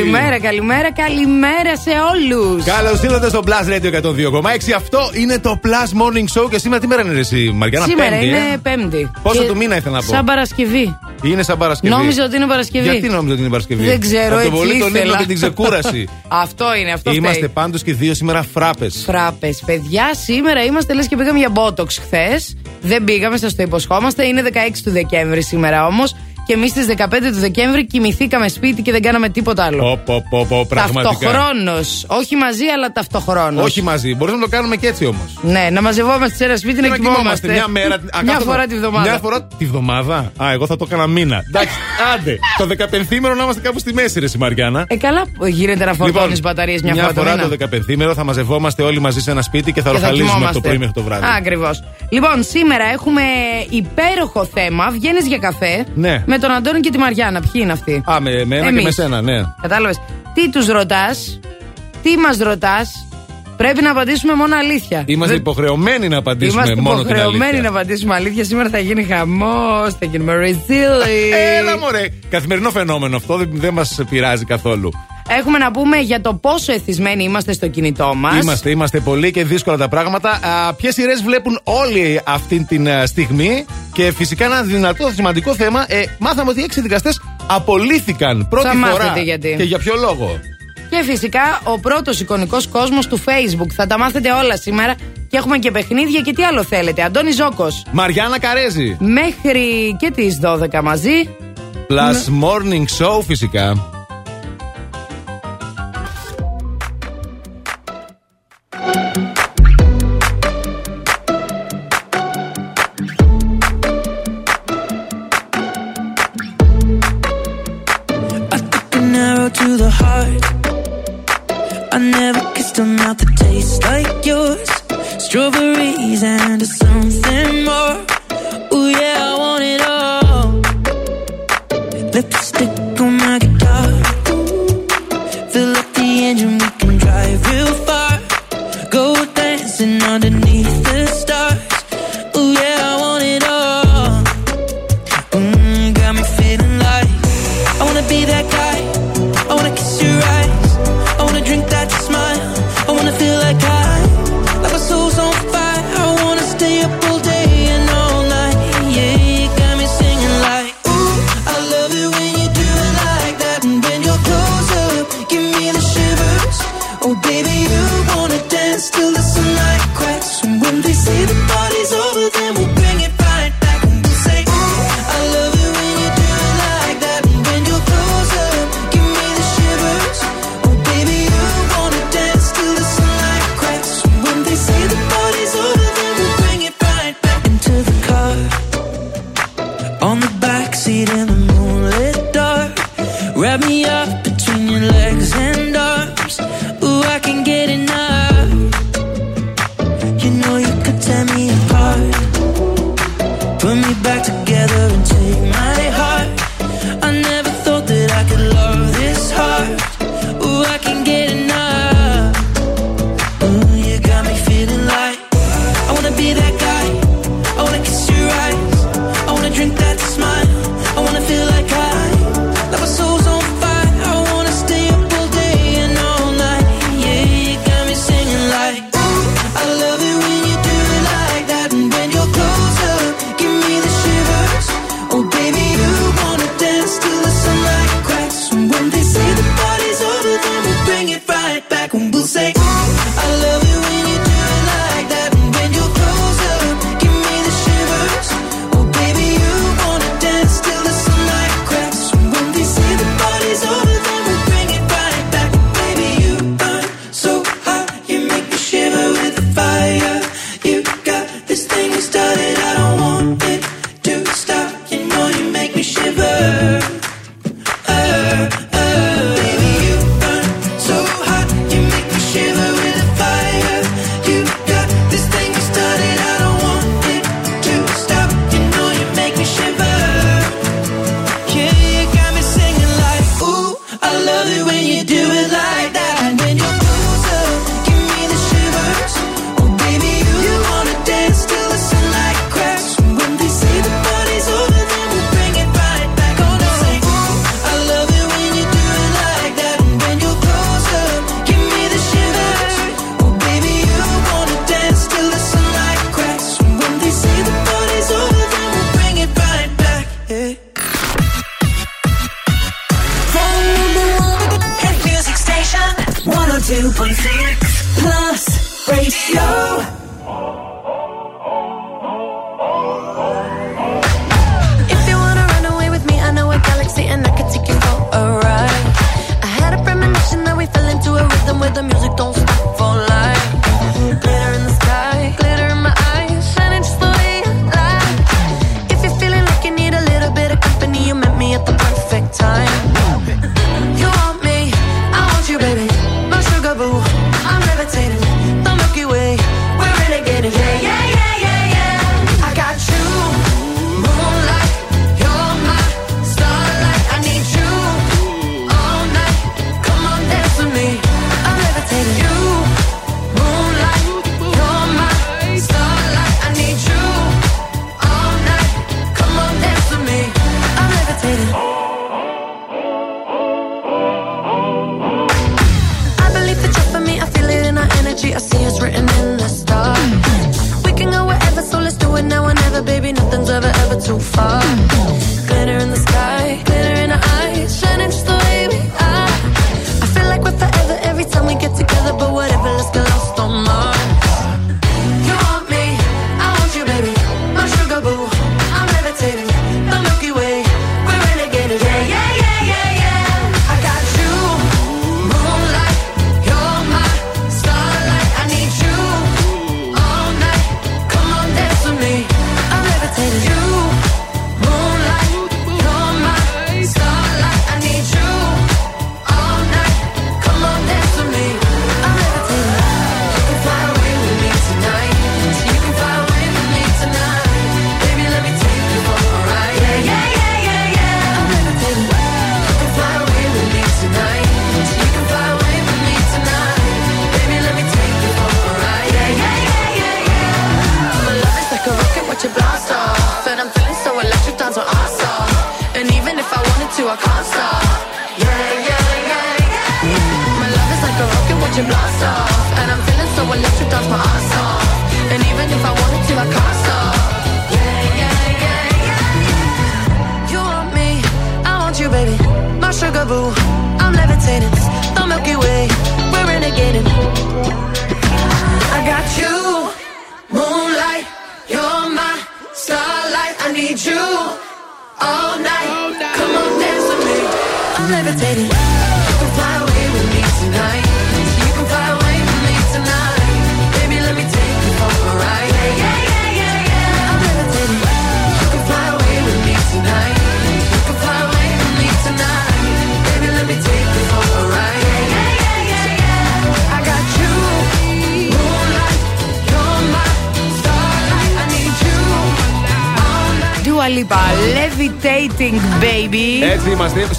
Καλημέρα, Θεσσαλονίκη! Καλημέρα, καλημέρα, καλημέρα σε όλους. Καλώς ήρθατε στο Plus Radio 102,6. Αυτό είναι το Plus Morning Show και σήμερα τι μέρα είναι εσύ, Μαριάννα Σήμερα πέμπτη, είναι ε; Πέμπτη. Πόσο Και του μήνα ήθελα να πω; Σαν Παρασκευή. Είναι σαν Παρασκευή. Νόμιζα ότι είναι Παρασκευή. Γιατί νόμιζα ότι είναι Παρασκευή; Δεν ξέρω, Από το έτσι πολύ τον ήθελα. ύπνο και την ξεκούραση. αυτό είναι, αυτό Είμαστε φταίει. πάντως και δύο σήμερα φράπες. Φράπες. Παιδιά, σήμερα είμαστε λες και πήγαμε για μπότοξ χθες. Δεν πήγαμε, σας το υποσχόμαστε. Είναι 16 του Δεκέμβρη σήμερα όμως. Και εμείς στις 15 του Δεκέμβρη κοιμηθήκαμε σπίτι και δεν κάναμε τίποτα άλλο. Πω, πω, πω, πω, πραγματικά. Ταυτοχρόνως. Όχι μαζί, αλλά ταυτοχρόνως. Όχι μαζί. Μπορούμε να το κάνουμε και έτσι όμως. Ναι, να μαζευόμαστε σε ένα σπίτι να να κοιμόμαστε. Μια μέρα. Α, Μια κάθε φορά τη βδομάδα. Μια φορά τη βδομάδα; Α, εγώ θα το έκανα μήνα. Εντάξει, άντε. Το 15 να είμαστε κάπου στη μέση, ρε η Μαριάννα. Ε, καλά γίνεται να φορτώνεις Λοιπόν, μπαταρίες μια, μια φορά. φορά το μήνα. το 15 θα μαζευόμαστε όλοι μαζί σε ένα σπίτι και θα Και θα ροχαλίζουμε από το κοιμόμαστε. πρωί μέχρι το βράδυ. Ακριβώς. Λοιπόν, σήμερα έχουμε υπέροχο θέμα. Βγαίνεις για καφέ Ναι. με τον Αντώνη και τη Μαριάννα. Ποιοι είναι αυτοί; Α, με εμένα και Εμείς. με σένα, ναι. Κατάλαβες. Τι τους ρωτάς, τι μας ρωτάς. Πρέπει να απαντήσουμε μόνο αλήθεια. Είμαστε Δεν- υποχρεωμένοι να απαντήσουμε Είμαστε μόνο την υποχρεωμένοι αλήθεια. να απαντήσουμε αλήθεια. Σήμερα θα γίνει χαμός, θα γίνουμε ρεζίλοι. Έλα μωρέ. Καθημερινό φαινόμενο αυτό δεν, δεν μας πειράζει καθόλου. Έχουμε να πούμε για το πόσο εθισμένοι είμαστε στο κινητό μας. Είμαστε, είμαστε πολύ και δύσκολα τα πράγματα. Ποιες σειρές βλέπουν όλοι αυτή τη στιγμή; Και φυσικά ένα δυνατό σημαντικό θέμα. Ε, μάθαμε ότι οι έξι δικαστές απολύθηκαν πρώτη Θα φορά. μάθετε γιατί. Και για ποιο λόγο; Και φυσικά ο πρώτος εικονικός κόσμος του Facebook. Θα τα μάθετε όλα σήμερα. Και έχουμε και παιχνίδια και τι άλλο θέλετε. Αντώνη Ζώκος. Μαριάννα Καρέζη. Μέχρι και τις 12 μαζί. Plus Morning Show φυσικά.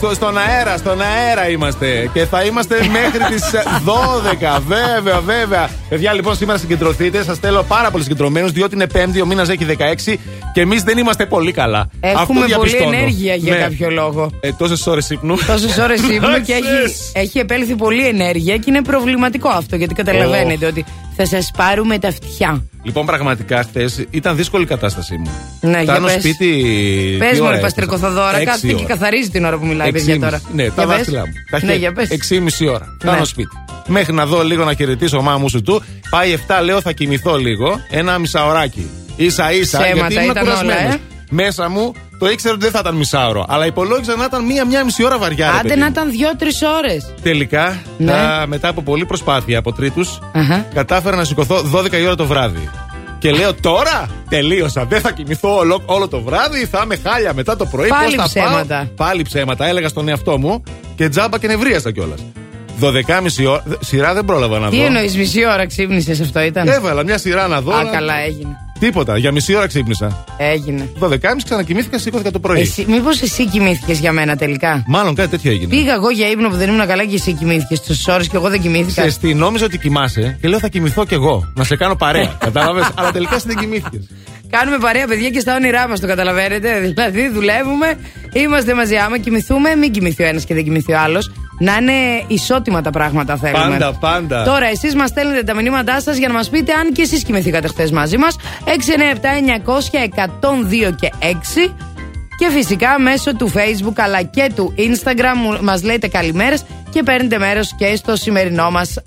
Στο, στον αέρα, στον αέρα είμαστε. Και θα είμαστε μέχρι τις 12. Βέβαια, βέβαια. Παιδιά, λοιπόν, σήμερα συγκεντρωθείτε. Σας θέλω πάρα πολύ συγκεντρωμένους, διότι είναι Πέμπτη, ο μήνας έχει 16 και εμείς δεν είμαστε πολύ καλά. Έχουμε Αυτό πολύ διαπιστώνω. ενέργεια για Ναι. κάποιο λόγο. Ε, Τόσες ώρες ύπνου. Τόσες ώρες ύπνου και έχει, Ξέρεις. έχει επέλθει πολλή ενέργεια και είναι προβληματικό αυτό γιατί καταλαβαίνετε ότι θα σας πάρουμε τα αυτιά. Λοιπόν, πραγματικά χθες ήταν δύσκολη η κατάστασή μου. Ναι, για Φτάνω πες. σπίτι. Πες τι μου, ώρα ρε έφτασα; Παστρικοθοδόρα, Έξι κάθεται και ώρα. καθαρίζει την ώρα που μιλάει, Έξι παιδιά μισή. τώρα. Ναι, Για τα πες. δάχτυλά μου. Τα Ναι, χέρια. για πες. Έξι μισή ώρα. Φτάνω Ναι. σπίτι. Μέχρι να δω λίγο να χαιρετήσω μάμου σου του. Πάει 7, λέω θα κοιμηθώ λίγο. Ένα μισάωράκι. σα ίσα. Ψέματα γιατί ήμουν ήταν όλα, κουρασμένος. ε. Μέσα μου το ήξερα ότι δεν θα ήταν μισάωρο. Αλλά υπολόγιζα να ήταν μία-μία μισή ώρα βαριά. ρε Άντε παιδί να μου. ήταν δύο-τρεις ώρες. Τελικά, Ναι. α, μετά από πολλή προσπάθεια από τρίτους, Αχα. κατάφερα να σηκωθώ 12 η ώρα το βράδυ. Και λέω τώρα τελείωσα. Δεν θα κοιμηθώ όλο, όλο το βράδυ. Θα είμαι χάλια μετά το πρωί. Πάλι Πώς θα ψέματα. Πάω. Πάλι ψέματα. Έλεγα στον εαυτό μου και τζάμπα και νευρίασα κιόλας. 12.30 ώρα. δε- Σειρά δεν πρόλαβα να Τι δω. εννοείς, μισή ώρα ξύπνησες αυτό ήταν; Έβαλα μια σειρά να δω. Α, να- καλά, έγινε. Τίποτα. Για μισή ώρα ξύπνησα. Έγινε. 12.30 ξανακοιμήθηκα, σηκώθηκα το πρωί. Εσύ, Μήπως εσύ κοιμήθηκες για μένα τελικά; Μάλλον κάτι τέτοιο έγινε. Πήγα εγώ για ύπνο που δεν ήμουν καλά και εσύ κοιμήθηκες τόσε ώρες και εγώ δεν κοιμήθηκα. Σε τι, νόμιζα ότι κοιμάσαι και λέω θα κοιμηθώ κι εγώ. Να σε κάνω παρέα. Κατάλαβες; Αλλά τελικά εσύ δεν κοιμήθηκες. Κάνουμε παρέα, παιδιά, και στα όνειρά μας το καταλαβαίνετε. Δηλαδή, δουλεύουμε, είμαστε μαζί. Άμα κοιμηθούμε, μην κοιμηθεί ο ένας και δεν κοιμηθεί ο άλλος. Να είναι ισότιμα τα πράγματα, θέλουμε. Πάντα, πάντα. Τώρα, εσείς μας στέλνετε τα μηνύματά σας για να μας πείτε αν και εσείς κοιμηθήκατε χθες μαζί μας. 697-900-102 και 6. Και φυσικά μέσω του Facebook αλλά και του Instagram μας λέτε καλημέρες και παίρνετε μέρος και στο σημερινό μας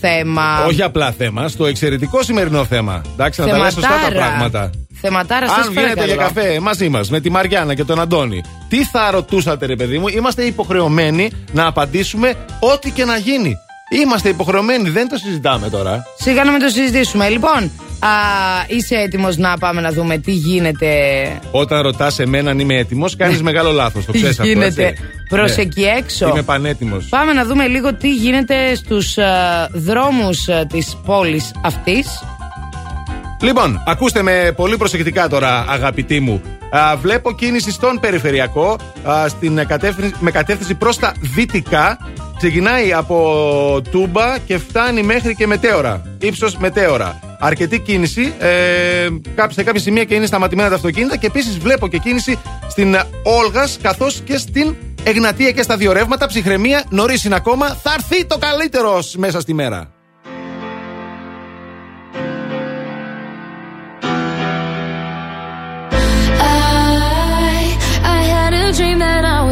θέμα. Όχι απλά θέμα, στο εξαιρετικό σημερινό θέμα. Εντάξει, να τα λέω σωστά τα πράγματα. Θεματάρα Αν βγαίνετε για καφέ μαζί μας με τη Μαριάννα και τον Αντώνη, τι θα ρωτούσατε, ρε παιδί μου, είμαστε υποχρεωμένοι να απαντήσουμε ό,τι και να γίνει. Είμαστε υποχρεωμένοι, δεν το συζητάμε τώρα. Σιγά να μην το συζητήσουμε. Λοιπόν, α, είσαι έτοιμος να πάμε να δούμε τι γίνεται; Όταν ρωτάς εμένα αν είμαι έτοιμος, κάνεις μεγάλο λάθος. Το ξέρεις αυτό. γίνεται έτσι. προς Ναι. εκεί έξω. Είμαι πανέτοιμος. Πάμε να δούμε λίγο τι γίνεται στους δρόμους δρόμου της πόλης αυτής. Λοιπόν, ακούστε με πολύ προσεκτικά τώρα, αγαπητοί μου. Α, βλέπω κίνηση στον περιφερειακό α, στην κατεύθυνση, με κατεύθυνση προς τα δυτικά. Ξεκινάει από Τούμπα και φτάνει μέχρι και Μετέωρα. Ύψος Μετέωρα. Αρκετή κίνηση. Ε, κάπου- σε κάποια σημεία και είναι σταματημένα τα αυτοκίνητα. Και επίσης βλέπω και κίνηση στην Όλγας καθώς και στην Εγνατία και στα δύο ρεύματα. Ψυχραιμία, νωρίς είναι ακόμα. Θα έρθει το καλύτερος μέσα στη μέρα.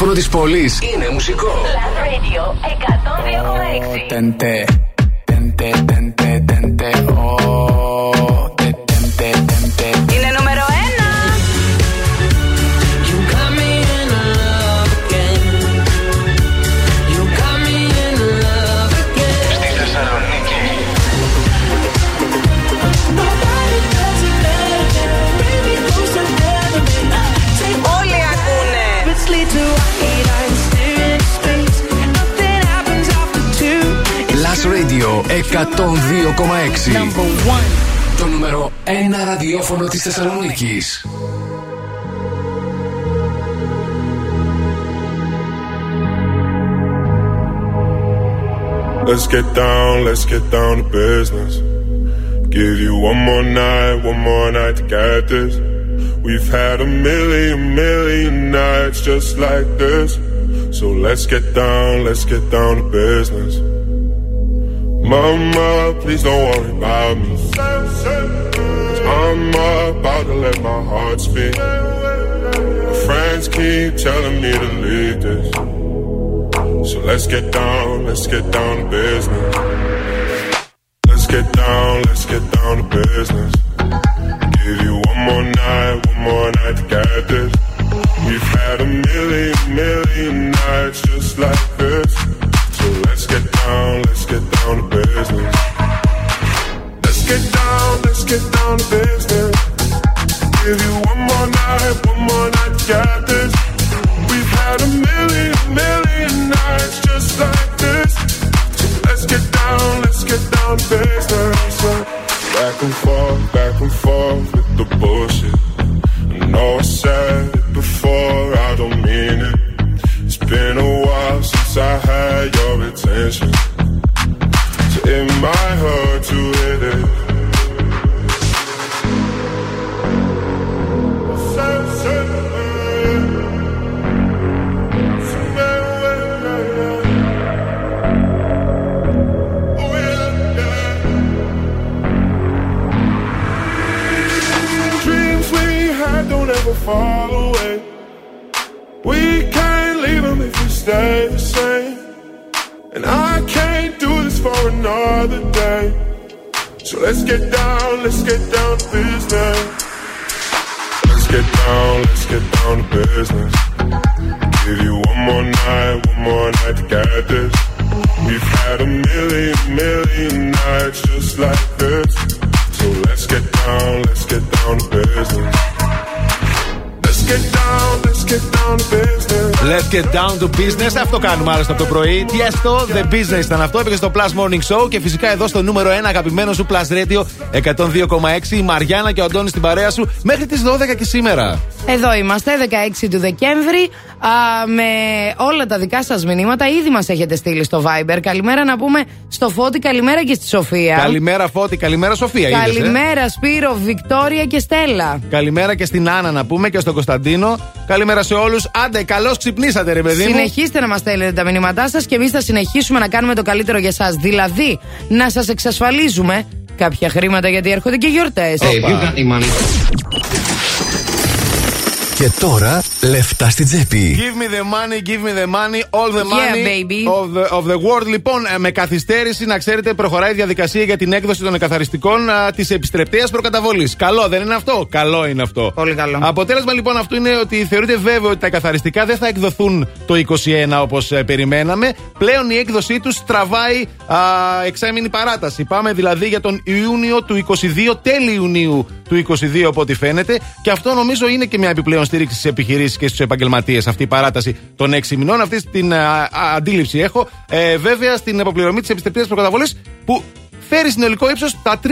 Ραδιόφωνο της πόλης είναι μουσικό. Το νούμερο 1 ραδιόφωνο της Θεσσαλονίκης. Let's get down, let's get down to business. Give you one more night, one more night to get this. We've had a million, million nights just like this. So let's get down, let's get down to business. Mama, please don't worry about me. Cause I'm about to let my heart speak. My friends keep telling me to leave this. So let's get down, let's get down to business. Let's get down, let's get down to business. Give you one more night, one more night to get this. Business. Let's get down to business. Αυτό κάνουμε άλλωστε από το πρωί. Τι έστω, The Business ήταν αυτό. Έπαιξε στο Plus Morning Show και φυσικά εδώ στο νούμερο 1 αγαπημένο σου Plus Radio 102,6. Η Μαριάννα και ο Αντώνης στην παρέα σου μέχρι τις 12 και σήμερα. Εδώ είμαστε, 16 του Δεκέμβρη, α, με όλα τα δικά σας μηνύματα. Ήδη μας έχετε στείλει στο Viber. Καλημέρα να πούμε στο Φώτη, καλημέρα και στη Σοφία. Καλημέρα Φώτη, καλημέρα Σοφία. είδες, ε; Καλημέρα Σπύρο, Βικτόρια και Στέλλα. Καλημέρα και στην Άννα να πούμε και στον Κωνσταντίνο. Καλημέρα σε όλους. Άντε, καλώς ξυπνήσατε, ρε παιδί μου. Συνεχίστε να μας στέλνετε τα μηνύματά σας και εμείς θα συνεχίσουμε να κάνουμε το καλύτερο για εσά. Δηλαδή, να σας εξασφαλίζουμε κάποια χρήματα γιατί έρχονται και γιορτέ. Και τώρα λεφτά στην τσέπη. Give me the money, give me the money, all the money baby. of, the, of the world. Λοιπόν, ε, με καθυστέρηση, να ξέρετε, προχωράει η διαδικασία για την έκδοση των εκαθαριστικών της επιστρεπτέας προκαταβολής. Καλό, δεν είναι αυτό; Καλό είναι αυτό. Πολύ καλό. Αποτέλεσμα λοιπόν αυτού είναι ότι θεωρείται βέβαιο ότι τα εκαθαριστικά δεν θα εκδοθούν το 21 όπως περιμέναμε. Πλέον η έκδοσή τους τραβάει α, εξάμηνη παράταση. Πάμε δηλαδή για τον Ιούνιο του 22, τέλη Ιουνίου του 22 από ό,τι φαίνεται. Και αυτό νομίζω είναι και μια επιπλέον στήριξη στις επιχειρήσεις και στους επαγγελματίες. Αυτή η παράταση των 6 μηνών. Αυτή την α, α, αντίληψη έχω. Ε, βέβαια στην αποπληρωμή της επιστρεπτείας προκαταβολή που φέρει συνολικό ύψος τα 3,3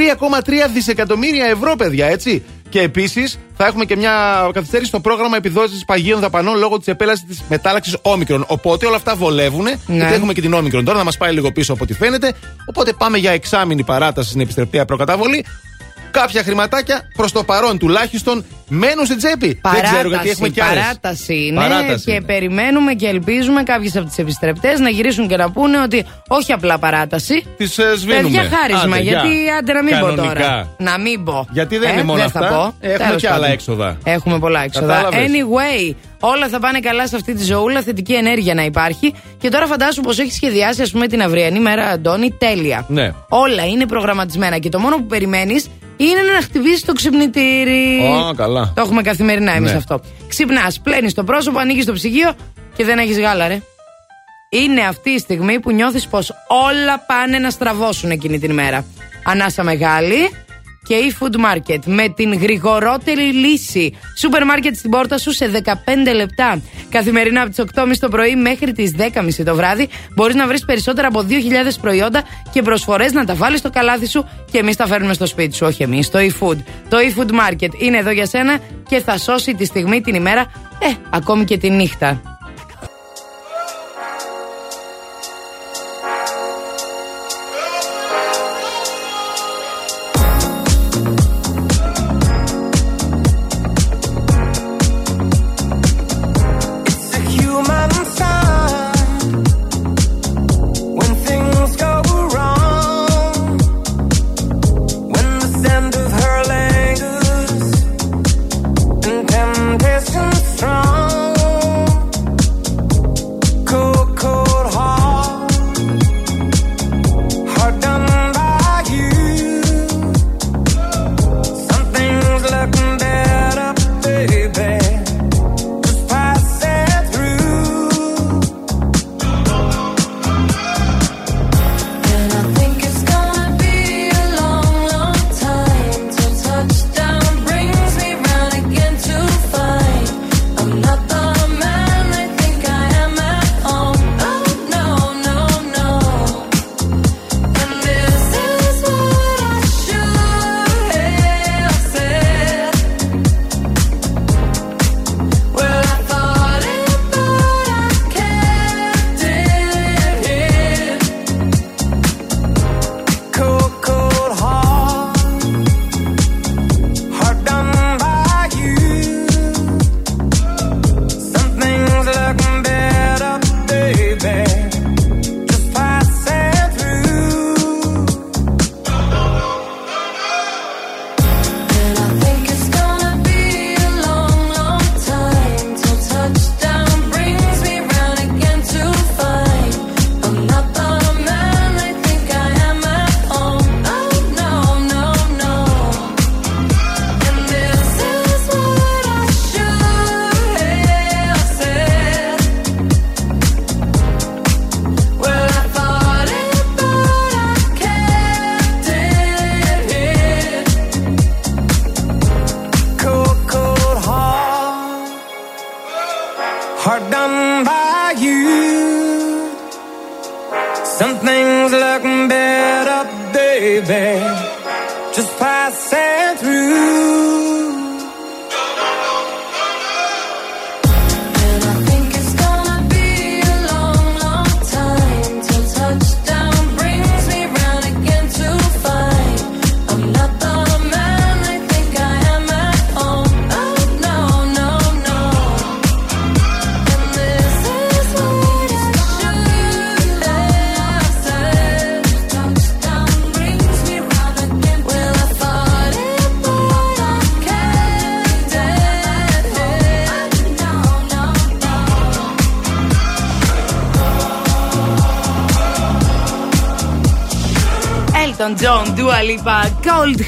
δισεκατομμύρια ευρώ, παιδιά, έτσι. Και επίσης θα έχουμε και μια καθυστέρηση στο πρόγραμμα επιδότηση παγίων δαπανών λόγω της επέλασης της μετάλλαξης όμικρον. Οπότε όλα αυτά βολεύουν. Γιατί έχουμε και την όμικρον τώρα να μας πάει λίγο πίσω από ό,τι φαίνεται. Οπότε πάμε για εξάμηνη παράταση στην επιστρεπτεία προκαταβολή. Κάποια χρηματάκια προς το παρόν τουλάχιστον μένουν στην τσέπη. Παράταση, Δεν ξέρω γιατί έχουμε κι άλλες. παράταση είναι Παράταση και είναι. περιμένουμε και ελπίζουμε κάποιες από τις επιστρεπτές να γυρίσουν και να πούνε ότι όχι απλά παράταση. Τις ε, σβήνουμε. Παιδιά χάρισμα, Άντε, γεια. γιατί άντε να μην πω Κανονικά. τώρα. Να μην πω. Γιατί δεν Ε, είναι μόνο δεν αυτά. Θα πω. Έχουμε Τέλος και άλλα πάντων. έξοδα. Έχουμε πολλά έξοδα. Κατάλαβες. Anyway, όλα θα πάνε καλά σε αυτή τη ζωούλα, θετική ενέργεια να υπάρχει. Και τώρα φαντάσου πως έχει σχεδιάσει, ας πούμε, την αυριανή μέρα, Αντώνη, τέλεια. Ναι. Όλα είναι προγραμματισμένα και το μόνο που περιμένεις είναι να χτυπήσει το ξυπνητήρι. Ω, καλά. Το έχουμε καθημερινά εμείς Ναι. αυτό. Ξυπνάς, πλένεις το πρόσωπο, ανοίγεις το ψυγείο και δεν έχεις γάλα, ρε. Είναι αυτή η στιγμή που νιώθεις πως όλα πάνε να στραβώσουν εκείνη την ημέρα. Ανάσα μεγάλη και η food market με την γρηγορότερη λύση. Σούπερ μάρκετ στην πόρτα σου σε 15 λεπτά. Καθημερινά από τις 8.30 το πρωί μέχρι τις 10.30 το βράδυ μπορείς να βρεις περισσότερα από 2.000 προϊόντα και προσφορές να τα βάλεις στο καλάθι σου και εμείς τα φέρνουμε στο σπίτι σου. Όχι εμείς, το e-food. Το e-food market είναι εδώ για σένα και θα σώσει τη στιγμή, την ημέρα, ε, ακόμη και τη νύχτα.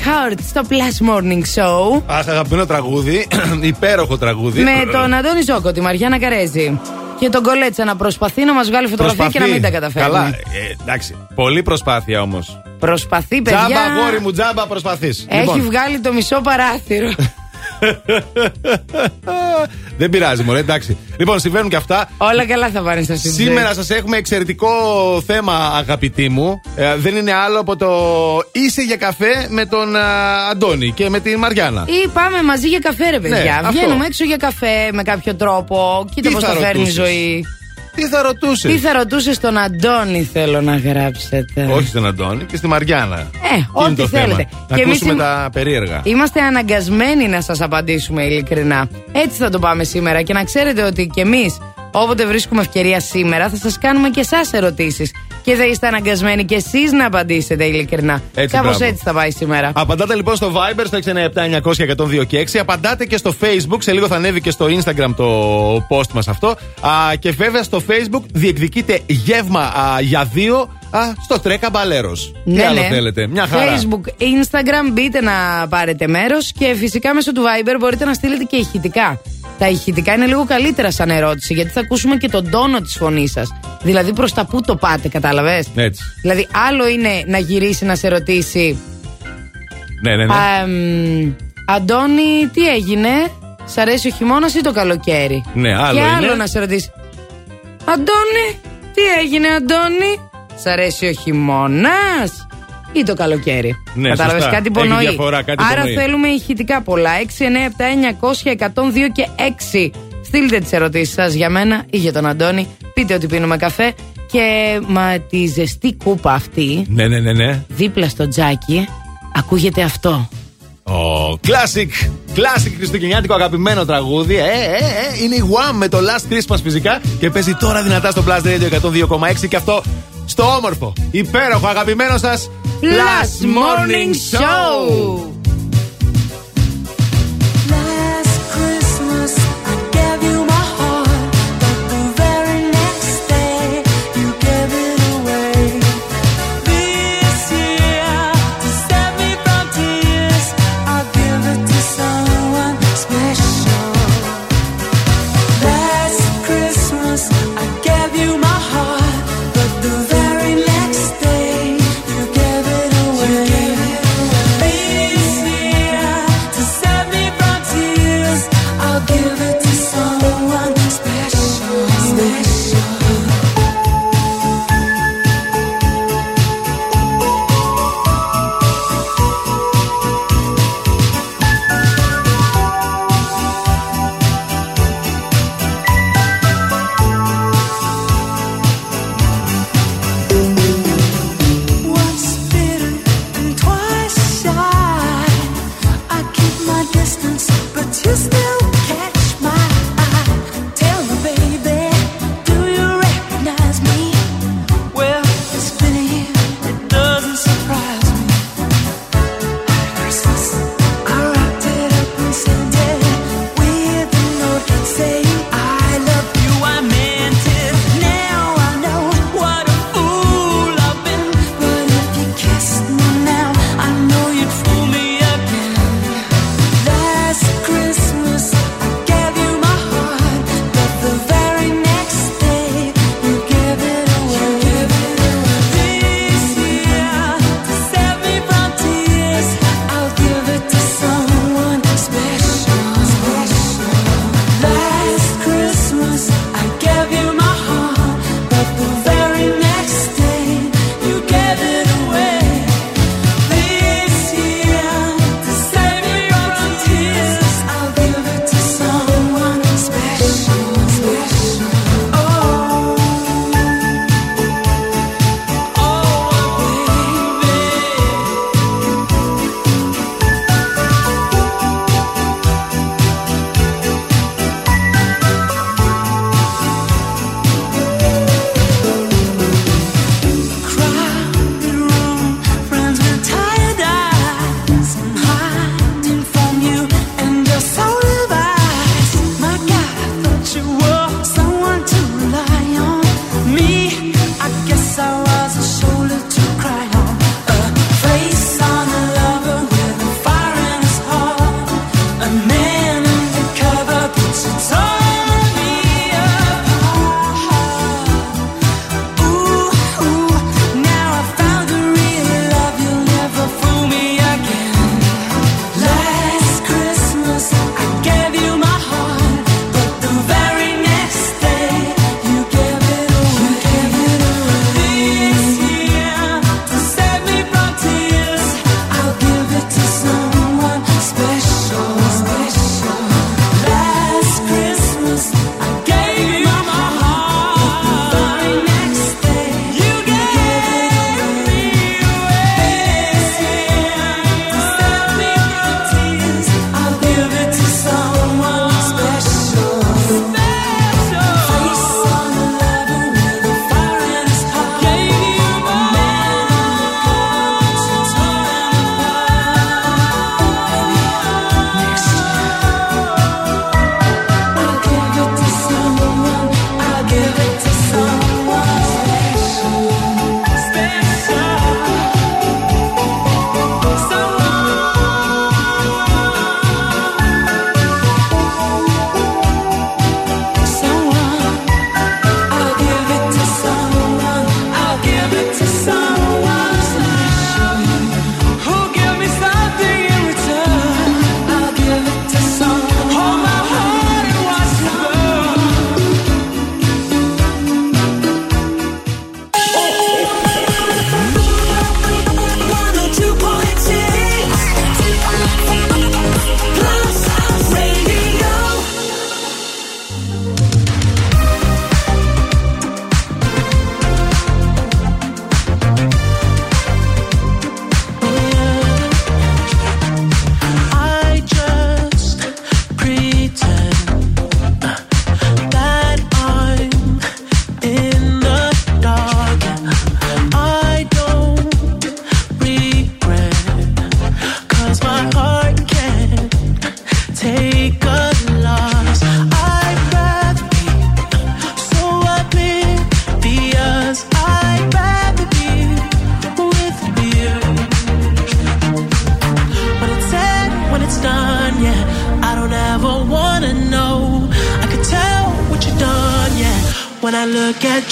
Heart στο Plus Morning Show. Αχ, αγαπημένο τραγούδι. Υπέροχο τραγούδι. Με τον Αντώνη Ζόκο, τη Μαριάννα Καρέζη. Και τον Κολέτσα να προσπαθεί να μας βγάλει φωτογραφία και να μην τα καταφέρει. Καλά, ε, εντάξει. Πολύ προσπάθεια όμως. Προσπαθεί, παιδιά. Τζάμπα, αγόρι μου, τζάμπα, προσπαθείς. Έχει βγάλει το μισό παράθυρο. Δεν πειράζει, μωρέ, εντάξει. Λοιπόν, συμβαίνουν και αυτά. Όλα καλά θα πάνε στα CJ. Σήμερα σας έχουμε εξαιρετικό θέμα, αγαπητοί μου. Ε, δεν είναι άλλο από το είσαι για καφέ με τον α, Αντώνη και με την Μαριάννα. Ή πάμε μαζί για καφέ, ρε παιδιά. Ναι, αυτό. Βγαίνουμε έξω για καφέ με κάποιο τρόπο. Κοίτα Τι πώς θα τα φέρνει η ρωτούσες; ζωή. Τι θα ρωτούσες; Τι θα ρωτούσες τον Αντώνη, θέλω να γράψετε. Όχι στον Αντώνη και στη Μαριάννα. Ε, Τι είναι ό,τι το θέμα; θέλετε. Να Και εμείς ακούσουμε είμαι- τα περίεργα. Είμαστε αναγκασμένοι να σας απαντήσουμε ειλικρινά. Έτσι θα το πάμε σήμερα και να ξέρετε ότι κι εμείς όποτε βρίσκουμε ευκαιρία σήμερα θα σας κάνουμε και εσάς ερωτήσεις. Και θα είστε αναγκασμένοι κι εσείς να απαντήσετε ειλικρινά. Έτσι, Κάπως μπράβο. έτσι θα πάει σήμερα. Απαντάτε λοιπόν στο Viber στο 697-900-102 και 6. Απαντάτε και στο Facebook. Σε λίγο θα ανέβει και στο Instagram το post μας αυτό. Α, και βέβαια στο Facebook διεκδικείτε γεύμα α, για δύο α, στο Τρέκα Μπαλέρος. Τι άλλο θέλετε; Μια χαρά. Ναι, Facebook, Instagram, μπείτε να πάρετε μέρος και φυσικά μέσω του Viber μπορείτε να στείλετε και ηχητικά. Τα ηχητικά είναι λίγο καλύτερα σαν ερώτηση γιατί θα ακούσουμε και τον τόνο της φωνής σας. Δηλαδή προς τα πού το πάτε, κατάλαβες; Έτσι. Δηλαδή άλλο είναι να γυρίσει να σε ρωτήσει Ναι, ναι, ναι. Α, εμ, Αντώνη, τι έγινε, Σ' αρέσει ο χειμώνας ή το καλοκαίρι; Ναι, άλλο Και είναι. άλλο να σε ρωτήσει. Αντώνη, τι έγινε, Αντώνη, Σ' αρέσει ο χειμώνας; Ή το καλοκαίρι. Ναι, Κατάλαβες σωστά. κάτι Έχει υπονοεί. διαφορά, κάτι Άρα υπονοεί. θέλουμε ηχητικά πολλά. 6, 9, 7, 900, 102 και 6. Στείλτε τις ερωτήσεις σας για μένα ή για τον Αντώνη. Πείτε ότι πίνουμε καφέ. Και μα τη ζεστή κούπα αυτή, Ναι, ναι, ναι, ναι. δίπλα στο τζάκι, ακούγεται αυτό. Ο classic, classic χριστουγεννιάτικο αγαπημένο τραγούδι. Ε, ε, ε, είναι η Wham με το Last Christmas φυσικά και παίζει τώρα δυνατά στο Blast Radio 102,6 και αυτό στο όμορφο, υπέροχο, αγαπημένο σας Last Morning Show.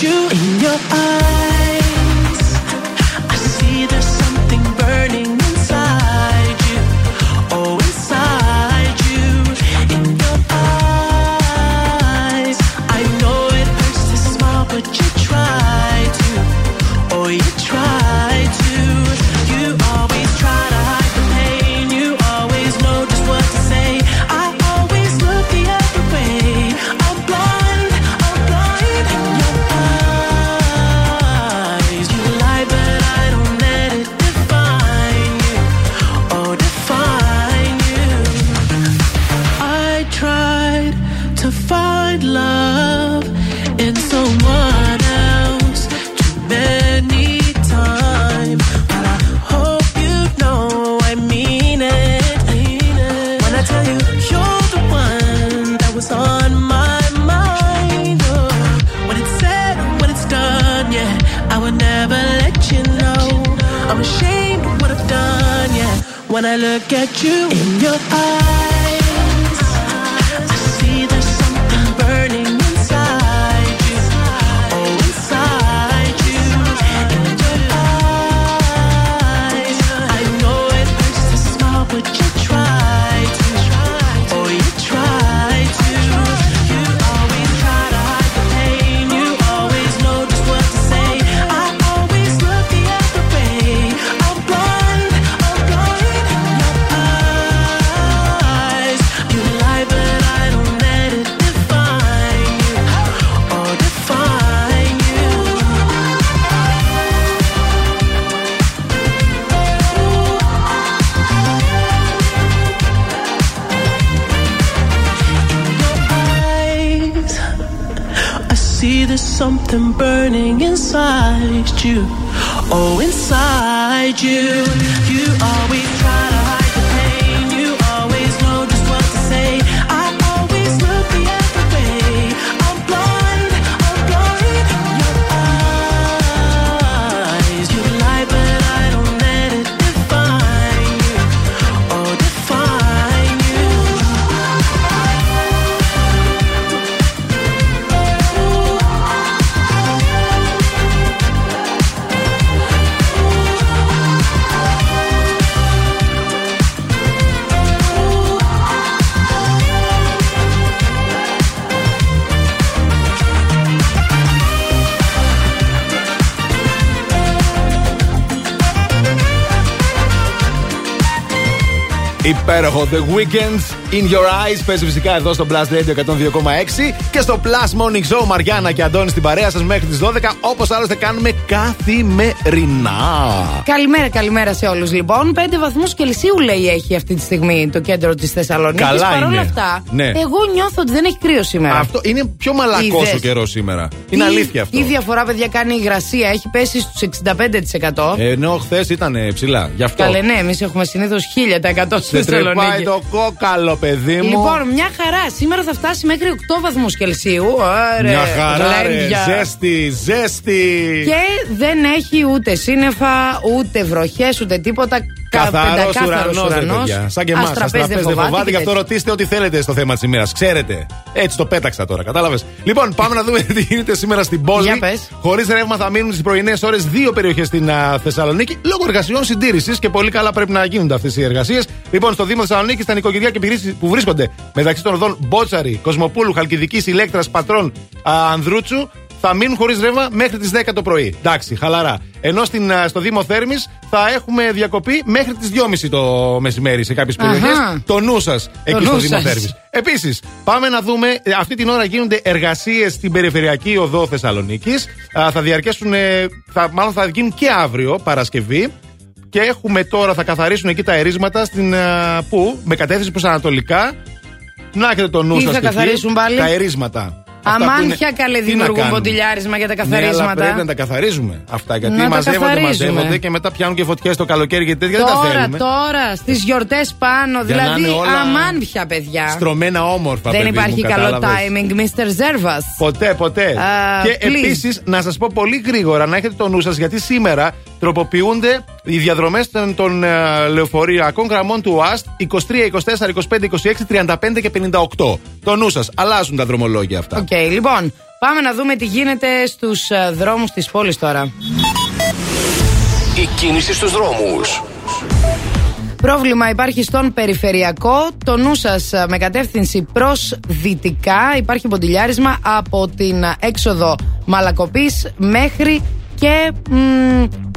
You Υπέροχο. The Weekends in Your Eyes. Παίζει φυσικά εδώ στο Blast Radio 102,6 και στο Plus Morning Show Μαριάννα και Αντώνη στην παρέα σας μέχρι τις 12. Όπως άλλωστε κάνουμε καθημερινά. Καλημέρα, καλημέρα σε όλους. Λοιπόν, 5 βαθμούς Κελσίου λέει έχει αυτή τη στιγμή το κέντρο της Θεσσαλονίκης. Καλά Παρ' όλα είναι. αυτά, Ναι. εγώ νιώθω ότι δεν έχει κρύο σήμερα. Αυτό είναι πιο μαλακός Είδες. ο καιρός σήμερα. Είναι Τι- αλήθεια αυτό. Τι διαφορά, παιδιά, κάνει η υγρασία. Έχει πέσει στους 65%. Ε, Ενώ χθες ήταν ε, ψηλά. Γι' αυτό. Καλέ, ναι, εμείς έχουμε συνήθως 1000% στη Σε τρεπάει Θεσσαλονίκη. το κόκαλο, παιδί μου. Λοιπόν, μια χαρά. Σήμερα θα φτάσει μέχρι 8 βαθμούς Κελσίου. Ωραία. Μια χαρά, ρε. γλέντια. Ζέστη, ζέστη. Και δεν έχει ούτε σύννεφα, ούτε βροχές, ούτε τίποτα. Κα- Καθαρός πεντακάθαρος ουρανός, ρε ουρανός. παιδιά. Σαν και εμάς. Αστραπές δεν φοβάται. Γι' και αυτό τέτοια. ρωτήστε ό,τι θέλετε στο θέμα της ημέρας. Ξέρετε. Έτσι το πέταξα τώρα, κατάλαβες; Λοιπόν, πάμε να δούμε τι γίνεται σήμερα στην πόλη. Για πες. Χωρίς ρεύμα θα μείνουν στις πρωινές ώρες δύο περιοχές στην α, Θεσσαλονίκη λόγω εργασιών συντήρησης και πολύ καλά πρέπει να γίνονται αυτές οι εργασίες. Λοιπόν, στο Δήμο Θεσσαλονίκη, στα νοικοκυριά και επιχειρήσεις που βρίσκονται μεταξύ των οδών Μπότσαρη, Κοσμοπούλου, Χαλκιδικής, Ηλέκτρας, Πατρών, α, Ανδρούτσου, θα μείνουν χωρίς ρεύμα μέχρι τις 10 το πρωί. Εντάξει, χαλαρά. Ενώ στην, α, στο Δήμο Θέρμης θα έχουμε διακοπή μέχρι τις 2.30 το μεσημέρι σε κάποιες Αχα. περιοχές. Το νου σας εκεί νου στο Δήμο σας. Θέρμης. Επίσης, πάμε να δούμε. ε, Αυτή την ώρα γίνονται εργασίες στην περιφερειακή οδό Θεσσαλονίκης. Θα διαρκέσουν. ε, Θα, μάλλον θα γίνουν και αύριο, Παρασκευή. Και έχουμε τώρα, θα καθαρίσουν εκεί τα ερίσματα στην. α, Πού, με κατεύθυνση προς Ανατολικά. Να έχετε το νου Τι σας θα και εκεί. καθαρίσουν πάλι; Τα ερίσματα. Αυτά που Αμάνθια είναι- καλέ τι να δημιουργούν κάνουν. ποντιλιάρισμα για τα Ναι, αλλά καθαρίσματα. πρέπει να τα καθαρίζουμε αυτά. Γιατί Να τα μαζεύονται, καθαρίζουμε. μαζεύονται και μετά πιάνουν και φωτιές το καλοκαίρι και τέτοια. Δεν τα Τώρα, θέλουμε. τώρα, στις γιορτές πάνω. Για να δηλαδή, είναι όλα αμάνθια, παιδιά. Στρωμένα όμορφα, Δεν παιδί υπάρχει μου, καλό κατάλαβες; timing, Mr. Ζέρβα. Ποτέ, ποτέ. Α, και please. επίσης να σας πω πολύ γρήγορα να έχετε το νου σας γιατί σήμερα τροποποιούνται οι διαδρομές των, των ε, λεωφορειακών γραμμών του ΟΑΣΤ 23, 24, 25, 26, 35 και 58. Το νου σας. Αλλάζουν τα δρομολόγια αυτά. Οκ, λοιπόν, Πάμε να δούμε τι γίνεται στους δρόμους της πόλης τώρα. Η κίνηση στους δρόμους. Πρόβλημα υπάρχει στον περιφερειακό. Το νου σας με κατεύθυνση προς δυτικά. Υπάρχει μποτιλιάρισμα από την έξοδο Μαλακοπής μέχρι και, μ,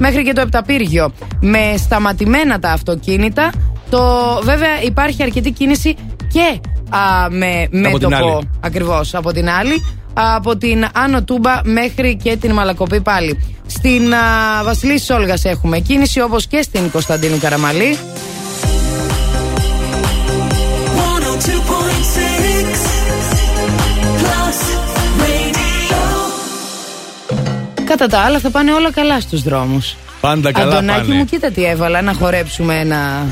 μέχρι και το Επταπύργιο. Με σταματημένα τα αυτοκίνητα. Το, βέβαια υπάρχει αρκετή κίνηση και α, με την μέτωπο άλλη. ακριβώς από την άλλη. Από την Άνω Τούμπα μέχρι και την Μαλακοπή πάλι. Στην α, Βασιλής Σόλγας έχουμε κίνηση όπως και στην Κωνσταντίνου Καραμαλή. Κατά τα άλλα θα πάνε όλα καλά στους δρόμους. Πάντα καλά Αντωνάκη πάνε. μου, κοίτα τι έβαλα, να χορέψουμε ένα...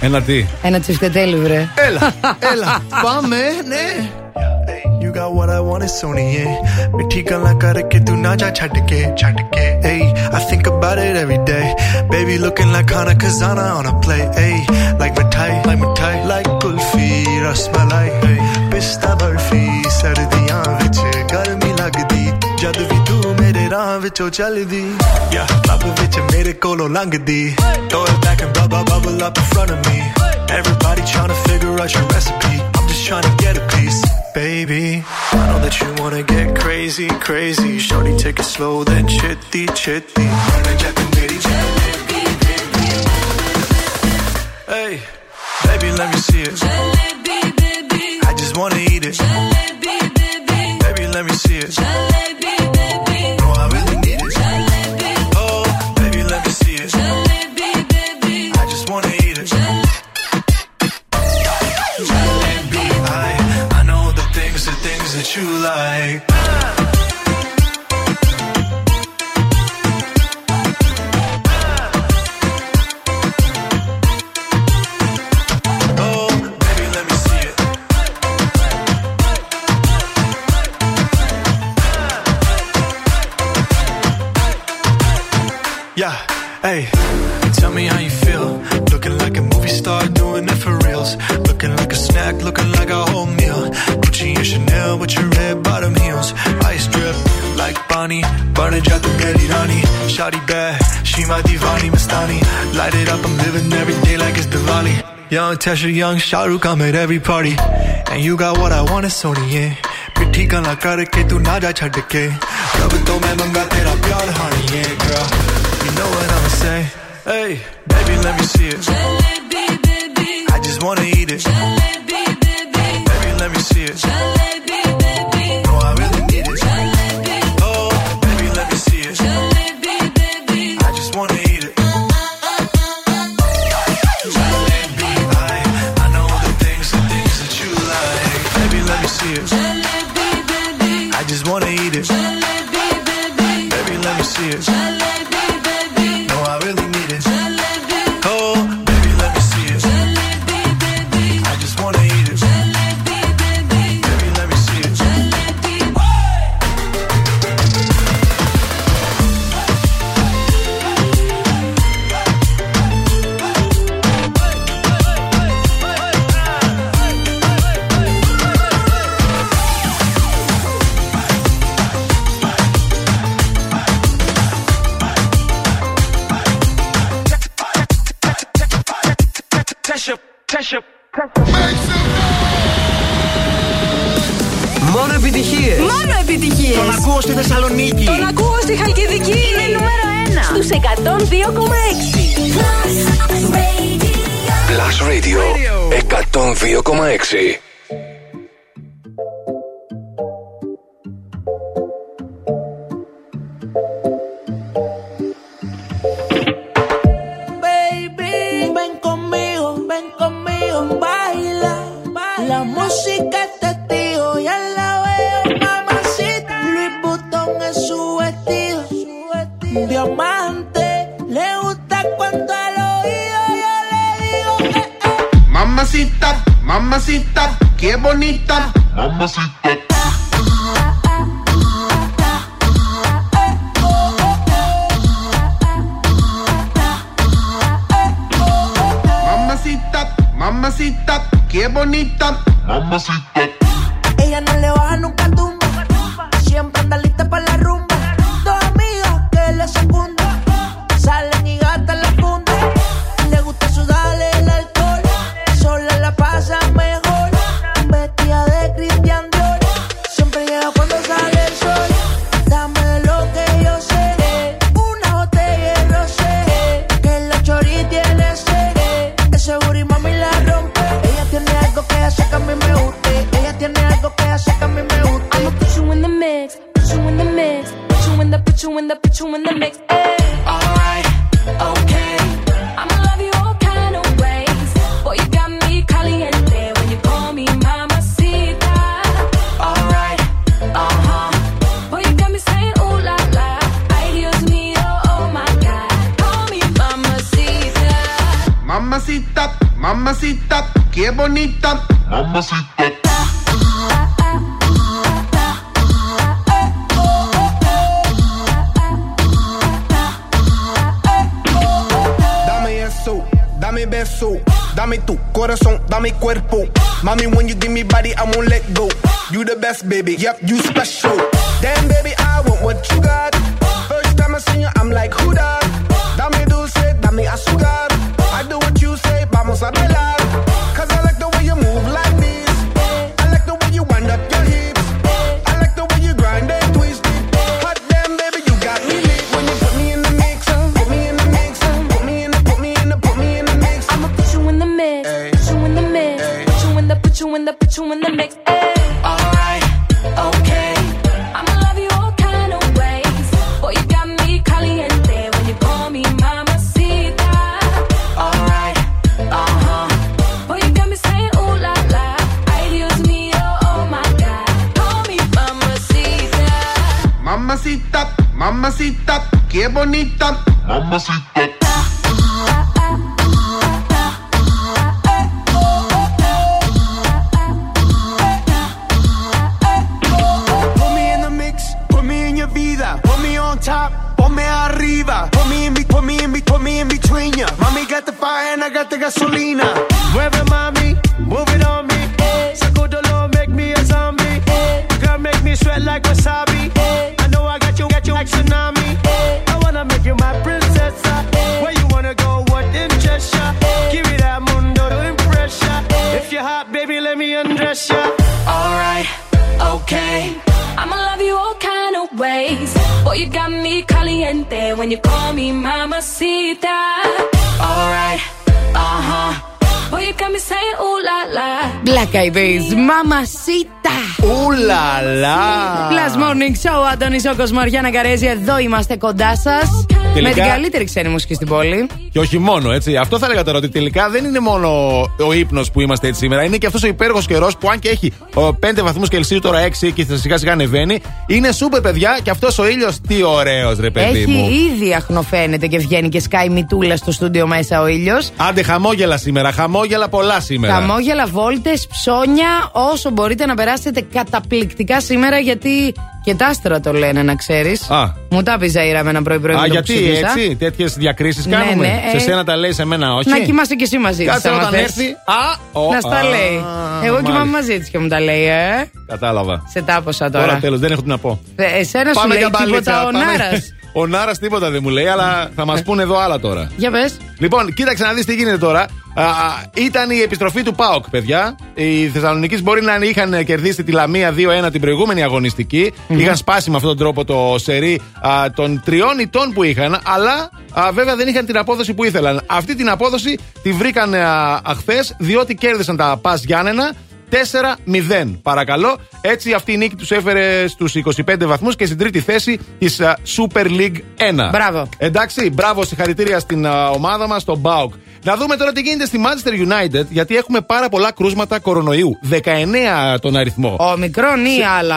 Ένα τι? Ένα τσιφτετέλι, βρε. Έλα, έλα, πάμε, ναι. You got what I want, it's on it. Mithi gala karke tu na ja chhad ke. Hey, I think about it every day. Baby looking like Hana Kazana on a play. Hey, like my tie, like my tie, like kulfi, rasmalai. Hey, pista barfi, sardiyan vich garmi lagdi. Jad vi tu ਰਾਹ ਵਿੱਚੋਂ ਚੱਲਦੀ yeah ਲੱਭ ਵਿੱਚ ਮੇਰੇ ਕੋਲੋਂ ਲੰਘਦੀ throw it back and bubble bubble up in front of me everybody trying to figure out your recipe I'm just trying to get a piece baby I know that you wanna get crazy crazy shorty take it slow then chitty chitty Hey, baby, let me see it. I just wanna eat it. Baby, let me see it. No, Things you like. Oh. Yeah, hey, tell me how you feel. Looking like a movie star, doing it for reals. Looking like a snack, looking like a whole meal Gucci and Chanel with your red bottom heels. Ice drip like Bonnie, burn it, the ready Rani. Shawty bad, she my divani Mastani. Light it up, I'm living every day like it's Diwali. Young Tesha, young Shahrukh, I'm at every party. And you got what I want, it's Sony, yeah. मिठी गल्ला करके तू ना जा छड़ के रब तो मैं मंगा तेरा प्यार हानी है girl you know what I'ma say hey baby let me see it I just wanna eat it baby Επιτυχίες. Τον ακούω στη Θεσσαλονίκη. Τον ακούω στη Χαλκιδική. Είναι νούμερο 1 στους 102,6. Plus Radio 102,6. Qué bonita. Mamacita. Mix, put me in your vida, put me on top, ponme arriba, me in, put me in, between ya. Mommy got the fire and I got the gasolina. Black Eyed Peas, Mamacita. Ουλαλά. Plus Morning Show, Αντώνης Όκος, Μαριάννα Καρέζη, εδώ είμαστε κοντά σας. Με την καλύτερη ξένη μουσική στην πόλη. Και όχι μόνο, έτσι. Αυτό θα έλεγα τώρα ότι τελικά δεν είναι μόνο ο ύπνος που είμαστε έτσι σήμερα. Είναι και αυτός ο υπέροχος καιρός που, αν και έχει 5 βαθμούς Κελσίου, τώρα 6 και σιγά σιγά ανεβαίνει. Είναι σούπερ, παιδιά, και αυτός ο ήλιος τι ωραίος, ρε παιδί Έχει μου. ήδη αχνοφαίνεται και βγαίνει και σκάει μητούλα στο στούντιο μέσα ο ήλιος. Άντε, χαμόγελα σήμερα. Χαμόγελα πολλά σήμερα. Χαμόγελα, βόλτες, ψώνια, όσο μπορείτε να περάσετε καταπληκτικά σήμερα γιατί και τα άστρα το λένε να ξέρεις. Α. Μου τα πει Ζαήρα με ένα πρωί-πρωί Α, που το γιατί ψήφισα. έτσι, τέτοιες διακρίσεις Ναι, κάνουμε. ναι, σε ε. σένα τα λέει, σε μένα όχι. Να κοιμάσαι κι εσύ μαζί τη. Κάτσε όταν έρθει. Α, ο, Να στα α, λέει. Εγώ μάλιστα. κοιμάμαι μαζί της και μου τα λέει, ε. Κατάλαβα. Σε τάποσα τώρα. Τώρα τέλος, δεν έχω τι να πω. Ε, Εσένα σου Πάμε λέει για μπαλίτσα, τίποτα ο πάμε. Νάρας. Ο Νάρας τίποτα δεν μου λέει, αλλά θα μας πούνε εδώ άλλα τώρα. Για πες. Λοιπόν, κοίταξε να δεις τι γίνεται τώρα. Α, α, ήταν η επιστροφή του ΠΑΟΚ, παιδιά. Οι Θεσσαλονίκης μπορεί να είχαν κερδίσει τη Λαμία 2-1 την προηγούμενη αγωνιστική. Είχαν σπάσει με αυτόν τον τρόπο το σερί α, των τριών ητών που είχαν, αλλά α, βέβαια δεν είχαν την απόδοση που ήθελαν. Αυτή την απόδοση τη βρήκαν αχθές, διότι κέρδισαν τα Πας Γιάννενα 4-0. Παρακαλώ. Έτσι αυτή η νίκη τους έφερε στους 25 βαθμούς και στην τρίτη θέση της Super League 1. Μπράβο. Εντάξει, μπράβο, συγχαρητήρια στην α, ομάδα μας, τον Μπάουκ. Να δούμε τώρα τι γίνεται στη Manchester United, γιατί έχουμε πάρα πολλά κρούσματα κορονοϊού. 19 τον αριθμό. Ο μικρόν ή άλλα,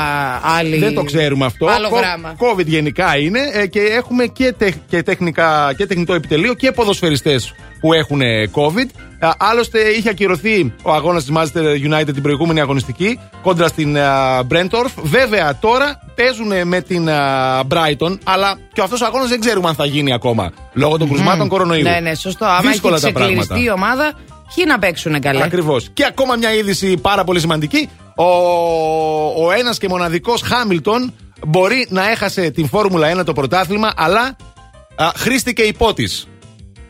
άλλη. Δεν το ξέρουμε αυτό. Άλλο Κο- γράμμα. COVID γενικά είναι ε, και έχουμε και, τεχ- και, τεχνικά, και τεχνητό επιτελείο και ποδοσφαιριστές που έχουν ε, COVID. Α, Άλλωστε είχε ακυρωθεί ο αγώνας της Manchester United την προηγούμενη αγωνιστική κόντρα στην α, Brentford. Βέβαια τώρα παίζουν με την α, Brighton, αλλά και αυτός ο αγώνας δεν ξέρουμε αν θα γίνει ακόμα λόγω των κρουσμάτων κορονοϊού. Ναι, ναι, σωστό. Άμα έχει Δύσκολα τα ξεκληριστεί πράγματα. η ομάδα, ποιοι να παίξουν καλά; Ακριβώς. Και ακόμα μια είδηση πάρα πολύ σημαντική. Ο, ο ένας και μοναδικός Χάμιλτον μπορεί να έχασε την Φόρμουλα 1 το πρωτάθλημα, αλλά α, χρήστηκε υπότης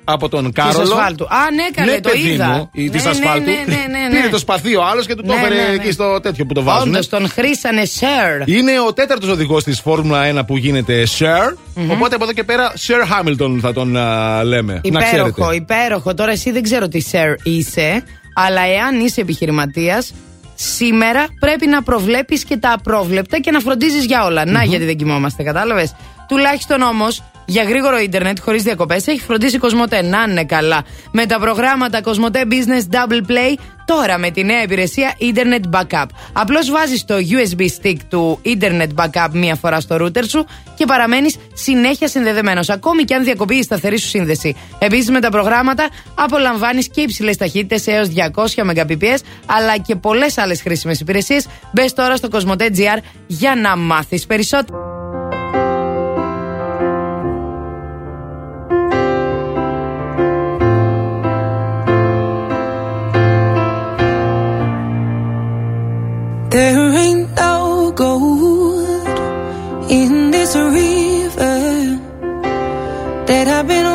από τον Κάρολο. Τη ασφάλτου. Α, ναι, καλέ, ναι, το είδα. Της ναι, ναι, ασφάλτου. Ναι, ναι, ναι, Πήρε το ναι. σπαθί ο άλλος και του το ναι, έφερε εκεί στο τέτοιο που το βάζουν. Όντως, τον χρήσανε Sir. Είναι ο τέταρτος οδηγός της Φόρμουλα 1 που γίνεται Sir. Mm-hmm. Οπότε από εδώ και πέρα Sir Hamilton θα τον α, λέμε. Υπέροχο, να υπέροχο. Τώρα εσύ δεν ξέρω τι Sir είσαι, αλλά εάν είσαι επιχειρηματίας, σήμερα πρέπει να προβλέπεις και τα απρόβλεπτα και να φροντίζεις για όλα. Να mm-hmm. γιατί δεν κοιμόμαστε, κατάλαβες; Τουλάχιστον όμως για γρήγορο ίντερνετ χωρίς διακοπές έχει φροντίσει η Κοσμοτέ να είναι καλά. Με τα προγράμματα Κοσμοτέ Business Double Play τώρα με τη νέα υπηρεσία Internet Backup. Απλώς βάζεις το USB stick του Internet Backup μία φορά στο router σου και παραμένεις συνέχεια συνδεδεμένος, ακόμη και αν διακοπεί η σταθερή σου σύνδεση. Επίσης με τα προγράμματα απολαμβάνεις και υψηλές ταχύτητες έως 200 Mbps αλλά και πολλές άλλες χρήσιμες υπηρεσίες. Μπες τώρα στο Κοσμοτέ GR για να μάθεις περισσότερο. There ain't no gold in this river that I've been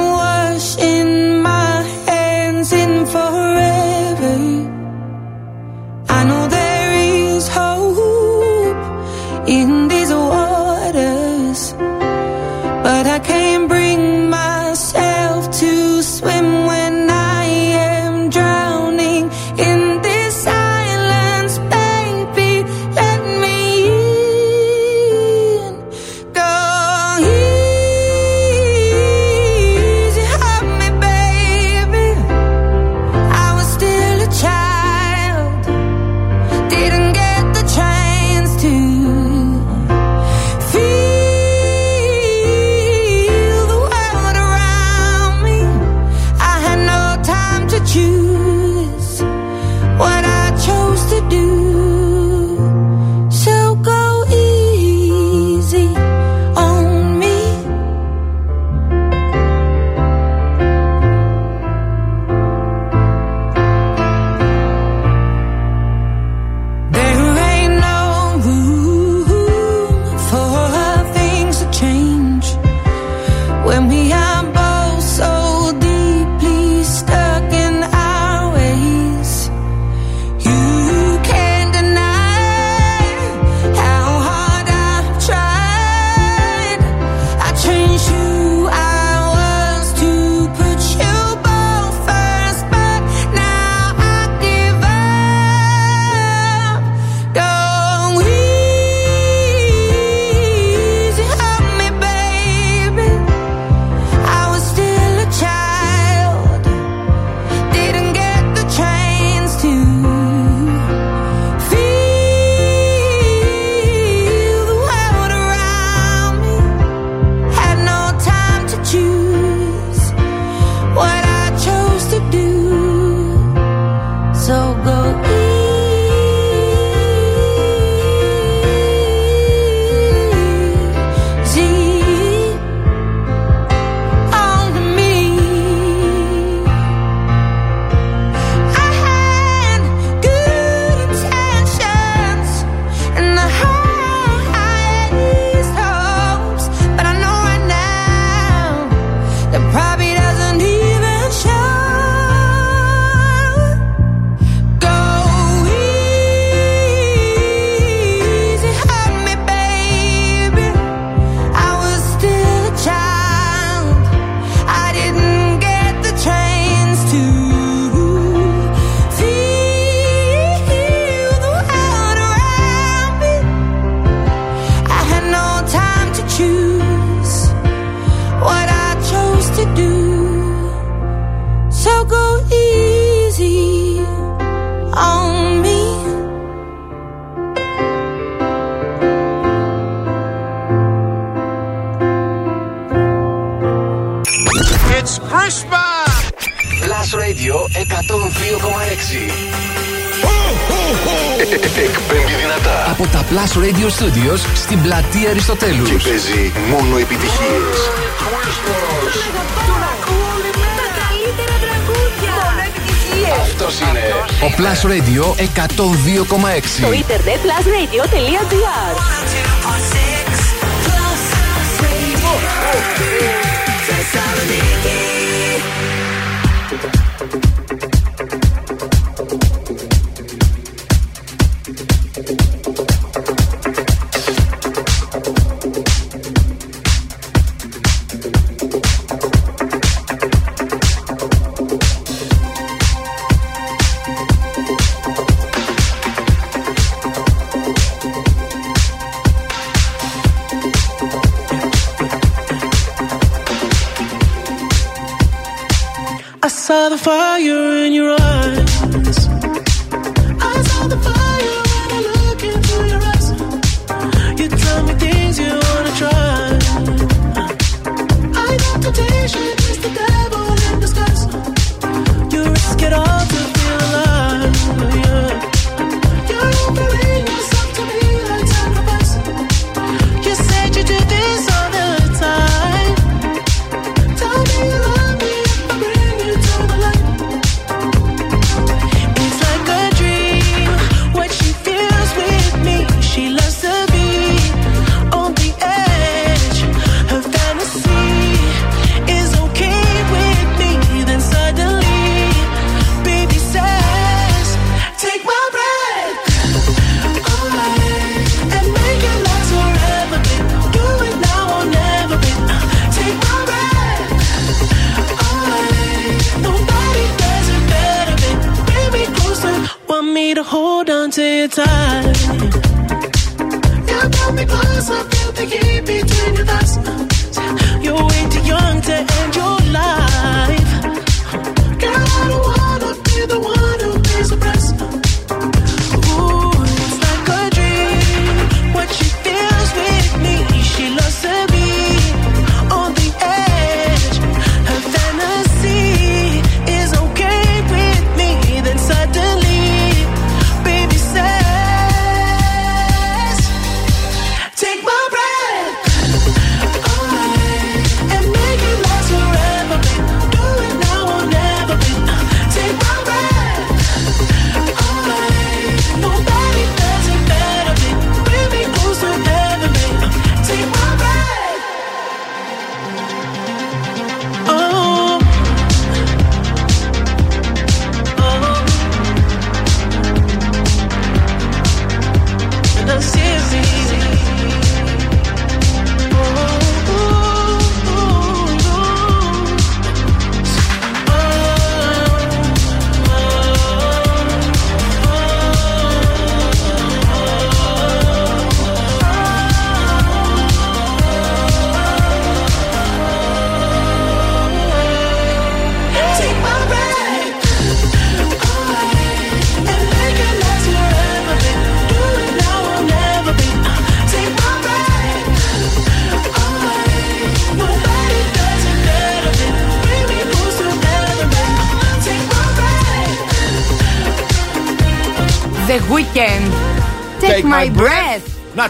Αριστοτέλους. Και παίζει μόνο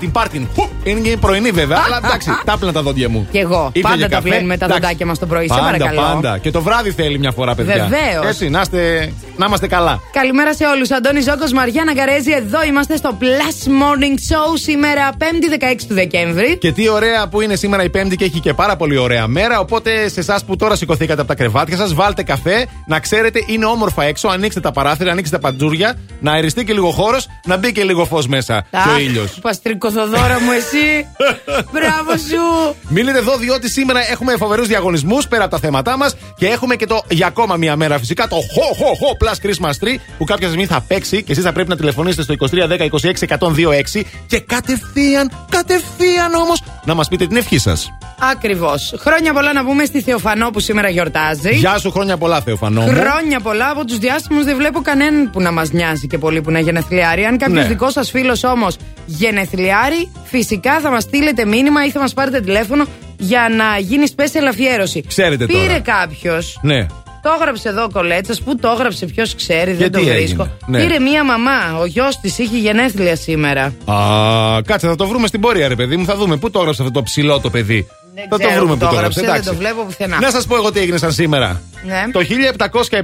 breath. Να την πάρτιν. Είναι και πρωινή βέβαια, αλλά εντάξει, τα έπλυνα τα δόντια μου. Κι εγώ. Ήπια πάντα για τα καφέ. πλένουμε τα Εντάξει. δοντάκια μας το πρωί. Σε Πάντα, παρακαλώ. πάντα. Και το βράδυ θέλει μια φορά, παιδιά. Βεβαίως. Έτσι, να, είστε, να είμαστε καλά. Καλημέρα σε όλους. Αντώνη Ζώκος, Μαριάννα Καρέζη. Εδώ είμαστε στο Plus Morning Show σήμερα, 5η 16 του Δεκέμβρη. Και τι ωραία που είναι σήμερα η Πέμπτη και έχει και πάρα πολύ ωραία μέρα. Οπότε σε εσάς που τώρα σηκωθήκατε από τα κρεβάτια σας, βάλτε καφέ. Να ξέρετε, είναι όμορφα έξω. Ανοίξτε τα παράθυρα, ανοίξτε τα παντζούρια. Να αεριστεί και λίγο χώρος, να μπει και λίγο φως μέσα. Και ο Αχ, ήλιος. Παστρικοθοδόρα μου, εσύ. Μπράβο σου. Μείνετε εδώ, διότι σήμερα έχουμε φοβερούς διαγωνισμούς πέρα από τα θέματά μας και έχουμε και το για ακόμα μία μέρα φυσικά το Ho Ho Ho Plus Christmas Tree που κάποια στιγμή θα παίξει και εσείς θα πρέπει να τηλεφωνήσετε στο 2310 26 126 και κατευθείαν, κατευθείαν όμως να μας πείτε την ευχή σας. Ακριβώς. Χρόνια πολλά να πούμε στη Θεοφανό που σήμερα γιορτάζει. Γεια σου, χρόνια πολλά, Θεοφανό. μου. Χρόνια πολλά από τους διάσημους δεν βλέπω κανέναν που να μας νοιάζει και πολύ που να γενεθλιάρει. Αν κάποιος Ναι. δικός σας φίλος όμως γενεθλιάρει, φυσικά θα μας στείλετε μήνυμα ή θα μας πάρετε τηλέφωνο για να γίνει special αφιέρωση. Ξέρετε Πήρε τώρα. κάποιος. Ναι. Το έγραψε εδώ ο κολέτσας. Πού το έγραψε, ποιος ξέρει, Και δεν το τι βρίσκω. έγινε, ναι. Πήρε μία μαμά. Ο γιος της είχε γενέθλια σήμερα. Α, κάτσε, θα το βρούμε στην πορεία, ρε παιδί μου. Θα δούμε πού το έγραψε αυτό το ψηλό το παιδί. Δεν θα το ξέρω βρούμε που πού το έγραψε, έγραψε. δεν το εντάξει. βλέπω πουθενά. Να σας πω εγώ τι έγινες σαν σήμερα. Ναι. Το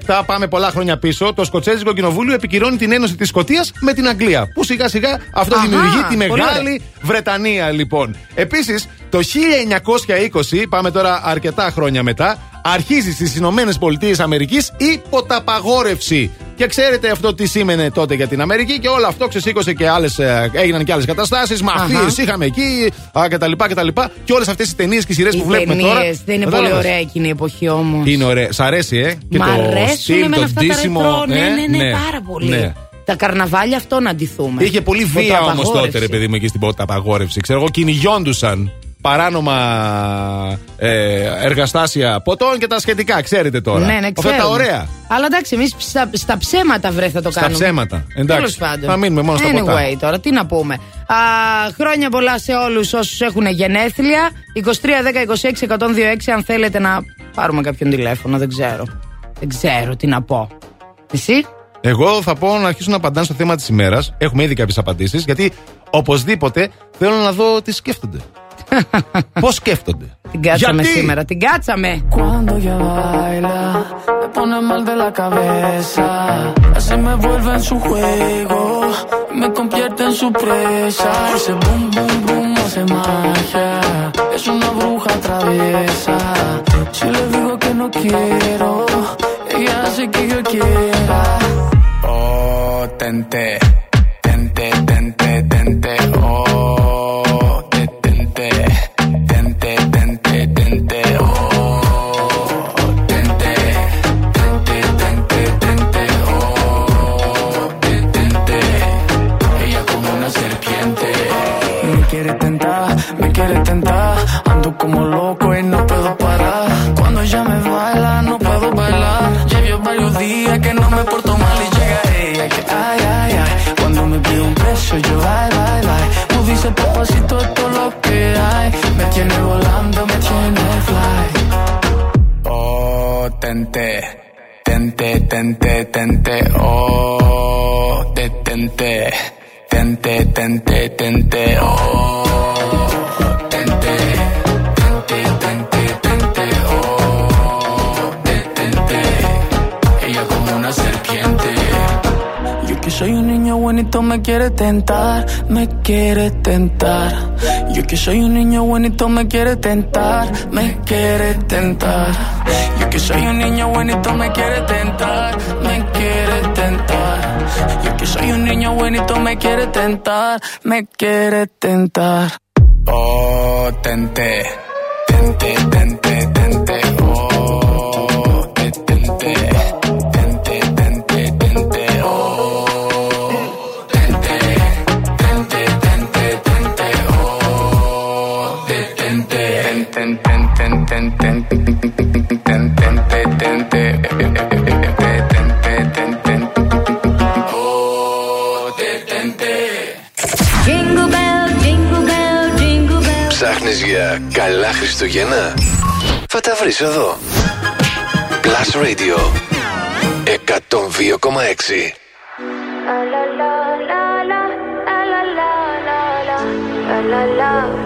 1707, πάμε πολλά χρόνια πίσω, το Σκοτσέζικο Κοινοβούλιο επικυρώνει την ένωση της Σκωτίας με την Αγγλία. Που σιγά σιγά αυτό Αχα, δημιουργεί τη πολύ Μεγάλη Βρετανία, λοιπόν. Επίσης, το 1920, πάμε τώρα αρκετά χρόνια μετά, αρχίζει στις Ηνωμένες Πολιτείες Αμερικής η ποταπαγόρευση. Και ξέρετε αυτό τι σήμαινε τότε για την Αμερική και όλο αυτό ξεσήκωσε και άλλες, ε, έγιναν και άλλες καταστάσεις. Μαφίες Αχα. είχαμε εκεί α, κτλ. κτλ. Και όλες αυτές οι ταινίες και σειρές Οι που βλέπουμε τώρα. ταινίες, δεν είναι πολύ Κατάλαβες. ωραία εκείνη η εποχή όμως. Είναι ωραία. Σ' αρέσει, ε. Και Μ' το αρέσουν στυλ, εμένα το αυτά τα ντύσιμο. ρετρό. ε, Ναι, ναι, ναι, πάρα πολύ. ναι. Τα καρναβάλια αυτό να ντυθούμε. Είχε πολύ βία όμως Ποταπαγόρευση. τότε, ρε παιδί μου, εκεί στην πρώτη απαγόρευση. Ξέρω εγώ, κυνηγιόντουσαν. Παράνομα ε, εργαστάσια ποτών και τα σχετικά. Ξέρετε τώρα. Ναι, ναι, Αυτά τα ξέρουμε. ωραία. Αλλά εντάξει, εμείς στα, στα ψέματα βρε θα το Στα κάνουμε. ψέματα. Εντάξει. Τέλος πάντων. Θα μείνουμε μόνο στα anyway, ποτά. τώρα τι να πούμε. Α, χρόνια πολλά σε όλους όσους έχουν γενέθλια. 23, 10, 26, 126, αν θέλετε να πάρουμε κάποιον τηλέφωνο, δεν ξέρω. Δεν ξέρω τι να πω. Εσύ; Εγώ θα πω να αρχίσουν να απαντάνε στο θέμα της ημέρας. Έχουμε ήδη κάποιες απαντήσεις. Γιατί οπωσδήποτε θέλω να δω τι σκέφτονται. Πώ σκέφτονται. Την κάτσαμε Γιατί? σήμερα, την κάτσαμε. Cuando ella baila, me pone mal de la cabeza. Así me vuelve en su juego, me convierte en su presa. Ese boom, boom, boom hace magia. Es una bruja traviesa. Si le digo que no quiero, ella hace que yo quiera. Oh, tente, tente, tente, tente, oh, Como loco y no puedo parar. Cuando ella me baila, no puedo bailar. Llevo varios días que no me porto mal y llega ella que ay, ay, ay. Cuando me pide un beso, yo ay, ay, ay. Tú dices papacito es lo que hay. Me tiene volando, me tiene fly. Oh, tente, tente, tente, tente, oh, te tente, tente, tente, tente, oh, soy un niño bonito me quiere tentar, me quiere tentar. Yo que soy un niño bonito me quiere tentar, me quiere tentar. Yo que soy un niño bonito me quiere tentar, me quiere tentar. Yo que soy un niño bonito me quiere tentar, me quiere tentar. Oh, tente, tente, tente, tente, Ψάχνεις για καλά Χριστούγεννα; Θα τα βρεις εδώ. Plus Radio. 102,6 People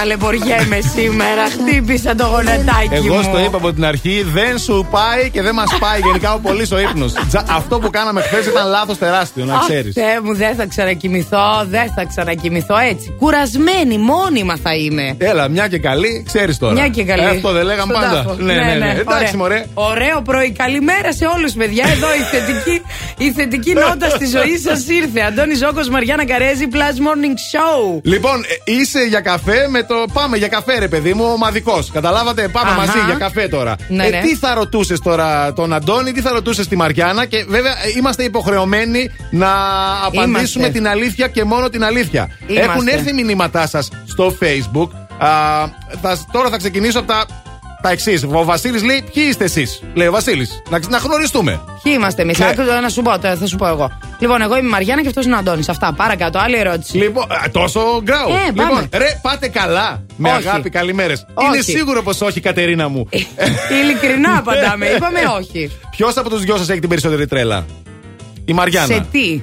ταλαιπωριέμαι σήμερα. Χτύπησα το γονατάκι μου. Εγώ στο είπα από την αρχή, δεν σου πάει και δεν μας πάει γενικά ο πολύς ο ύπνος. Αυτό που κάναμε χθες ήταν λάθος τεράστιο, να Αχ, ξέρεις. Θεέ μου, δεν θα ξανακοιμηθώ, δεν θα ξανακοιμηθώ έτσι. Κουρασμένη, μόνιμα θα είμαι. Έλα, μια και καλή, ξέρεις τώρα. Μια και καλή. Αυτό δεν λέγαμε Στον πάντα. τάφο. Ναι, ναι, ναι. Εντάξει, Ωραία. μωρέ. Ωραίο πρωί. Καλημέρα σε όλους, παιδιά. Εδώ η θετική, η θετική νότα στη ζωή σας ήρθε. Αντώνη Ζόκο, Μαριάννα Καρέζη, Plus Morning Show. Λοιπόν, ε, είσαι για καφέ με το. Πάμε για καφέ, ρε παιδί μου, ομαδικός. Καταλάβατε, πάμε Αχα. μαζί για καφέ τώρα. Ναι, ε, ναι. Τι θα ρωτούσες τώρα τον Αντώνη, τι θα ρωτούσες τη Μαριάννα και βέβαια ε, είμαστε υποχρεωμένοι να απαντήσουμε Είμαστε. την αλήθεια και μόνο την αλήθεια. Είμαστε. Έχουν έρθει μηνύματά σας στο Facebook. Α, θα, τώρα θα ξεκινήσω από τα, τα εξής. Ο Βασίλης λέει: Ποιοι είστε εσείς, λέει ο Βασίλης. Να, να γνωριστούμε. Ποιοι είμαστε εμείς, Ναι. να σου πω, τώρα θα σου πω εγώ. Λοιπόν, εγώ είμαι η Μαριάννα και αυτός είναι ο Αντώνης. Αυτά, παρακάτω. Άλλη ερώτηση. Λοιπόν, α, τόσο γκράου. Ε, πάμε. λοιπόν, ρε, πάτε καλά. Με Όχι. αγάπη, καλημέρες. Όχι. Είναι σίγουρο πως όχι, Κατερίνα μου. Ειλικρινά απαντάμε. Είπαμε όχι. Ποιος από τους δυο σας έχει την περισσότερη τρέλα, Η Μαριάννα. Σε τι;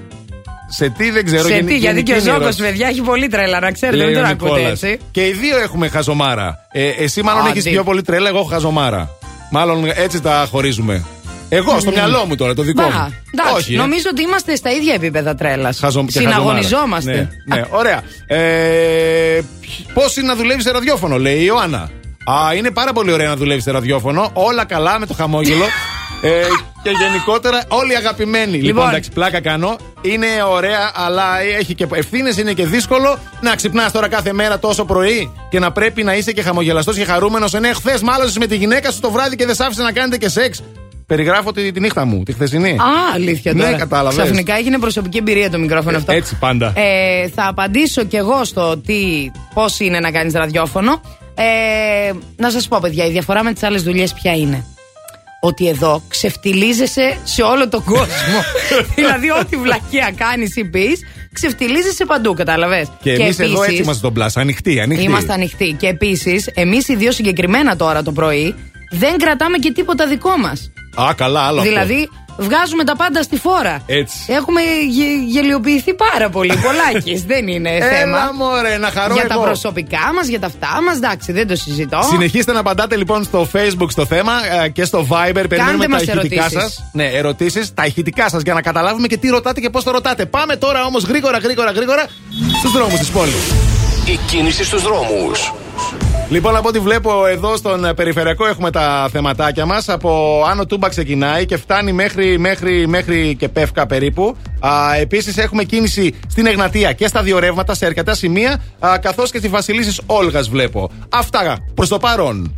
Σε τι δεν ξέρω. Σε γενι- τι, γιατί γενική και ο είναι η Ζόκο, ερώτηση. παιδιά, έχει πολύ τρέλα, να ξέρετε. Λέει Δεν ο τον ακούτε Νικόλας. έτσι. Και οι δύο έχουμε χαζομάρα. Ε, εσύ μάλλον Άντε. έχεις πιο πολύ τρέλα, εγώ έχω χαζομάρα. Μάλλον έτσι τα χωρίζουμε. Εγώ στο Ναι. μυαλό μου τώρα, το δικό Μπα, μου. εντάξει, Όχι. ε. νομίζω ότι είμαστε στα ίδια επίπεδα τρέλας. Χαζο- και Συναγωνιζόμαστε. χαζομάρα. Ναι, ναι, ωραία. Ε, Πώς είναι να δουλεύεις σε ραδιόφωνο, λέει η Ιωάννα. Α, είναι πάρα πολύ ωραία να δουλεύεις σε ραδιόφωνο. Όλα καλά με το χαμόγελο. ε, και γενικότερα όλοι αγαπημένοι. Λοιπόν, Λοιπόν. εντάξει, πλάκα κάνω. Είναι ωραία, αλλά έχει και ευθύνες, είναι και δύσκολο να ξυπνάς τώρα κάθε μέρα τόσο πρωί και να πρέπει να είσαι και χαμογελαστός και χαρούμενος. Ναι, χθε μάλωσε με τη γυναίκα σου το βράδυ και δεν σ' άφησε να κάνετε και σεξ. Περιγράφω τη, τη νύχτα μου, τη χθεσινή. Α, αλήθεια τώρα. Ναι, κατάλαβες. Ξαφνικά έγινε προσωπική εμπειρία το μικρόφωνο αυτό. Έτσι πάντα. Ε, θα απαντήσω κι εγώ στο τι, πώς είναι να κάνεις ραδιόφωνο. Ε, να σας πω, παιδιά, η διαφορά με τις άλλες δουλειές ποια είναι. Ότι εδώ ξεφτιλίζεσαι σε όλο τον κόσμο. δηλαδή, ό,τι βλακεία κάνεις ή πεις, ξεφτιλίζεσαι παντού, κατάλαβες; Και, εμείς εδώ επίσης- έτσι είμαστε στον πλάσ. Ανοιχτοί, ανοιχτοί. Είμαστε ανοιχτοί. Και επίσης, εμείς οι δύο συγκεκριμένα τώρα το πρωί, δεν κρατάμε και τίποτα δικό μας. Α, καλά, άλλο αυτό. Δηλαδή, βγάζουμε τα πάντα στη φόρα. Έτσι. Έχουμε γε- γελιοποιηθεί πάρα πολύ. Πολλάκις, δεν είναι Έλα, θέμα. μωρέ, να χαρώ για τα εγώ. προσωπικά μας, για τα αυτά μας, εντάξει, δεν το συζητώ. Συνεχίστε να απαντάτε λοιπόν στο Facebook στο θέμα ε, και στο Viber. Περιμένουμε τα μας ηχητικά ερωτήσεις. σας. Ναι, ερωτήσεις, τα ηχητικά σας για να καταλάβουμε και τι ρωτάτε και πώς το ρωτάτε. Πάμε τώρα όμως γρήγορα, γρήγορα, γρήγορα στους δρόμους της πόλης. Η κίνηση στους δρόμους. Λοιπόν, από ό,τι βλέπω εδώ στον ε, περιφερειακό έχουμε τα θεματάκια μας. Από Άνω Τούμπα ξεκινάει και φτάνει μέχρι, μέχρι, μέχρι και Πεύκα περίπου. Επίσης έχουμε κίνηση στην Εγνατία και στα δύο ρεύματα σε αρκετά σημεία. Καθώς και στη Βασιλίσης Όλγας βλέπω. Αυτά προς το παρόν.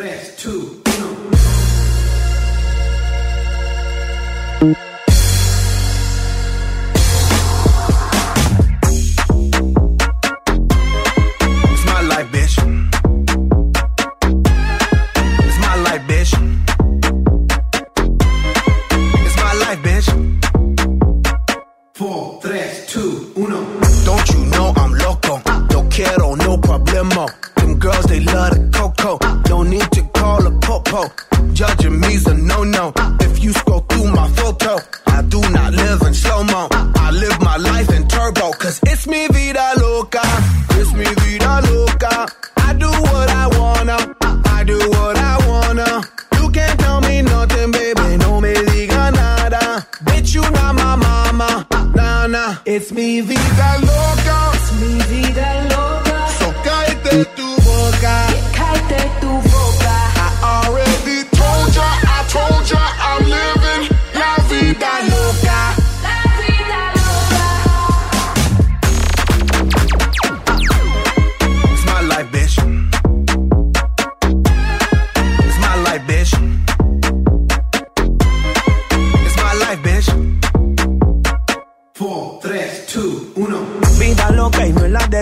It's no. Them girls, they love the coco. No need to call a popo. Judging me's a no-no. If you scroll through my photo, I do not live in slow-mo. I live my life in turbo, cause it's me vida loca. It's me vida loca. I do what I wanna. I do what I wanna. You can't tell me nothing, baby. No me diga nada. Bitch, you not my mama. Nah, nah. It's me vida loca. It's mi vida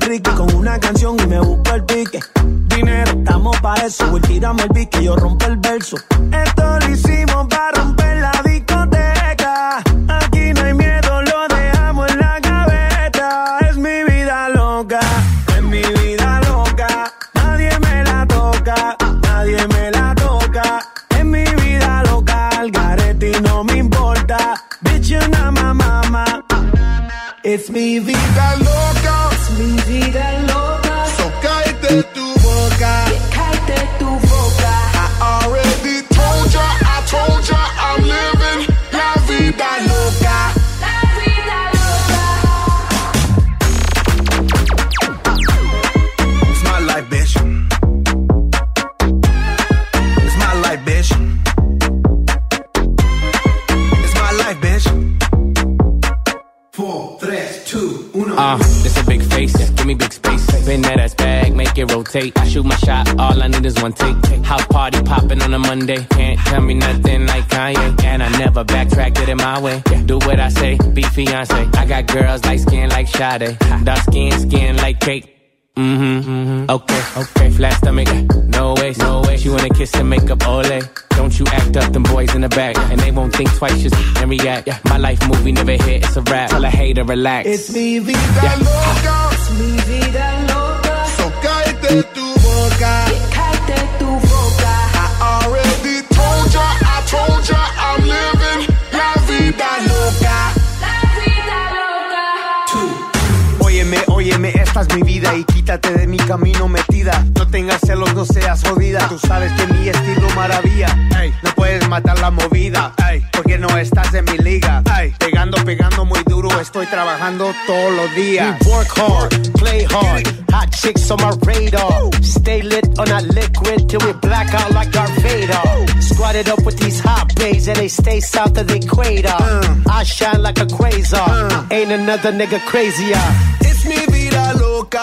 Ricky con una canción y me busco el pique. Dinero, estamos pa' eso. Voy tirame el beat que yo rompo el verso. Esto lo hicimos para romper la discoteca. Aquí no hay miedo, lo dejamos en la gaveta. Es mi vida loca, es mi vida loca. Nadie me la toca, nadie me la toca. Es mi vida loca, al garete no me importa. Bitch, you're not my mama. Es mi vida rotate. I shoot my shot, all I need is one take. House party popping on a Monday. Can't tell me nothing like Kanye. And I never backtrack, get it my way. Do what I say, be fiance. I got girls like skin like Sade. Dark skin, skin like cake. Mm-hmm. Okay, okay. Flat stomach, no way, no way. She wanna kiss and make up, ole. Don't you act up, them boys in the back. And they won't think twice, just and react. My life movie never hit, it's a rap. Tell a hater, relax. It's me, vida loca. Mi vida loca. So cállate tu boca. Cállate tu boca. I already told ya, I told ya, I'm living la vida loca. Óyeme, óyeme, esta es mi vida y quítate de mi camino metida. Celos, no seas jodida. Tú sabes que mi estilo maravilla. Ey, no puedes matar la movida. Ey, porque no estás en mi liga. Ey, pegando, pegando muy duro. Estoy trabajando todos los días. We work hard, play hard. Hot chicks on my radar. Stay lit on that liquid till we black out like Darth Vader. Squatted up with these hot bays and they stay south of the equator. I shine like a quasar. Ain't another nigga crazier. It's mi vida loca.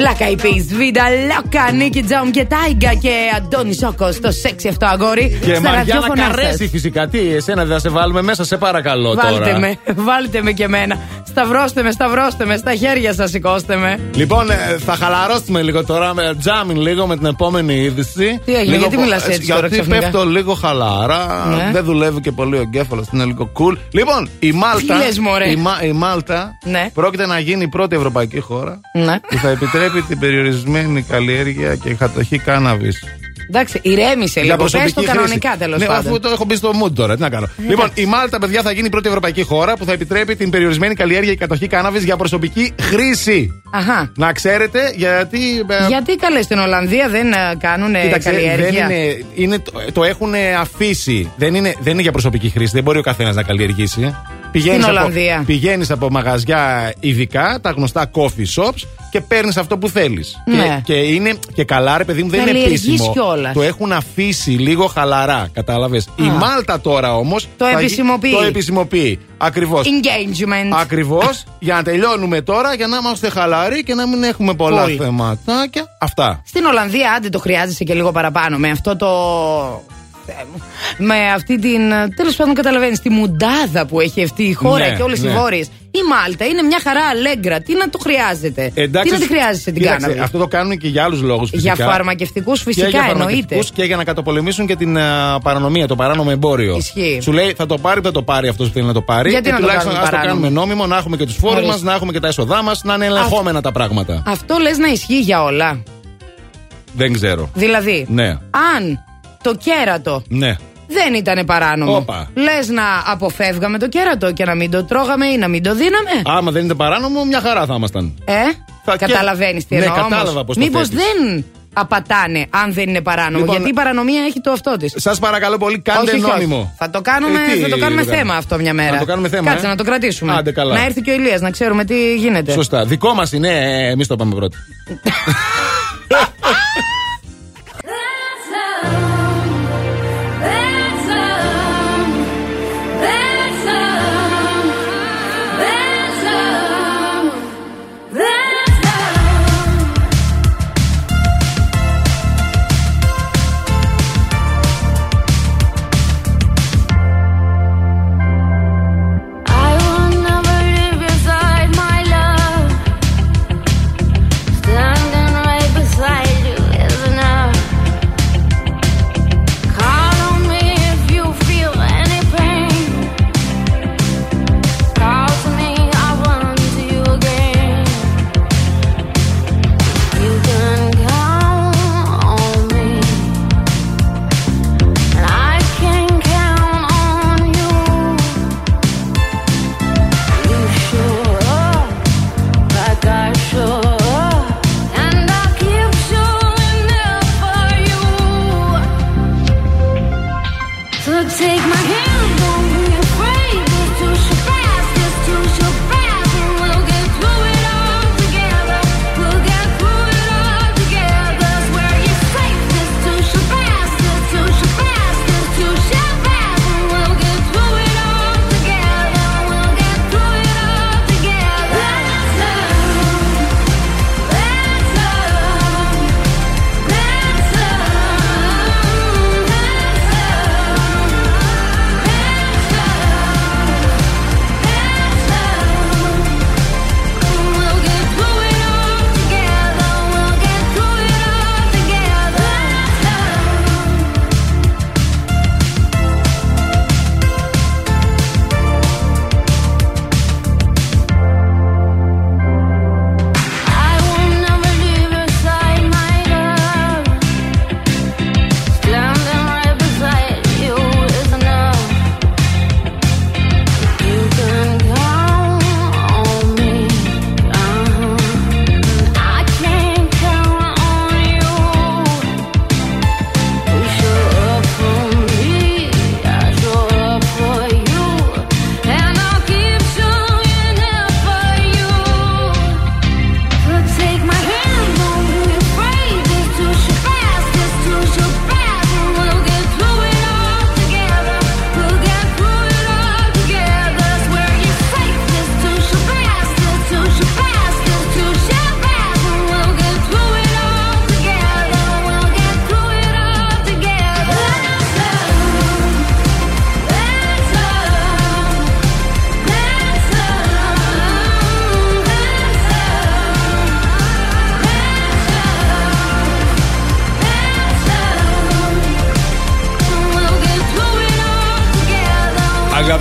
Black Eyed Peas, Vida Loca, Νίκη Τζάουμ και Τάιγκα και Αντώνη Σόκο, το σεξι αυτό αγόρι. Και στα Μαριάννα ραδιόφωνά σας. Καρέση φυσικά. Τι, εσένα δεν θα σε βάλουμε μέσα, σε παρακαλώ Βάλτε τώρα. με, βάλτε με και εμένα. Σταυρώστε με, σταυρώστε με, στα χέρια σας σηκώστε με. Λοιπόν, ε, θα χαλαρώσουμε λίγο τώρα, με τζάμιν λίγο με την επόμενη είδηση. Τι έγινε, Λίγο γιατί πο- μιλάς έτσι τώρα Γιατί ξαφνικά; πέφτω λίγο χαλαρά. Ναι. Δεν δουλεύει και πολύ ο εγκέφαλος, είναι λίγο cool. Λοιπόν, η Μάλτα. Τι λες, μωρέ; η, Μα- η Μάλτα Ναι. πρόκειται να γίνει η πρώτη ευρωπαϊκή χώρα Ναι. που θα επιτρέπει την περιορισμένη καλλιέργεια και κατοχή κάναβης. Εντάξει, ηρέμησε λίγο. Πες το κανονικά τέλος ναι, πάντων. αφού το έχω μπει στο mood τώρα, τι να κάνω. λοιπόν, η Μάλτα, παιδιά, θα γίνει η πρώτη ευρωπαϊκή χώρα που θα επιτρέπει την περιορισμένη καλλιέργεια και κατοχή κάναβης για προσωπική χρήση. Αχά. Να ξέρετε, γιατί. ε, Γιατί καλέ στην Ολλανδία δεν κάνουν Κοίταξε, δεν καλλιέργεια; είναι, είναι, το, το έχουν αφήσει. Δεν είναι, δεν είναι για προσωπική χρήση. Δεν μπορεί ο καθένας να καλλιεργήσει. Πηγαίνεις Στην από, Ολλανδία. πηγαίνεις από μαγαζιά ειδικά, τα γνωστά coffee shops και παίρνεις αυτό που θέλεις. Ναι. Και, και είναι και καλά, ρε παιδί μου, δεν είναι Καλλιεργείς επίσημο. κιόλας. Το έχουν αφήσει λίγο χαλαρά, κατάλαβες. Η Μάλτα τώρα όμως. Το επισημοποιεί. Το επισημοποιεί. Ακριβώς. Engagement. Ακριβώς. για να τελειώνουμε τώρα, για να είμαστε χαλαροί και να μην έχουμε πολλά Cool. θεματάκια. Αυτά. Στην Ολλανδία, άντε το χρειάζεσαι και λίγο παραπάνω. Με αυτό το. Θεέ μου. Με αυτή την. Τέλος πάντων, καταλαβαίνεις τη μουντάδα που έχει αυτή η χώρα Ναι, και όλες ναι. οι βόρειες. Η Μάλτα είναι μια χαρά αλέγκρα. Τι να το χρειάζεται; Εντάξει, τι να τη χρειάζεσαι την κοίταξε, κάναβη; Αυτό το κάνουν και για άλλους λόγους. Για φαρμακευτικούς φυσικά εννοείται. Και για να καταπολεμήσουν και την α, παρανομία, το παράνομο εμπόριο. Ισχύει. Σου λέει θα το πάρει, δεν το πάρει αυτός που θέλει να το πάρει. Γιατί και να το τουλάχιστον κάνουμε ας το παράνομο; κάνουμε νόμιμο, να έχουμε και τους φόρους μας, Ορίστε. να έχουμε και τα έσοδά μας, να είναι ελεγχόμενα τα πράγματα. Αυτό λες να ισχύει για όλα. Δεν ξέρω. Δηλαδή, Ναι, αν το κέρατο ναι. δεν ήταν παράνομο. Όπα. Λες να αποφεύγαμε το κέρατο και να μην το τρώγαμε ή να μην το δίναμε; Άμα δεν είναι παράνομο, μια χαρά θα ήμασταν. Ε, Θα- καταλαβαίνεις τι Ναι, εννοώ. κατάλαβα πώς το Μήπως θέτεις. δεν απατάνε αν δεν είναι παράνομο. Λοιπόν, γιατί η παρανομία έχει το αυτό της. Σας παρακαλώ πολύ, κάντε όχι, όχι, νόμιμο. όχι. Θα το κάνουμε, Ε, τι θα το κάνουμε θα κάνουμε; θέμα αυτό μια μέρα. Να το κάνουμε θέμα, Κάτσε ε; να το κρατήσουμε. Άντε, καλά. Να έρθει και ο Ηλίας να ξέρουμε τι γίνεται. Σωστά. Δικό μας είναι, ε, εμείς το πάμε πρώτοι.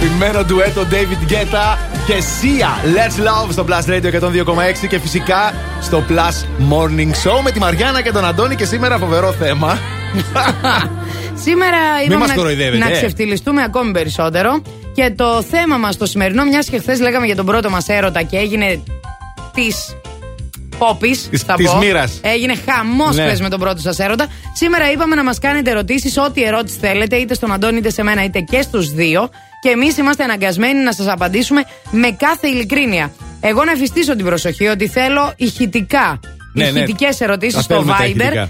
Αγαπημένο ντουέτο David Guetta και Sia. Let's Love στο Plus Radio 102,6 και φυσικά στο Plus Morning Show με τη Μαριάννα και τον Αντώνη και σήμερα φοβερό θέμα. Σήμερα Μην είπαμε μας να, κοροϊδεύετε, να ε. ξεφτυλιστούμε ακόμη περισσότερο. Και το θέμα μας το σημερινό, μιας και χθες λέγαμε για τον πρώτο μας έρωτα και έγινε της Πόπη. Της- της μοίρας. Έγινε χαμός Ναι. χθες με τον πρώτο σας έρωτα. Σήμερα είπαμε να μας κάνετε ερωτήσεις, ό,τι ερώτηση θέλετε, είτε στον Αντώνη είτε σε μένα, είτε και στους δύο. Και εμείς είμαστε αναγκασμένοι να σας απαντήσουμε με κάθε ειλικρίνεια. Εγώ να εφιστήσω την προσοχή ότι θέλω ηχητικά. Ναι, ναι. ηχητικές ερωτήσεις Τα στο θέλουμε τα Viber ηχητικά.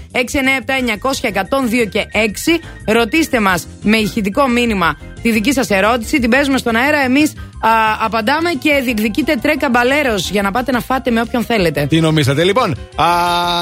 697-900-102 και 6. Ρωτήστε μας με ηχητικό μήνυμα τη δική σας ερώτηση. Την παίζουμε στον αέρα. Εμείς απαντάμε και διεκδικείτε τρέκα μπαλέρο για να πάτε να φάτε με όποιον θέλετε. Τι νομίζατε, λοιπόν. Α,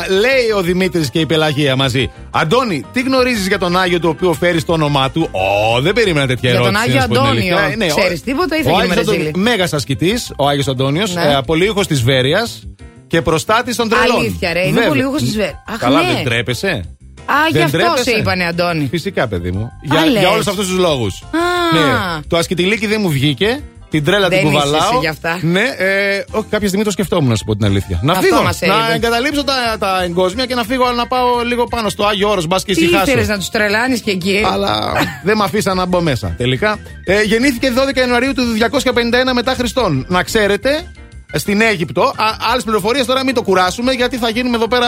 λέει ο Δημήτρης και η Πελαγία μαζί. Αντώνη, τι γνωρίζεις για τον Άγιο του οποίου φέρεις το όνομά του; Ω, δεν περίμενα τέτοια Για τον ερώτηση. Άγιο να σου πω την Αντώνιο. αλήθεια. Ε, Ξέρεις τίποτα ή θα ο γίνουμε Άγιος ρεζίλοι; Αντώνιος, Μέγας ασκητής, ο Άγιος Αντώνιος, Ναι. ε, απολύγο της Βέρειας και προστάτη των τρελών. Αλήθεια, ρε, είναι Βέβαια. απολύγος της Βέρειας. Αχ, Καλά, ναι. δεν τρέπεσαι. Α, γι' Δεν αυτό τρέπεσαι; σε είπανε Αντώνη. Φυσικά, παιδί μου. Α, Για, λες. για όλους αυτούς τους λόγους. Α. Ναι. Το ασκητηλίκι δεν μου βγήκε. Την τρέλα Δεν την είσαι κουβαλάω. εσύ γι' αυτά. Ναι, ε, όχι, κάποια στιγμή το σκεφτόμουν, να σου πω την αλήθεια. Να Αυτό φύγω. μας να έλειπε. εγκαταλείψω τα, τα εγκόσμια και να φύγω να πάω λίγο πάνω στο Άγιο Όρος. Μπας και Τι ησυχάσω. ήθελες να τους τρελάνεις και εκεί. Αλλά δεν με αφήσαν να μπω μέσα. Τελικά. Ε, γεννήθηκε 12 Ιανουαρίου του 251 μετά Χριστόν. Να ξέρετε, στην Αίγυπτο. Άλλες πληροφορίες τώρα μην το κουράσουμε γιατί θα γίνουμε εδώ πέρα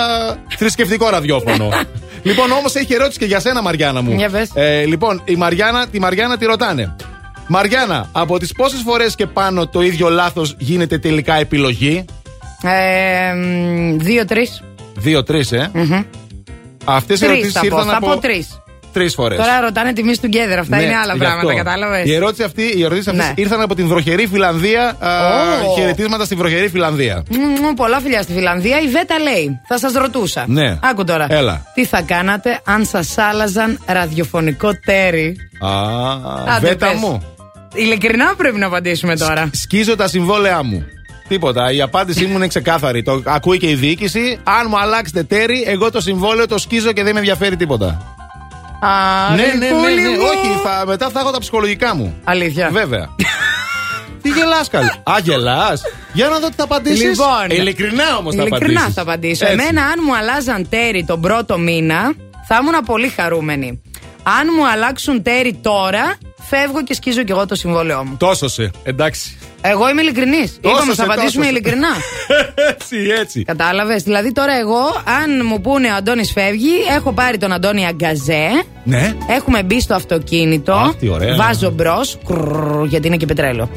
θρησκευτικό ραδιόφωνο. λοιπόν, όμως έχει ερώτηση και για σένα, Μαριάννα μου. Για πες. Ε, λοιπόν, η Μαριάννα, τη Μαριάννα τη ρωτάνε. Μαριάννα, από τις πόσες φορές και πάνω το ίδιο λάθος γίνεται τελικά επιλογή; Ε, μ, Δύο-τρει. Δύο-τρει, ε. Αυτές οι Τρεις ερωτήσεις θα πω. ήρθαν Θα από. πω τρεις. Τρεις φορές. Τώρα ρωτάνε τιμή του together. Αυτά Ναι, είναι άλλα γι' πράγματα, αυτό. κατάλαβες; Η ερώτηση αυτή, οι ερωτήσεις αυτές Ναι. ήρθαν από την βροχερή Φιλανδία. α, Ω. Χαιρετίσματα στη βροχερή Φιλανδία. Μμμ, πολλά φιλιά στη Φιλανδία. Η Βέτα λέει: Θα σας ρωτούσα. Ναι. Άκου τώρα. Έλα. Τι θα κάνατε αν σας άλλαζαν ραδιοφωνικό τέρι; Α, Άντε, βέτα πες. μου. Ειλικρινά πρέπει να απαντήσουμε τώρα. Σκίζω τα συμβόλαιά μου. Τίποτα. Η απάντησή μου είναι ξεκάθαρη. Το ακούει και η διοίκηση. Αν μου αλλάξετε τέρι, εγώ το συμβόλαιο το σκίζω και δεν με ενδιαφέρει τίποτα. Α, ναι, ναι, ναι, Ρικούλη ναι. μου. Όχι, θα, μετά θα έχω τα ψυχολογικά μου. Αλήθεια. Βέβαια. Τι γελάς, καλή. Α, γελάς. Για να δω τι θα απαντήσεις. Λοιπόν, ειλικρινά όμως θα απαντήσεις. Ειλικρινά θα απαντήσω. Εμένα, αν μου αλλάζαν τέρι τον πρώτο μήνα, θα ήμουν πολύ χαρούμενη. Αν μου αλλάξουν τέρι τώρα, φεύγω και σκίζω κι εγώ το συμβόλαιό μου. Τόσο σε. Εντάξει. Εγώ είμαι ειλικρινής. Τόσο Είπαμε, σε, θα απαντήσουμε τόσο σε. ειλικρινά. έτσι, έτσι. Κατάλαβες. Δηλαδή τώρα εγώ, αν μου πούνε ο Αντώνης φεύγει, έχω πάρει τον Αντώνη Αγκαζέ. Ναι. Έχουμε μπει στο αυτοκίνητο. Αχ, τι ωραία. Βάζω μπρος. Γιατί είναι και πετρέλαιο.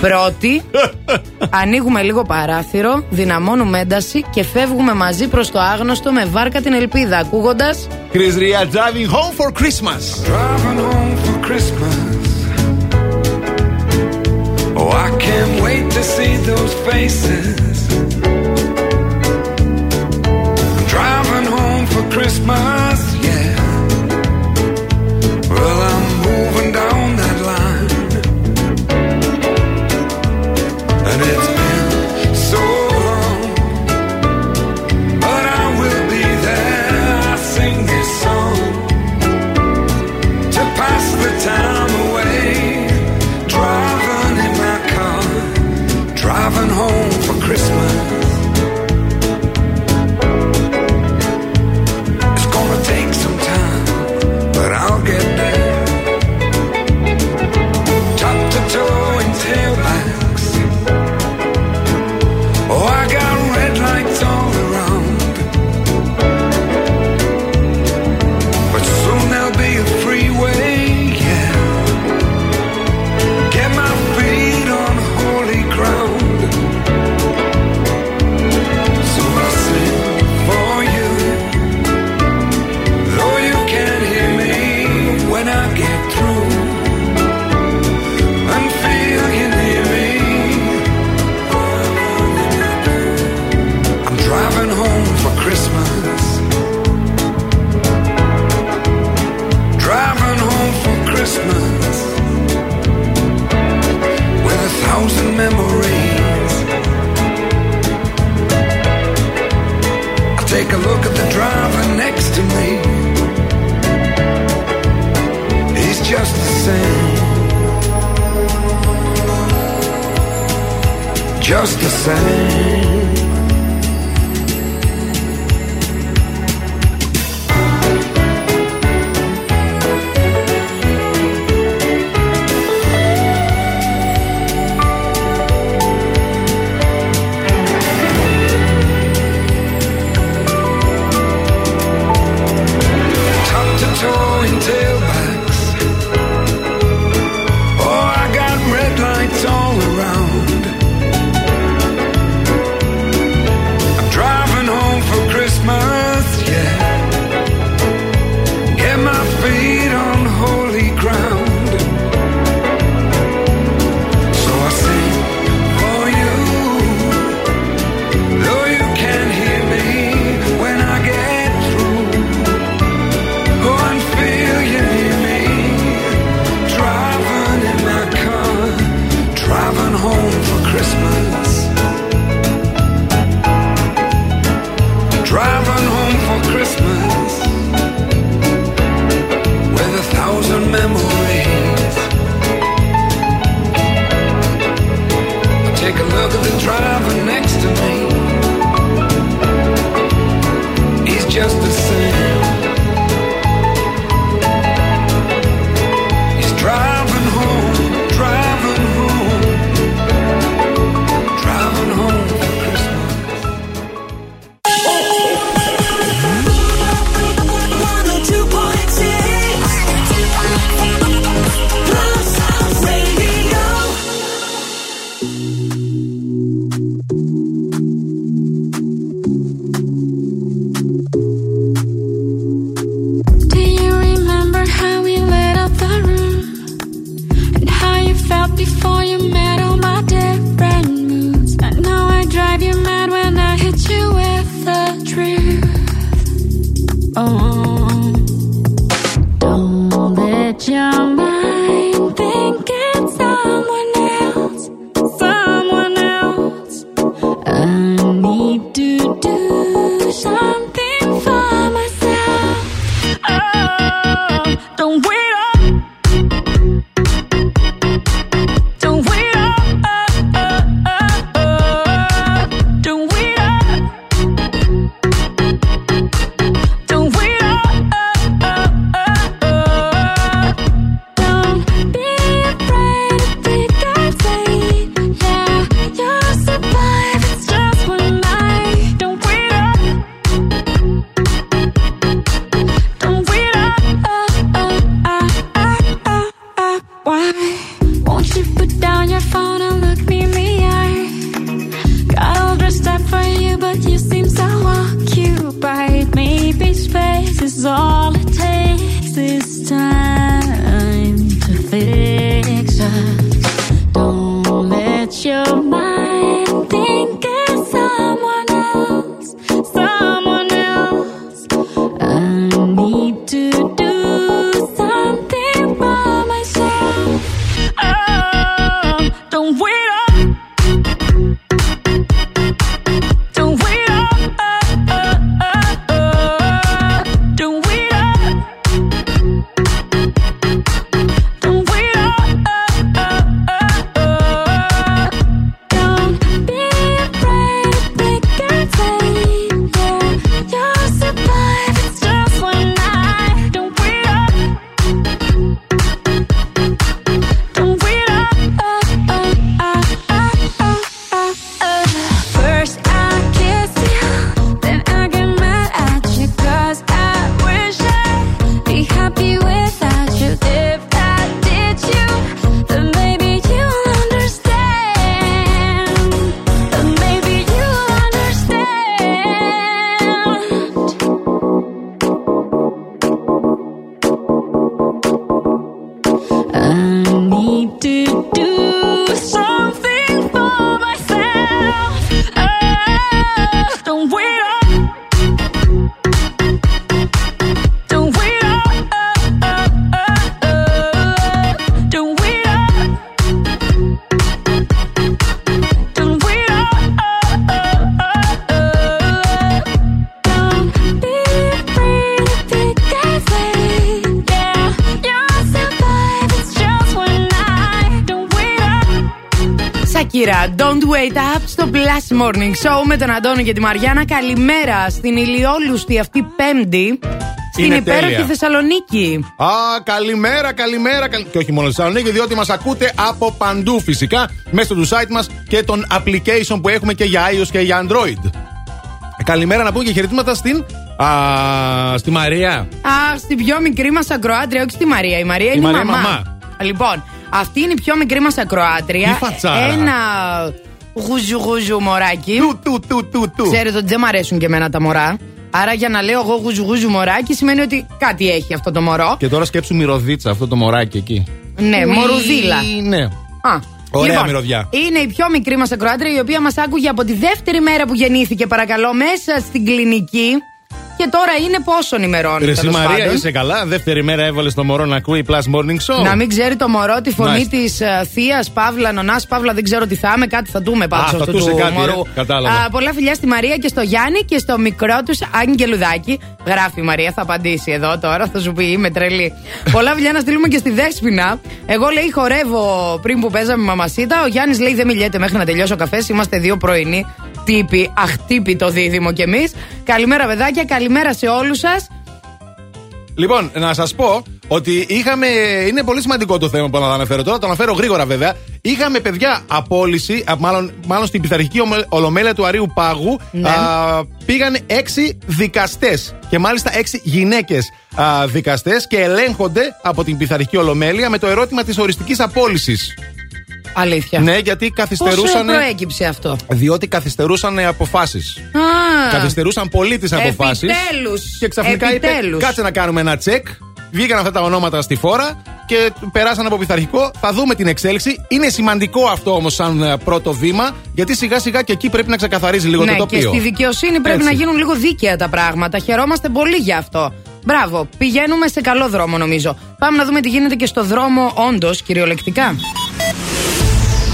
Πρώτη, ανοίγουμε λίγο παράθυρο, δυναμώνουμε ένταση και φεύγουμε μαζί προς το άγνωστο με βάρκα την ελπίδα. Ακούγοντας. Chris Ria driving home for Christmas. Christmas. Oh, I can't wait to see those faces. I'm Driving home for Christmas, just the same. Morning Show με τον Αντώνη και τη Μαριάννα. Καλημέρα στην ηλιόλουστη αυτή Πέμπτη. Στην Είναι υπέροχη τέλεια. Θεσσαλονίκη. Α, καλημέρα, καλημέρα. καλ- Και όχι μόνο στη Θεσσαλονίκη, διότι μας ακούτε από παντού φυσικά μέσω του site μας και των application που έχουμε και για iOS και για Android. Καλημέρα να πούμε και χαιρετήματα στην. Α, στη Μαρία. Αχ, στην πιο μικρή μας ακροάτρια, όχι στη Μαρία. Η Μαρία είναι Μαρία η μαμά. μαμά. Λοιπόν, αυτή είναι η πιο μικρή μας ακροάτρια. Τι φατσάρα. Ένα γουζου γουζου μωράκι. Του, του, του, του, του. Ξέρετε ότι δεν μ' αρέσουν και εμένα τα μωρά. Άρα για να λέω εγώ γουζου γουζου μωράκι σημαίνει ότι κάτι έχει αυτό το μωρό. Και τώρα σκέψου μυρωδίτσα αυτό το μωράκι εκεί. Ναι, Ουι, μορουδίλα. Ναι. Α. Ωραία λοιπόν, μυρωδιά. Είναι η πιο μικρή μας ακροάτρια, η οποία μας άκουγε από τη δεύτερη μέρα που γεννήθηκε, παρακαλώ, μέσα στην κλινική. Και τώρα είναι πόσων ημερών. Ρε, εσύ τέλος Μαρία, πάντων. είσαι καλά; Δεύτερη μέρα έβαλες το μωρό να ακούει Plus Morning Show. Να μην ξέρει το μωρό τη φωνή Μάλιστα. της Θεία Παύλα, Νονάς Παύλα, δεν ξέρω τι θα είμαι, κάτι θα δούμε πάντως Α, θα αυτού τούσε του κάτι, ε, μωρού. κατάλαβα. Α, πολλά φιλιά στη Μαρία και στο Γιάννη και στο μικρό τους Άγγελουδάκι. Γράφει η Μαρία, θα απαντήσει εδώ τώρα, θα σου πει είμαι τρελή. πολλά φιλιά να στείλουμε και στη Δέσποινα. Εγώ λέει χορεύω πριν που παίζαμε μαμασίτα. Ο Γιάννης λέει δεν μιλιέται μέχρι να τελειώσει ο καφές. Είμαστε δύο πρωινοί τύποι, αχτύπητο δίδυμο κι εμείς. Καλημέρα, παιδάκια, καλημέρα σε όλους σας. Λοιπόν, να σας πω ότι είχαμε. Είναι πολύ σημαντικό το θέμα που θα αναφέρω τώρα. Το αναφέρω γρήγορα βέβαια. Είχαμε παιδιά απόλυση, α, μάλλον, μάλλον στην πειθαρχική ομο- ολομέλεια του Αρίου Πάγου. Ναι. Α, πήγαν έξι δικαστές. Και μάλιστα έξι γυναίκες δικαστές και ελέγχονται από την πειθαρχική ολομέλεια με το ερώτημα της οριστικής απόλυσης. Αλήθεια. Ναι, γιατί Πώ καθυστερούσαν. προέκυψε αυτό; Διότι καθυστερούσαν αποφάσεις. Α, Καθυστερούσαν πολύ τις αποφάσεις. Επιτέλους. Και ξαφνικά Επιτέλους. είπε: Κάτσε να κάνουμε ένα τσεκ. Βγήκαν αυτά τα ονόματα στη φόρα και περάσαν από πειθαρχικό. Θα δούμε την εξέλιξη. Είναι σημαντικό αυτό όμως σαν ε, πρώτο βήμα, γιατί σιγά σιγά και εκεί πρέπει να ξεκαθαρίζει λίγο ναι, το και τοπίο. στη δικαιοσύνη πρέπει Έτσι. να γίνουν λίγο δίκαια τα πράγματα. Χαιρόμαστε πολύ γι' αυτό. Μπράβο, πηγαίνουμε σε καλό δρόμο νομίζω. Πάμε να δούμε τι γίνεται και στο δρόμο, όντως, κυριολεκτικά.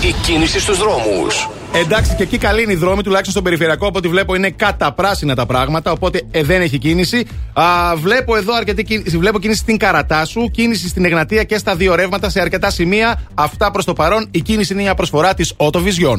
Η κίνησης στους δρόμους. Εντάξει, και εκεί καλή είναι η δρόμη, τουλάχιστον στον περιφερειακό. Από ό,τι βλέπω είναι καταπράσινα τα πράγματα, οπότε ε, δεν έχει κίνηση. Α, βλέπω εδώ αρκετή κίνηση, βλέπω κίνηση στην Καρατάσου, κίνηση στην Εγνατία και στα δύο ρεύματα σε αρκετά σημεία. Αυτά προς το παρόν. Η κίνηση είναι μια προσφορά της Autovision.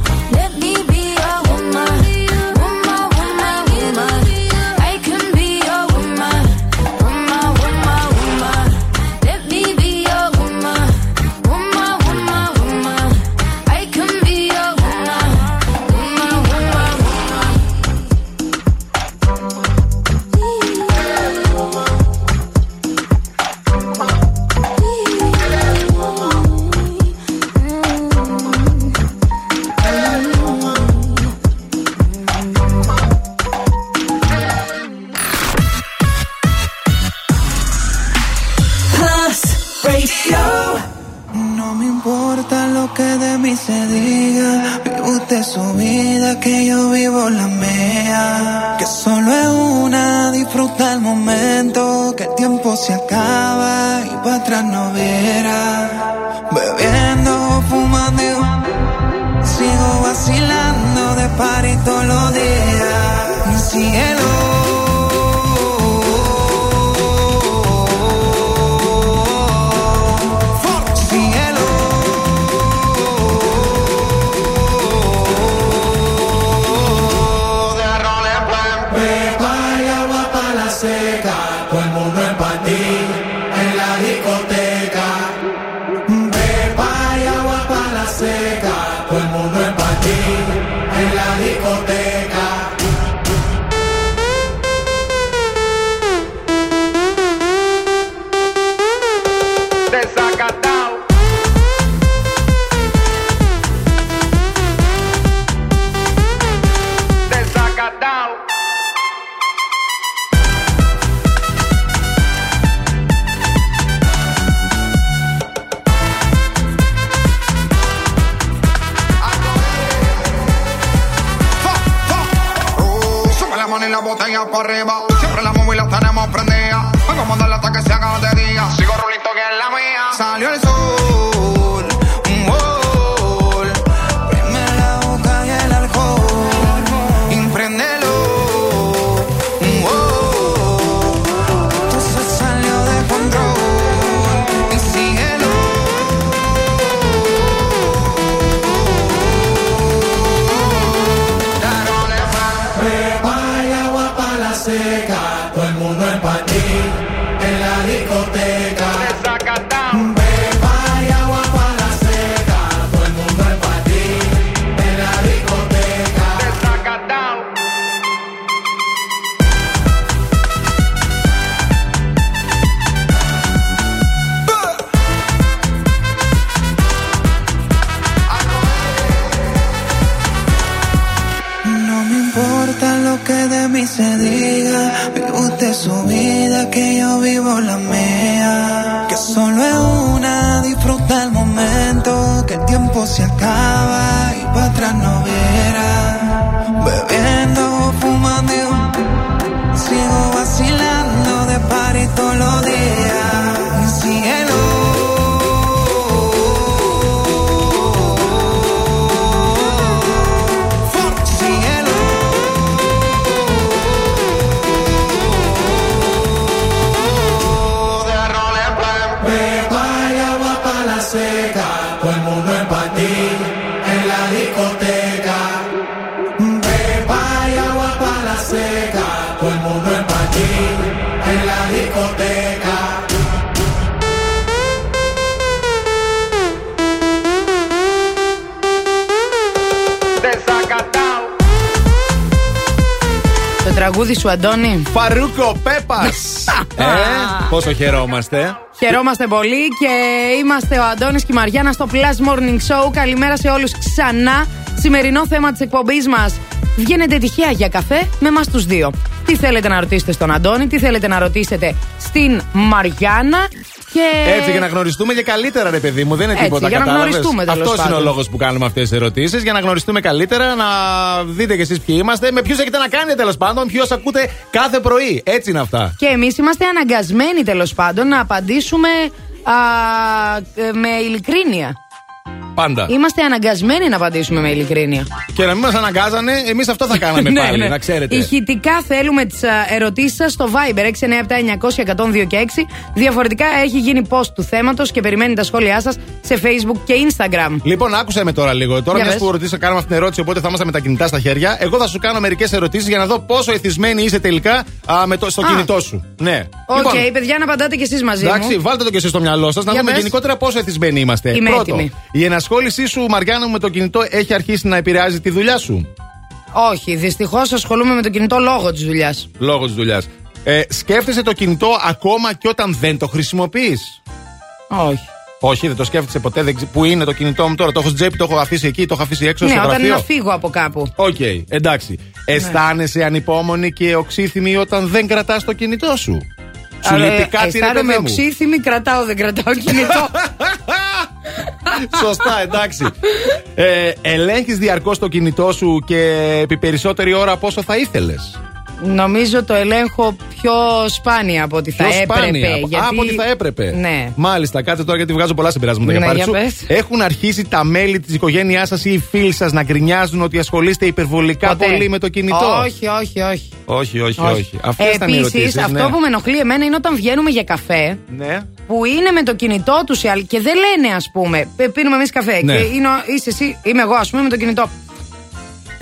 σου, Αντώνη. Φαρούκο Πέπας! ε, πόσο χαιρόμαστε. Χαιρόμαστε πολύ και είμαστε ο Αντώνης και η Μαριάννα στο Plus Morning Show. Καλημέρα σε όλους ξανά. Σημερινό θέμα της εκπομπής μας. Βγαίνετε τυχαία για καφέ με εμά τους δύο. Τι θέλετε να ρωτήσετε στον Αντώνη, τι θέλετε να ρωτήσετε στην Μαριάννα. Και... Έτσι, για να γνωριστούμε και καλύτερα, ρε παιδί μου. Δεν είναι Έτσι, τίποτα για να κατάλαβες; γνωριστούμε, τέλος Αυτός είναι ο πάντων. λόγος που κάνουμε αυτές τις ερωτήσεις. Για να γνωριστούμε καλύτερα, να δείτε κι εσείς ποιοι είμαστε, με ποιους έχετε να κάνετε τέλος πάντων, ποιους ακούτε κάθε πρωί. Έτσι είναι αυτά. Και εμείς είμαστε αναγκασμένοι τέλος πάντων να απαντήσουμε α, ε, με ειλικρίνεια. Πάντα. Είμαστε αναγκασμένοι να απαντήσουμε με ειλικρίνεια. Και να μην μας αναγκάζανε, εμείς αυτό θα κάναμε Ναι, πάλι, ναι. να ξέρετε. Ηχητικά θέλουμε τις ερωτήσεις σας στο Viber 697-900-1026. Διαφορετικά έχει γίνει post του θέματος και περιμένει τα σχόλιά σας σε Facebook και Instagram. Λοιπόν, άκουσε με τώρα λίγο. Τώρα, Για μιας πες. που ρωτήσα, κάναμε αυτή την ερώτηση, οπότε θα είμαστε με τα κινητά στα χέρια. Εγώ θα σου κάνω μερικές ερωτήσεις για να δω πόσο εθισμένη είσαι τελικά α, με το, στο Α. κινητό σου. Ναι. Οκ, Λοιπόν, παιδιά, να απαντάτε κι εσείς μαζί Εντάξει, μου. βάλτε το και εσείς στο μυαλό σας να Για δούμε πες. γενικότερα πόσο εθισμένοι είμαστε. Είμαι Πρώτο, έτοιμη. η ενασχόλησή σου, Μαριάννα, μου με το κινητό έχει αρχίσει να επηρεάζει τη δουλειά σου; Όχι, δυστυχώς ασχολούμαι με το κινητό λόγω της δουλειάς. Λόγω της δουλειάς. Ε, σκέφτεσαι το κινητό ακόμα και όταν δεν το χρησιμοποιείς; Όχι. Όχι, δεν το σκέφτεσαι ποτέ. Δεν... ξε- Πού είναι το κινητό μου τώρα, το έχω στην τσέπη, το έχω αφήσει εκεί, το έχω αφήσει έξω Ναι, στο όταν γραφείο; να φύγω από κάπου. Οκ, εντάξει. Ναι. Αισθάνεσαι ανυπόμονη και οξύθυμη όταν δεν κρατάς το κινητό σου; Σου λέει τι κάτι ρε Αισθάνομαι παιδί μου; οξύθυμη, κρατάω, δεν κρατάω κινητό. Σωστά, εντάξει. Ε, Ελέγχεις διαρκώς το κινητό σου και επί περισσότερη ώρα από όσο θα ήθελες; Νομίζω το ελέγχω πιο σπάνια από ό,τι θα Πιο έπρεπε. σπάνια. Α, γιατί- από ό,τι θα έπρεπε. Ναι. Μάλιστα, κάτσε τώρα γιατί βγάζω πολλά συμπεράσματα Ναι, για πάρτι για σου. πες. Έχουν αρχίσει τα μέλη της οικογένειάς σας ή οι φίλοι σας να γκρινιάζουν ότι ασχολείστε υπερβολικά Ποτέ. πολύ με το κινητό; Όχι, όχι, όχι. όχι, όχι. όχι. Αυτές ήταν οι Επίσης, ερωτήσεις. αυτό που με ενοχλεί εμένα είναι όταν βγαίνουμε για καφέ. Ναι. Που είναι με το κινητό τους και δεν λένε, ας πούμε, «Πε- πίνουμε εμείς καφέ. Ναι. Και είναι, ο- είσαι εσύ, είμαι εγώ, ας πούμε, με το κινητό.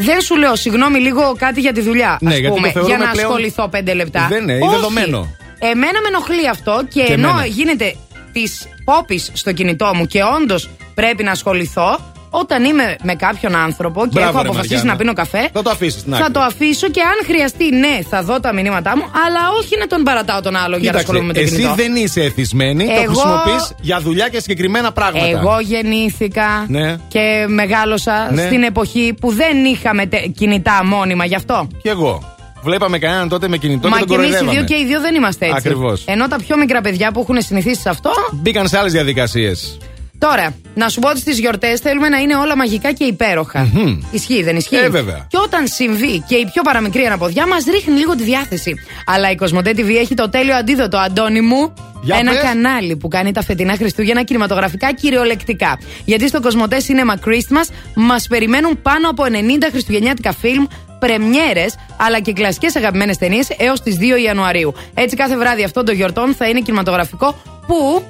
Δεν σου λέω, συγγνώμη, λίγο κάτι για τη δουλειά. Ναι, ας γιατί πούμε, το θεωρούμε για να πλέον- ασχοληθώ πέντε λεπτά. Δεν είναι, είναι Όχι. δεδομένο. Εμένα με ενοχλεί αυτό και, Και ενώ εμένα. γίνεται της πόπης στο κινητό μου και όντως πρέπει να ασχοληθώ, όταν είμαι με κάποιον άνθρωπο και Μπράβο, έχω ρε, αποφασίσει Μαριάννα. να πίνω καφέ, Θα το αφήσεις την θα άκρη. το αφήσω και αν χρειαστεί, ναι, θα δω τα μηνύματά μου, αλλά όχι να τον παρατάω τον άλλο για να ασχολούμαι με το εσύ κινητό. δεν είσαι εθισμένη, το Εγώ- χρησιμοποιείς για δουλειά και συγκεκριμένα πράγματα. Εγώ γεννήθηκα Ναι. και μεγάλωσα Ναι. στην εποχή που δεν είχαμε τε- κινητά μόνιμα γι' αυτό. Κι εγώ. Βλέπαμε κανέναν τότε με κινητό Μα και και τον εμείς οι κοροϊδεύαμε. δύο και οι δύο δεν είμαστε έτσι. Ακριβώς. Ενώ τα πιο μικρά παιδιά που έχουν συνηθίσει σε αυτό. Μπήκαν σε άλλες διαδικασίες. Τώρα, να σου πω ότι στις γιορτές θέλουμε να είναι όλα μαγικά και υπέροχα. Ισχύει, δεν ισχύει; Ε, βέβαια. Και όταν συμβεί και η πιο παραμικρή αναποδιά, μας ρίχνει λίγο τη διάθεση. Αλλά η Κοσμοτέ TV έχει το τέλειο αντίδοτο, Αντώνη μου. Για ένα πες. κανάλι που κάνει τα φετινά Χριστούγεννα κινηματογραφικά κυριολεκτικά. Γιατί στο Κοσμοτέ Cinema Christmas μας περιμένουν πάνω από 90 χριστουγεννιάτικα φιλμ, πρεμιέρες αλλά και κλασικές αγαπημένες ταινίες έως τις 2 Ιανουαρίου. Έτσι κάθε βράδυ αυτών των γιορτών θα είναι κινηματογραφικό που.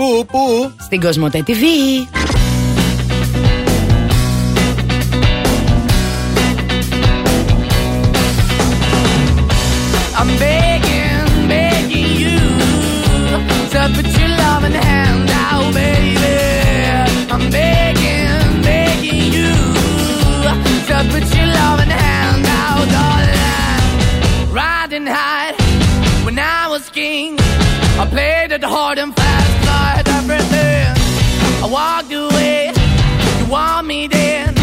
Πού, πού? Στην Κοσμοτέ TV. I'm begging, begging you to put your loving hand out, baby. I'm begging, begging you to put your loving hand out, darling. Riding high when I was king, I played it hard and walked away, you want me then,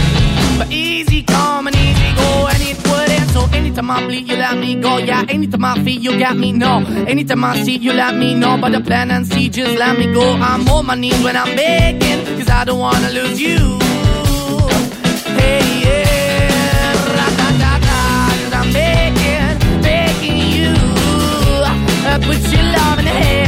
but easy come and easy go, and it wouldn't. So anytime I bleed, you let me go. Yeah, anytime I feel, you got me. No, anytime I see, you let me know. But the plan and see, just let me go. I'm on my knees when I'm begging, cause I don't wanna lose you. Hey, yeah, ra-da-da-da, cause I'm begging, begging you. Uh, put your love in the hand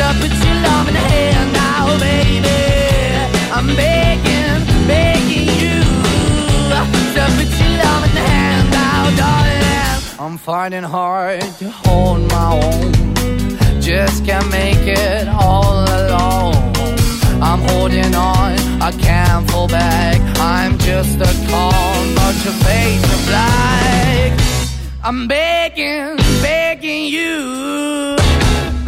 your in now, baby. I'm begging, begging you your in now, darling. I'm finding hard to hold my own, just can't make it all alone. I'm holding on, I can't fall back. I'm just a call, but your face black. I'm begging, begging you.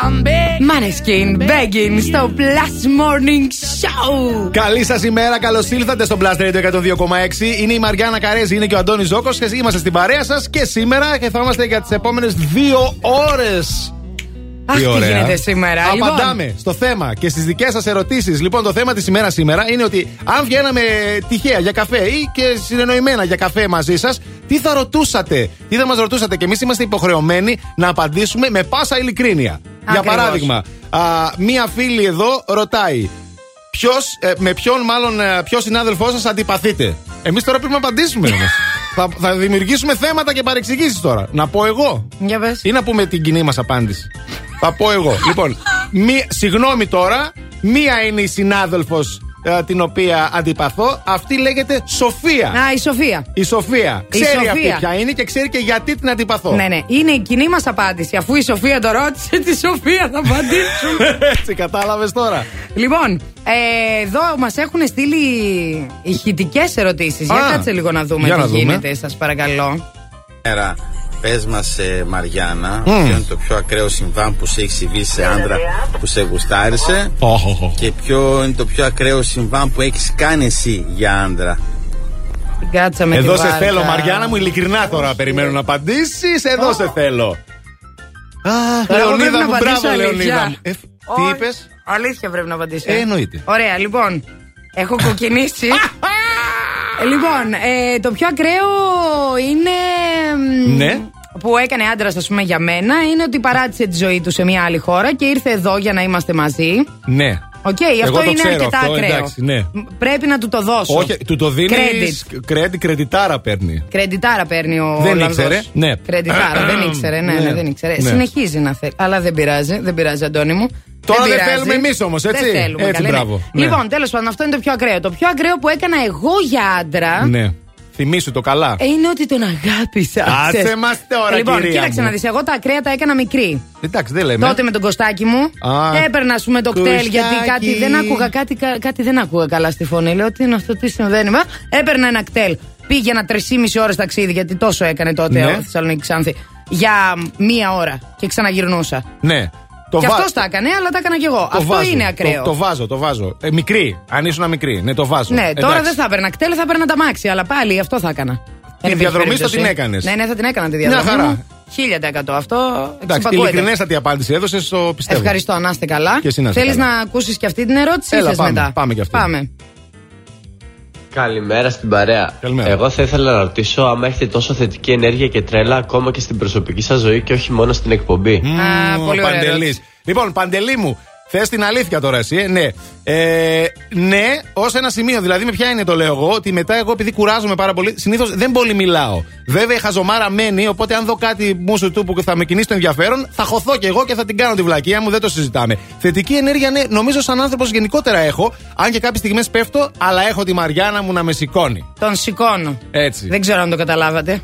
Darling. I'm begging. Maneskin Begging στο Plus Morning Show. Καλή σας ημέρα, καλώς ήλθατε στο Blast Radio 102,6. Είναι η Μαριάννα Καρέζη, είναι και ο Αντώνης Ζώκος και είμαστε στην παρέα σας και σήμερα και θα είμαστε για τις επόμενες δύο ώρες. Αχ, τι γίνεται σήμερα. Απαντάμε στο θέμα και στις δικές σας ερωτήσεις. Λοιπόν, το θέμα της ημέρας σήμερα είναι ότι αν βγαίναμε τυχαία για καφέ ή και συνεννοημένα για καφέ μαζί σας, τι θα ρωτούσατε, τι θα μας ρωτούσατε; Και εμείς είμαστε υποχρεωμένοι να απαντήσουμε με πάσα ειλικρίνεια. Για Ακριβώς. παράδειγμα, α, μία φίλη εδώ ρωτάει. Ποιος, ε, με ποιον μάλλον ε, ποιο συνάδελφό σας αντιπαθείτε; Εμείς τώρα πρέπει να απαντήσουμε όμω. θα, θα δημιουργήσουμε θέματα και παρεξηγήσεις τώρα. Να πω εγώ. Για πες. Ή να πούμε την κοινή μας απάντηση. Θα πω εγώ. λοιπόν, μη, συγγνώμη τώρα, μία είναι η συνάδελφος την οποία αντιπαθώ. Αυτή λέγεται Σοφία. Α, η Σοφία. Η Σοφία. Η Ξέρει Σοφία. αυτή ποια είναι και ξέρει και γιατί την αντιπαθώ. Ναι, ναι. Είναι η κοινή μας απάντηση. Αφού η Σοφία το ρώτησε, τη Σοφία θα απαντήσουμε. Έτσι, κατάλαβες τώρα. λοιπόν, ε, εδώ μας έχουν στείλει ηχητικές ερωτήσεις. Για Α, κάτσε λίγο να δούμε για τι να δούμε. γίνεται, σας παρακαλώ. Μέρα. Πες μας, Μαριάννα, Μμ. ποιο είναι το πιο ακραίο συμβάν που σε έχει συμβεί σε άντρα που σε γουστάρισε και ποιο είναι το πιο ακραίο συμβάν που έχεις κάνει εσύ για άντρα; Την κάτσαμε Εδώ τη σε βάρκα. θέλω, Μαριάννα μου, ειλικρινά τώρα περιμένω να απαντήσεις. Εδώ σε θέλω. Αχ, Τώρα εγώ πρέπει Λεωνίδα να μου, απαντήσω μπράβο, αλήθεια. Λεωνίδα μου. Ε, Τι Όχι. είπες; Αλήθεια πρέπει να απαντήσω. Ε, εννοείται. Ωραία, λοιπόν. Έχω κοκκινήσει. Ε, λοιπόν, ε, το πιο ακραίο είναι. μ, Ναι. Που έκανε άντρας, ας πούμε, για μένα είναι ότι παράτησε τη ζωή του σε μια άλλη χώρα και ήρθε εδώ για να είμαστε μαζί. Ναι. Οκ, Εγώ αυτό το είναι ξέρω αρκετά αυτό, ακραίο. εντάξει, ναι. Μ, Πρέπει να του το δώσω. Όχι, του το δίνεις. Credit. Κρέτη, κρεδιτάρα παίρνει. Κρεντιτάρα παίρνει ο Δεν Ολλανδός. ήξερε, ναι. Κρεντιτάρα, δεν ήξερε, ναι, ναι, Ναι. δεν ήξερε. Ναι. Συνεχίζει να θέλει. Αλλά δεν πειράζει, δεν πειράζει, Αντώνη μου. Τώρα δεν πειράζει. θέλουμε εμείς όμως, έτσι; Δεν θέλουμε, Έτσι, καλέ, ναι. μπράβο. Ναι. Λοιπόν, τέλος πάντων, αυτό είναι το πιο ακραίο. Το πιο ακραίο που έκανα εγώ για άντρα. Ναι. Θυμήσου το καλά. ε, Είναι ότι τον αγάπησα. Άσε Ξέρεις. μας τώρα, Λοιπόν, κυρία κοίταξε μου. να δεις. Εγώ τα ακραία τα έκανα μικρή. Εντάξει, δεν λέμε. Τότε με τον Κωστάκι μου Α. έπαιρνα, ας πούμε, το κτέλ Κωστάκι. γιατί κάτι δεν άκουγα, κάτι, κα- κάτι δεν άκουγα καλά στη φωνή. Λέω τι είναι αυτό, τι συμβαίνει. Μα έπαιρνα ένα κτέλ. Πήγαινα 3,5 ώρες ταξίδι, γιατί τόσο έκανε τότε Ναι. ο Θεσσαλονίκης Ξάνθη. Για μία ώρα και ξαναγυρνούσα. Ναι. Το και βα- αυτός τα έκανε, αλλά τα έκανα κι εγώ. το αυτό βάζω. είναι ακραίο. Το, το βάζω, το βάζω. Ε, μικρή. Αν ήσουν μικρή. Ναι, το βάζω. ναι, τώρα Εντάξει. δεν θα έπαιρνα κτέλ, θα έπαιρνα τα μάξι, αλλά πάλι αυτό θα έκανα. Δεν υπήρχε διαδρομή στο περίπτωση. την έκανες. Ναι, ναι, θα την έκανα τη Μια διαδρομή. χαρά. μου. 1000% αυτό. Εντάξει, εξυπακούεται. ειλικρινέστατη απάντηση έδωσε, το πιστεύω. Ευχαριστώ, να είστε καλά. Και εσύ να είσαι Θέλεις καλά. να ακούσεις και αυτή την ερώτηση Έλα, ή θες πάμε, μετά; πάμε κι αυτή. Πάμε. Καλημέρα στην παρέα. Εγώ θα ήθελα να ρωτήσω άμα έχετε τόσο θετική ενέργεια και τρέλα ακόμα και στην προσωπική σας ζωή και όχι μόνο στην εκπομπή. Α, πολύ ωραία Παντελής. ερώτηση. Λοιπόν, Παντελή μου, θες την αλήθεια τώρα εσύ, ε; ναι. Ε, ναι, ως ένα σημείο. Δηλαδή, με ποια είναι το λέω εγώ, ότι μετά εγώ επειδή κουράζομαι πάρα πολύ, συνήθως δεν πολύ μιλάω. Βέβαια, η χαζομάρα μένει, οπότε αν δω κάτι μουσου του που θα με κινήσει το ενδιαφέρον, θα χωθώ κι εγώ και θα την κάνω τη βλακεία μου, δεν το συζητάμε. Θετική ενέργεια, ναι, νομίζω σαν άνθρωπος γενικότερα έχω, αν και κάποιες στιγμές πέφτω, αλλά έχω τη Μαριάννα μου να με σηκώνει. Τον σηκώνω. Έτσι. Δεν ξέρω αν το καταλάβατε.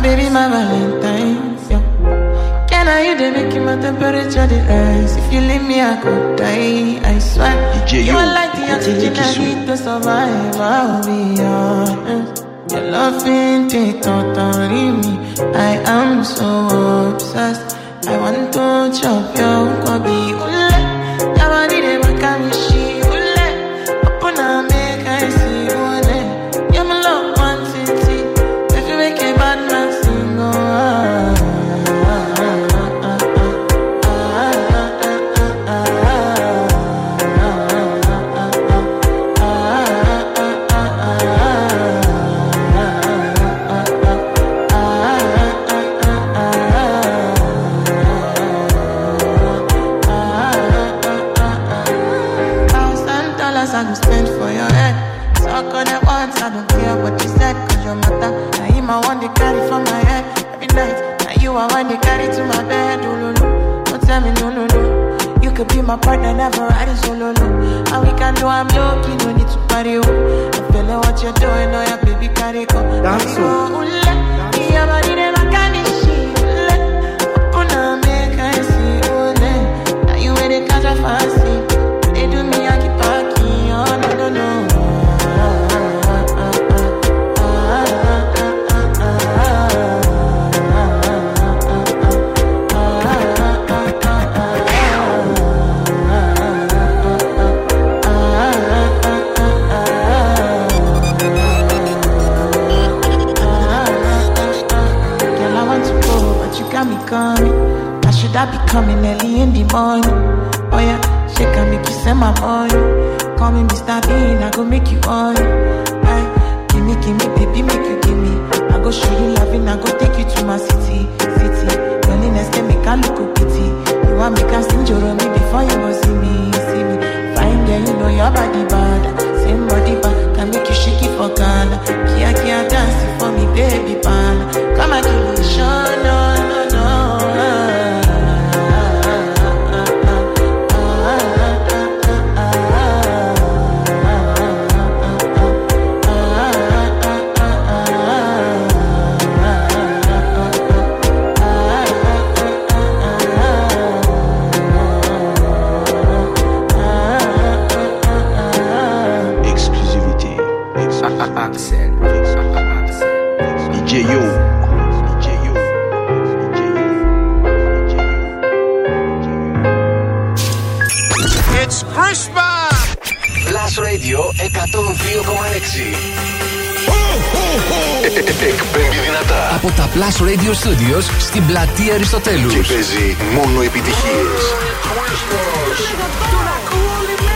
My baby, my Valentine. Yeah. Can I you the make my temperature the rise? If you leave me, I could die. I swear. DJ, you yo, are like the oxygen I need to survive. I'll be honest. Your love ain't it me. I am so obsessed. I want to chop your kobe. Ule, your body could be my partner, never riding solo low. And we can do I'm lucky, no need to party. Oh. I'm feeling what you're doing, oh yeah, baby, carry go. That's so. Your body, then oh, I can Now you ready, catch a fancy. Coming early in the morning. Oh yeah, she can make you send my money. Call me Mr. Bean, I go make you on. Aye, give me, give me, baby, make you give me. I go show you loving, I go take you to my city, city. Loneliness can make a look pity. You want me, can sing your me before you go see me, see me. Fine girl, you know your body bad. Same body bad, can make you shake it for Ghana. Kia, kia, dance for me, baby, pan. Come and give me, shine on. Plus Radio Studios στην πλατεία Αριστοτέλους. Και παίζει μόνο επιτυχίες.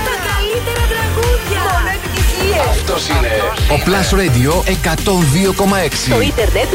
Τα καλύτερα τραγούδια. Μόνο. Αυτός είναι ο Plus Radio 102,6. Το internet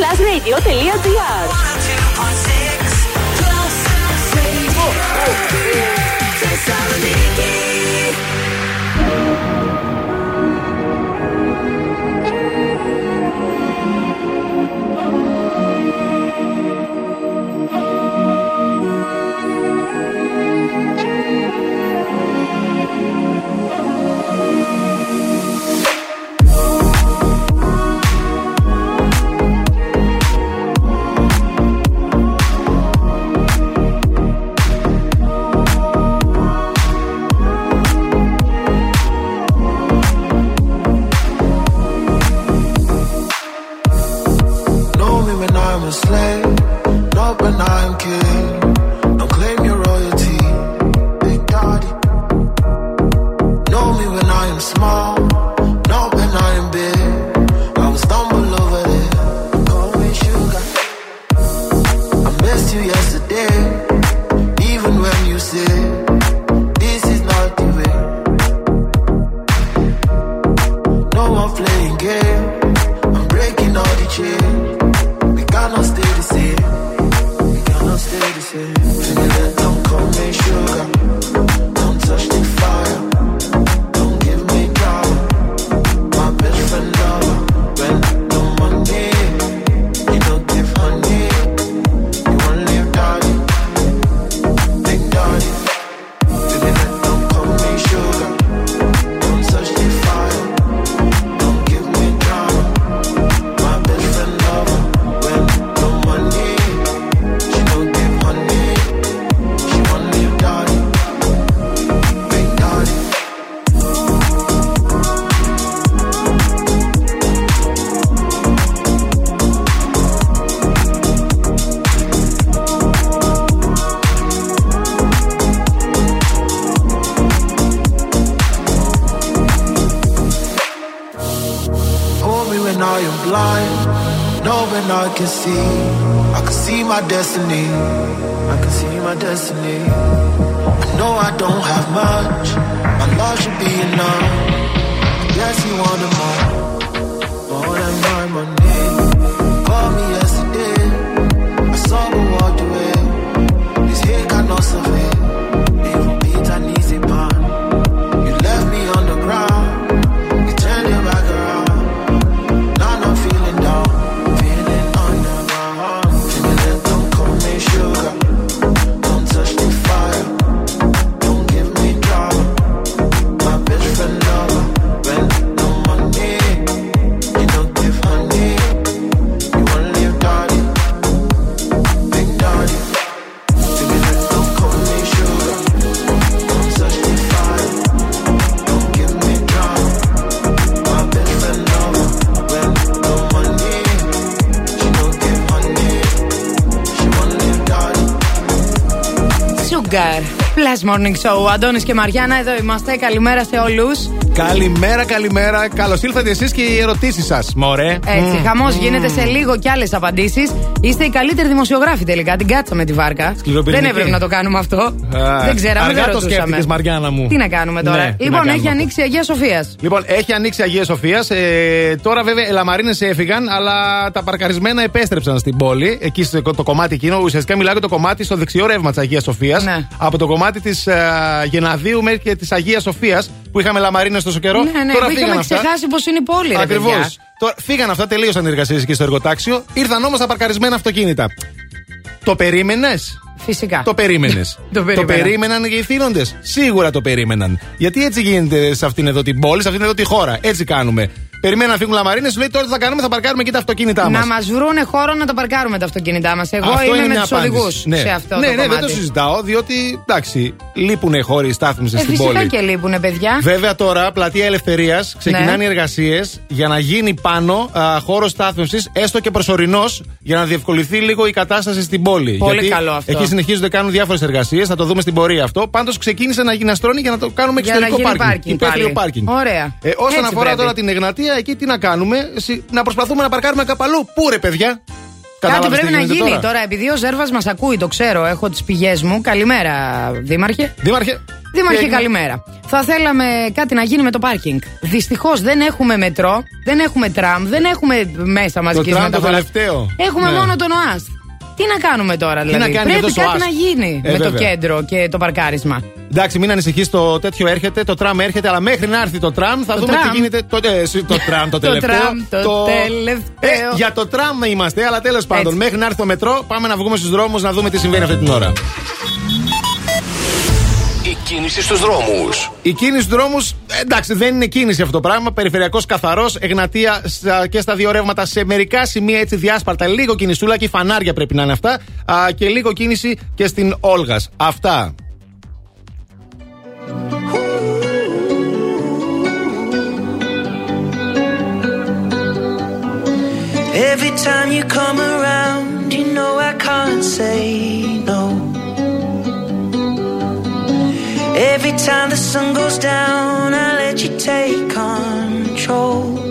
Morning Show. Και Μαριάννα, εδώ είμαστε. Καλημέρα σε όλους. Καλημέρα, καλημέρα. Καλώς ήρθατε εσείς και οι ερωτήσεις σας, μωρέ. Έτσι, mm. χαμός γίνεται σε λίγο κι άλλες απαντήσεις. Είστε οι καλύτεροι δημοσιογράφοι τελικά. Την κάτσαμε τη βάρκα. Δεν έπρεπε να το κάνουμε αυτό. Α, δεν ξέραμε, αργά δεν το σκέφτηκες, Μαριάννα μου. Τι να κάνουμε τώρα; Ναι, λοιπόν, έχει ανοίξει η Αγία Σοφίας. Λοιπόν, έχει ανοίξει η Αγία Σοφίας. Ε, τώρα βέβαια οι λαμαρίνες έφυγαν, αλλά τα παρκαρισμένα επέστρεψαν στην πόλη. Εκεί στο το κομμάτι εκείνο. Ουσιαστικά μιλάω για το κομμάτι στο δεξιό ρεύμα της Αγίας Σοφίας. Ναι. Από το κομμάτι της uh, Γεναδίου μέχρι και της Αγίας Σοφίας που είχαμε λαμαρίνες τόσο καιρό. Ναι, ναι, τώρα που είχαμε ξεχάσει πώ είναι η πόλη, Ακριβώς. Φύγαν αυτά, τελείωσαν οι εργασίες εκεί στο εργοτάξιο. Ήρθαν όμως τα παρκαρισμένα αυτοκίνητα. Το περίμενες; Φυσικά. Το περίμενες. το, το περίμεναν και οι θύνοντες. Σίγουρα το περίμεναν. Γιατί έτσι γίνεται σε αυτήν εδώ την πόλη, σε αυτήν εδώ τη χώρα. Έτσι κάνουμε. Περιμένουν να φύγουν λαμαρίνες, σου λέει τώρα τι θα κάνουμε, θα παρκάρουμε και τα αυτοκίνητά μα. Να μας βρούνε χώρο να τα παρκάρουμε τα αυτοκίνητά μας. Εγώ αυτό είμαι με τους οδηγούς ναι. σε αυτό ναι, το ναι, κομμάτι. δεν το συζητάω, διότι εντάξει, λείπουν χώροι στάθμιση ε, στην φυσικά πόλη. και λείπουν, παιδιά. Βέβαια τώρα, πλατεία Ελευθερίας, ξεκινάνε Ναι. οι εργασίες για να γίνει πάνω χώρος στάθμιση, έστω και προσωρινός, για να διευκολυνθεί λίγο η κατάσταση στην πόλη. Πολύ Γιατί καλό αυτό. Εκεί συνεχίζονται, κάνουν διάφορες εργασίες, θα το δούμε στην πορεία αυτό. Πάντως ξεκίνησε να γιναστρώνει για να το κάνουμε Για να εξωτερικό γίνει πάρκινγκ. πάρκινγκ Υπαίθριο πάλι. πάρκινγκ. Ωραία. Ε, όσον Έτσι αφορά πρέπει. τώρα την Εγνατία, εκεί τι να κάνουμε, Συ- να προσπαθούμε να παρκάρουμε κάπου αλλού. Πού ρε, παιδιά; Κάτι Κατάλαβες πρέπει τι να γίνεται γίνει τώρα. τώρα. επειδή ο Ζέρβας μας ακούει, το ξέρω, έχω τις πηγές μου. Καλημέρα, Δήμαρχε. Δήμαρχε. Δήμαρχε, Τι έγινε; καλημέρα. Θα θέλαμε κάτι να γίνει με το πάρκινγκ. Δυστυχώς δεν έχουμε μετρό, δεν έχουμε τραμ, δεν έχουμε μέσα μαζικής Το τραμ το μεταφοράς. τελευταίο. Έχουμε Ναι. μόνο τον ΟΑΣΘ. Τι να κάνουμε τώρα, δηλαδή; να κάνει Πρέπει αυτός ο κάτι ΟΑΣΤ; να γίνει Ε, με το βέβαια. κέντρο και το παρκάρισμα. Εντάξει, μην ανησυχείς, το τέτοιο έρχεται, το τραμ έρχεται, αλλά μέχρι να έρθει το τραμ θα Το δούμε τραμ. τι γίνεται. Το, ε, εσύ, το τραμ, το Το τελευταίο. τραμ, το τελευταίο. Ε, για το τραμ είμαστε, αλλά τέλος πάντων, μέχρι να έρθει το μετρό, πάμε να βγούμε στους δρόμους να δούμε τι συμβαίνει αυτή την ώρα. Η κίνηση στους δρόμους. Η κίνηση στους δρόμους, εντάξει, δεν είναι κίνηση αυτό το πράγμα. Περιφερειακός καθαρός, Εγνατία στα- και στα δύο ρεύματα σε μερικά σημεία έτσι διάσπαρτα. Λίγο κινησούλα και φανάρια πρέπει να είναι αυτά. Α, και λίγο κίνηση και στην Όλγας. Αυτά. Every time you come around, you know I can't say no. Every time the sun goes down, I let you take control.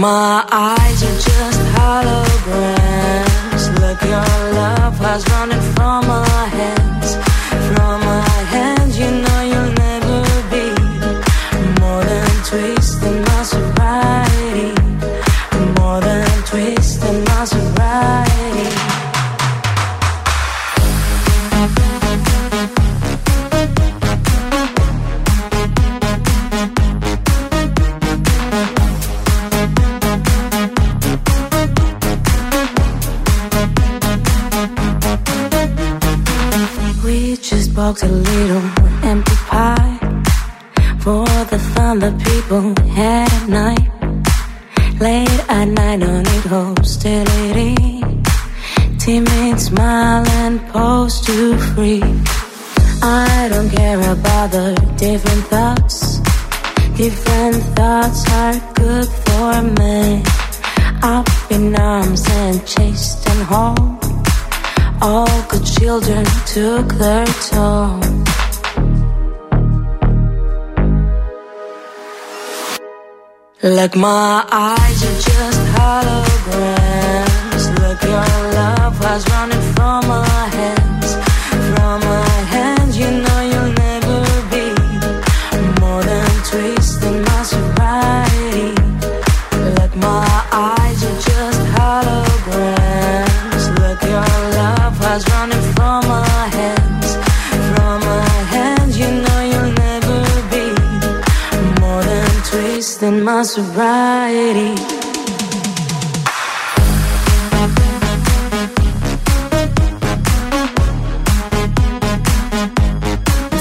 My to free. I don't care about the different thoughts. Different thoughts are good for me. Up in arms and chased and home. All good children took their toll. Like my eyes are just holograms. Like your love was running my sobriety.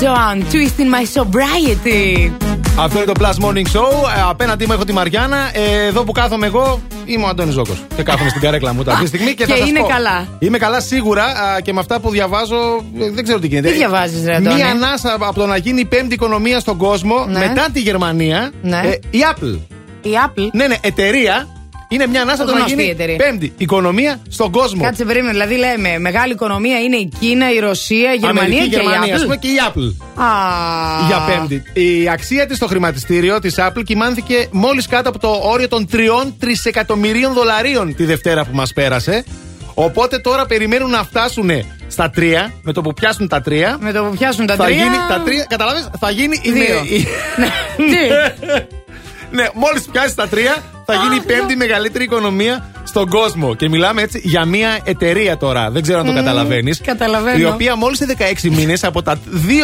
Joan, twisting my sobriety. Αυτό είναι το Plus Morning Show. Ε, Απέναντί μου έχω τη Μαριάννα. Ε, Εδώ που κάθομαι εγώ είμαι ο Αντώνης Ζώκος. Και κάθομαι στην καρέκλα μου αυτή τη στιγμή. Και, Και θα σας είναι πω. καλά. Είμαι καλά σίγουρα α, και με αυτά που διαβάζω ε, δεν ξέρω τι γίνεται. Τι διαβάζεις, ρε, Αντώνη; Μία ανάσα από το να γίνει η πέμπτη οικονομία στον κόσμο Ναι. μετά τη Γερμανία. Ναι. ε, η Apple. Η Apple. Ναι, ναι, εταιρεία. Είναι μια ανάσα από το να Γνωστή γίνει εταιρεία. πέμπτη οικονομία στον κόσμο. Κάτσε περίμενε. Δηλαδή λέμε μεγάλη οικονομία είναι η Κίνα, η Ρωσία, η Γερμανία Αμερική, και Γερμανία, η ας Apple. πούμε, και η Apple. Α, Για πέμπτη. Η αξία της στο χρηματιστήριο της Apple κοιμάνθηκε μόλις κάτω από το όριο των 3 τρισεκατομμυρίων δολαρίων τη Δευτέρα που μας πέρασε. Οπότε τώρα περιμένουν να φτάσουν στα 3. Με το που πιάσουν τα 3. Με το που πιάσουν τα θα τρία. Γίνει, τα τρία καταλάβες, θα γίνει η. Δύο. η- Τι; ναι, μόλις πιάσει τα 3 θα γίνει η πέμπτη μεγαλύτερη οικονομία στον κόσμο. Και μιλάμε έτσι για μια εταιρεία τώρα. Δεν ξέρω αν το Μμμ, καταλαβαίνεις. καταλαβαίνω. Η οποία μόλις σε 16 μήνες από τα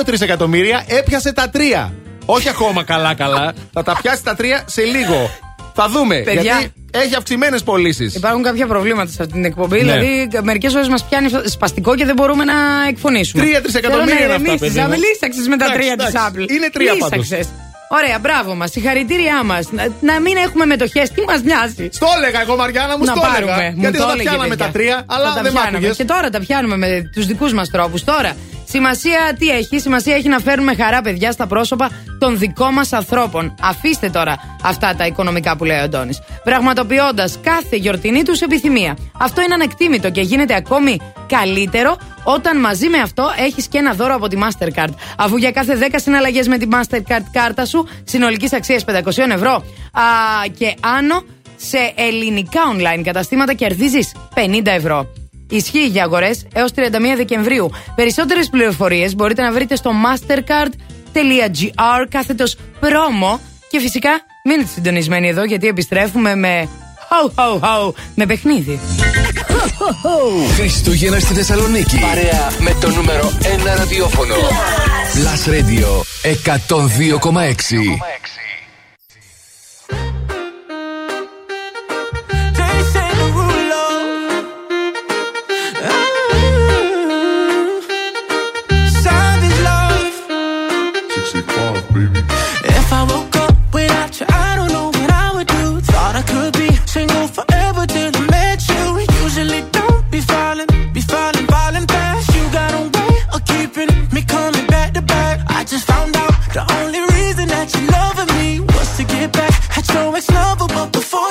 2-3 εκατομμύρια έπιασε τα 3. Όχι ακόμα καλά-καλά. θα τα πιάσει τα 3 σε λίγο. Θα δούμε. Παιδιά. Γιατί έχει αυξημένες πωλήσεις. Υπάρχουν κάποια προβλήματα σε αυτή την εκπομπή. Ναι. Δηλαδή, μερικές φορές μας πιάνει σπαστικό και δεν μπορούμε να εκφωνήσουμε. Τρία τρισεκατομμύρια Θέλω είναι να αυτά, ηρεμήσεις. παιδί μου. Αβελίσαξες με τα Εντάξει, τρία της εντάξει. Apple. Είναι τρία πάντως. Λύσαξες. Ωραία, μπράβο μας. Συγχαρητήριά μας. Να, να μην έχουμε μετοχές, τι μας νοιάζει. Στο έλεγα εγώ, Μαριάννα μου, να στο πάρουμε. έλεγα. Μου Γιατί το δεν τα έλεγε, πιάναμε παιδιά. τα τρία, αλλά Θα τα δεν μ' πιάναμε. άκουγες. Και τώρα τα πιάνουμε με τους δικούς μας τρόπους. Τώρα, σημασία τι έχει, σημασία έχει να φέρνουμε χαρά, παιδιά, στα πρόσωπα των δικών μας ανθρώπων. Αφήστε τώρα αυτά τα οικονομικά που λέει ο Αντώνης. Πραγματοποιώντας κάθε γιορτινή τους επιθυμία. Αυτό είναι ανεκτήμητο και γίνεται ακόμη καλύτερο όταν μαζί με αυτό έχεις και ένα δώρο από τη Mastercard. Αφού για κάθε 10 συναλλαγές με τη Mastercard κάρτα σου συνολικής αξίας 500 ευρώ α, και άνω σε ελληνικά online καταστήματα κερδίζεις 50 ευρώ. Ισχύει για αγορές έως 31 Δεκεμβρίου. Περισσότερες πληροφορίες μπορείτε να βρείτε στο mastercard.gr κάθετος promo και φυσικά μείνετε συντονισμένοι εδώ γιατί επιστρέφουμε με. Ho, ho, ho, με παιχνίδι. Χριστούγεννα στη Θεσσαλονίκη. Παρέα με το νούμερο 1 ραδιόφωνο. Plus Radio 102,6.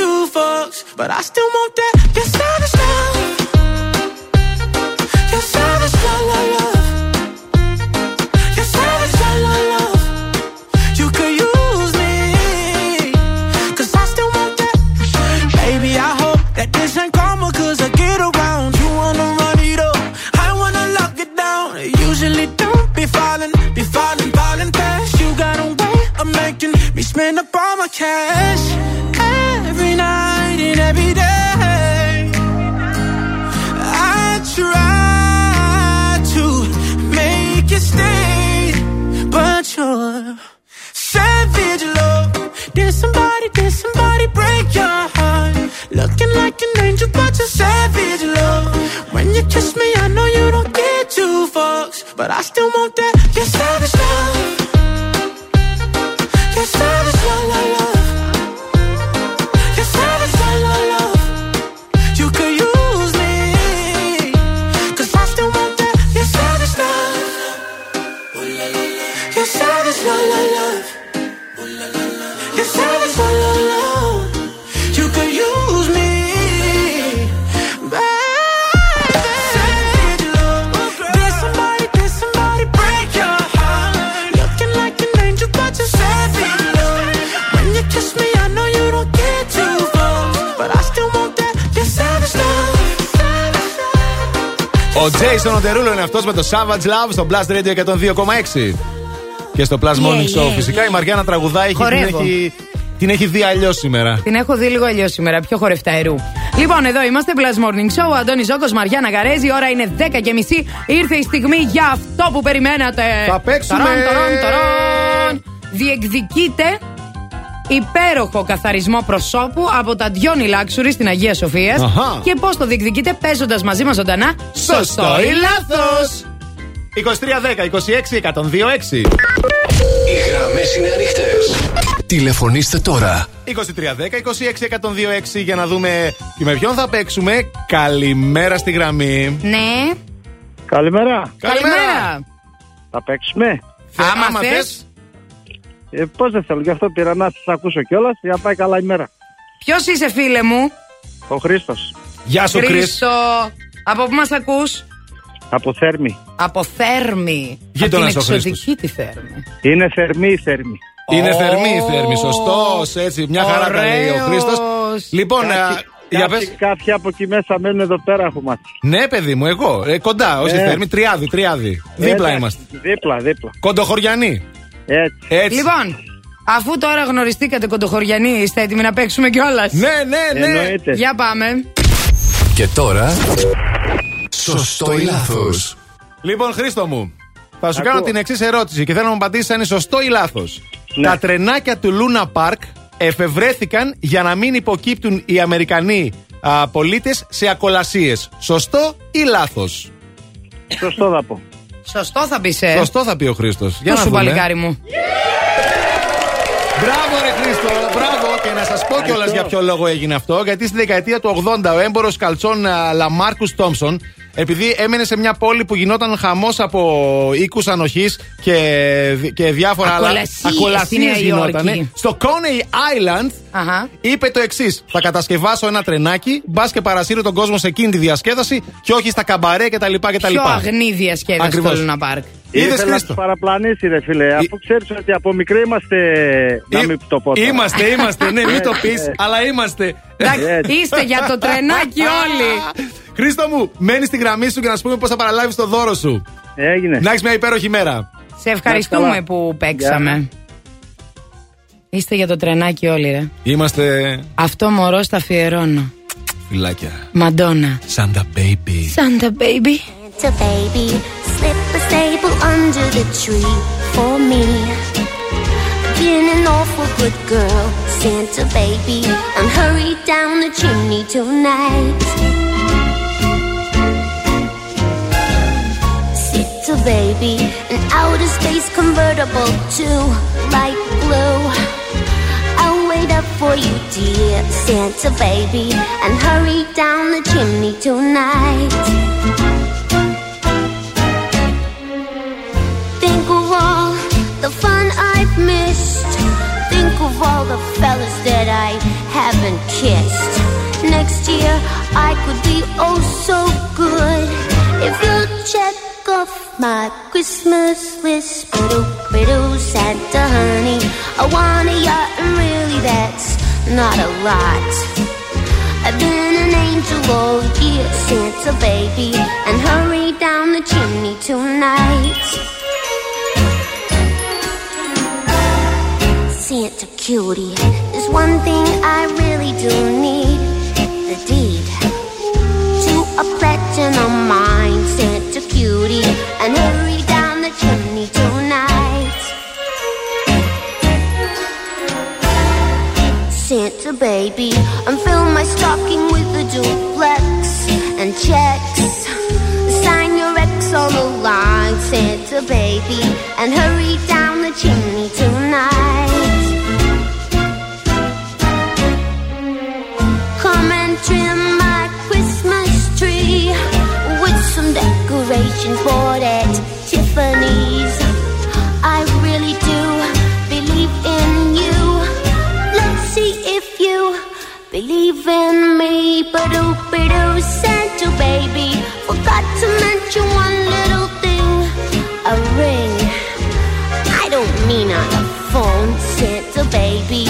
two fucks, but I still want that. Your savage love. Your savage love, love, love. Your savage love, love, love. You could use me, 'cause I still want that. Baby, I hope that this ain't karma, 'cause I get around. You wanna run it up, I wanna lock it down. Usually don't be falling, be falling, falling fast. You got a way of making me spend up all my cash. Like an angel, but you're savage love. When you kiss me, I know you don't get two fucks, but I still want that. Your savage love. Your savage love, love. Your savage love, love, love. You could use me, 'cause I still want that. Your savage love. Your savage love, love, love. Savage love. Jason Οντερούλο είναι αυτός με το Savage Love στο Blast Radio 102,6. Και στο Plus Morning Yeah, Show yeah. φυσικά η Μαριάννα τραγουδάει και την Χορεύω. έχει, την έχει δει αλλιώς σήμερα. Την έχω δει λίγο αλλιώς σήμερα, πιο χορευταερού. Λοιπόν, εδώ είμαστε, Plus Morning Show. Ο Αντώνης Ζόκο, Μαριάννα Γαρέζη. Η ώρα είναι 10 και μισή. Ήρθε η στιγμή για αυτό που περιμένατε. Θα παίξουμε. Ταραν, ταραν, ταραν. Διεκδικείτε υπέροχο καθαρισμό προσώπου από τα Diony Luxury στην Αγία Σοφία. Αχα. Και πώς το διεκδικείτε παίζοντας μαζί μας ζωντανά. Σωστό ή λάθος! 2310 26 126. Οι γραμμές είναι ανοιχτές. Τηλεφωνήστε τώρα. 2310 26 126 για να δούμε και με ποιον θα παίξουμε. Καλημέρα στη γραμμή. Ναι. Καλημέρα. Καλημέρα. Θα παίξουμε; Άμα Άμα θες. θες. Ε, Πώς δεν θέλω, γι' αυτό πήρα να σας ακούσω κιόλας για να πάει καλά ημέρα. Ποιος είσαι, φίλε μου; Ο Χρήστος. Γεια σου, Κρυ. Χρήστο. Από πού μας ακούς, Από Θέρμη. Από Θέρμη. Από την Γείτονας ο εξωτική τη Θέρμη. Είναι θερμή η Θέρμη. Είναι Ω. θερμή η θέρμη, σωστός. Έτσι, μια χαρά τα λέει ο Ωραίος. Χρήστος. Λοιπόν, Κάποιοι- α, για κάποιοι- πες. Κάποιοι από εκεί μέσα μένουν εδώ πέρα, έχω μάθει. Ναι, παιδί μου, εγώ. Ε, κοντά, όχι Ε. θέρμη, τριάδι, τριάδι. Δίπλα Εντάξει, είμαστε. Δίπλα, δίπλα. Κοντοχωριανοί. Έτσι. Έτσι. Λοιπόν, Αφού τώρα γνωριστήκατε κοντοχωριανοί, είστε έτοιμοι να παίξουμε κιόλας; Ναι, ναι, ναι. Εννοείται. Για πάμε. Και τώρα. Σωστό ή λάθος. Λοιπόν, Χρήστο μου, θα σου Ακούω. κάνω την εξής ερώτηση και θέλω να μου απαντήσεις αν είναι σωστό ή λάθος. Ναι. Τα τρενάκια του Λούνα Πάρκ εφευρέθηκαν για να μην υποκύπτουν οι Αμερικανοί πολίτες σε ακολασίες. Σωστό ή λάθος; Σωστό θα πω. Σωστό θα πεις, ε. Σωστό θα πει ο Χρήστος. Για Πού να σου δούμε. παλικάρι μου; Μπράβο, ρε Χρήστο, μπράβο. Και να σας πω κιόλας για ποιο λόγο έγινε αυτό. Γιατί στη δεκαετία του 80 ο έμπορος καλτσών α, Λαμάρκους Τόμψον, επειδή έμενε σε μια πόλη που γινόταν χαμός από οίκους ανοχής και, και διάφορα άλλα. Ακολασίες στη ακολασίες Νέα γινότανε. Υόρκη. Στο Coney Island Αχα. είπε το εξής: Θα κατασκευάσω ένα τρενάκι, μπας και παρασύρω τον κόσμο σε εκείνη τη διασκέδαση και όχι στα καμπαρέ κτλ. Πιο αγνή διασκέδαση Ακριβώς. στο Λούνα Πάρκ. Είδες, Ήθελα να Χρήστο; του παραπλανήσει, ρε φίλε. Αφού ξέρεις ότι από μικρή είμαστε. Να Εί- μην το πω. τώρα. Είμαστε, είμαστε, ναι, μην το πεις, Ε, αλλά είμαστε. Εντάξει, Έτσι. είστε για το τρενάκι όλοι. Χρήστο μου, μένεις στη γραμμή σου και να σου πούμε πώς θα παραλάβεις το δώρο σου. Έγινε. Να έχεις μια υπέροχη μέρα. Σε ευχαριστούμε καλά. που παίξαμε. Είστε για το τρενάκι όλοι, ρε. Είμαστε Αυτό μωρό στα αφιερώνω. φυλάκια. Μαντόνα. Santa baby. Santa baby. Santa baby, slip a stable under the tree for me. Been an awful good girl, Santa baby, and hurry down the chimney tonight. Santa baby, an outer space convertible to light blue. I'll wait up for you, dear Santa baby, and hurry down the chimney tonight. Think of all the fun missed. Think of all the fellas that I haven't kissed. Next year I could be oh so good if you'll check off my Christmas list. Biddle, biddle, Santa honey, I want a yacht and really that's not a lot. I've been an angel all year, Santa baby, and hurry down the chimney tonight. Santa cutie, there's one thing I really do need the deed to a platinum mine, Santa cutie, and hurry down the chimney tonight. Santa baby, and fill my stocking with a duplex and checks. Sign your ex the line, Santa baby, and hurry down the chimney tonight. Come and trim my Christmas tree with some decorations bought at Tiffany's. Believe in me. Ba-doo, ba-doo, Santa baby. Forgot to mention one little thing a ring. I don't mean on the phone, Santa baby.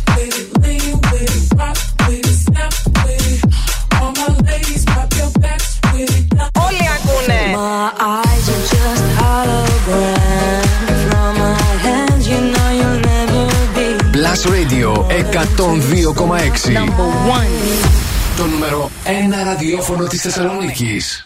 Plus Radio 102,6. Number one. Το νούμερο 1 ραδιόφωνο της Θεσσαλονίκης.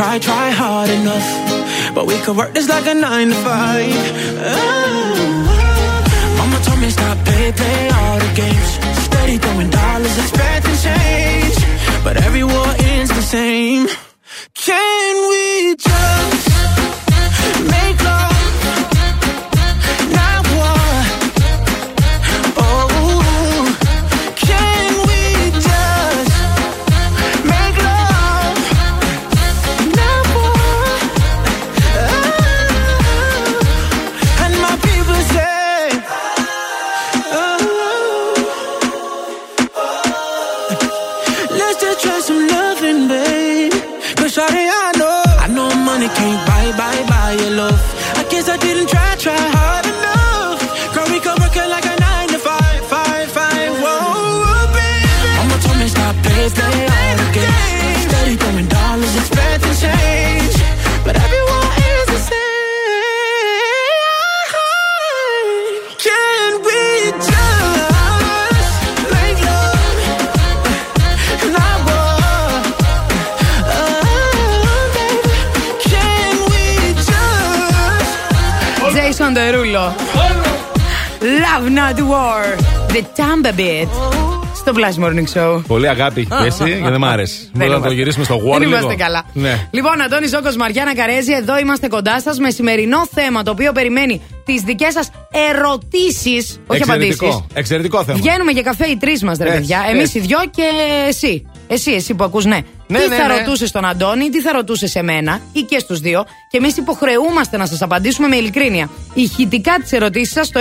Try, try hard enough. But we could work this like a nine to five. Oh. oh. Mama told me stop, play, play all the games. Steady throwing dollars, expecting change. But every war ends the same. Στο Blast Morning Show. Πολύ αγάπη έχει πέσει και δεν μ' άρεσε. Μπορούμε να το είμαστε. γυρίσουμε στο War Δεν λίγο. είμαστε καλά. Ναι. Λοιπόν, Αντώνη Ζόκο Μαριάννα Καρέζη, εδώ είμαστε κοντά σας με σημερινό θέμα το οποίο περιμένει τις δικές σας ερωτήσεις. Όχι Εξαιρετικό. απαντήσεις. Εξαιρετικό θέμα. Βγαίνουμε για καφέ οι τρεις μας, ρε Έτσι, παιδιά. Εμείς έτσι. οι δυο και εσύ. Εσύ, εσύ που ακούς, ναι. Ναι, τι ναι, θα ναι. ρωτούσες τον Αντώνη, τι θα ρωτούσες σε μένα ή και στους δύο. Και εμείς υποχρεούμαστε να σας απαντήσουμε με ειλικρίνεια. Ηχητικά τις ερωτήσεις σας στο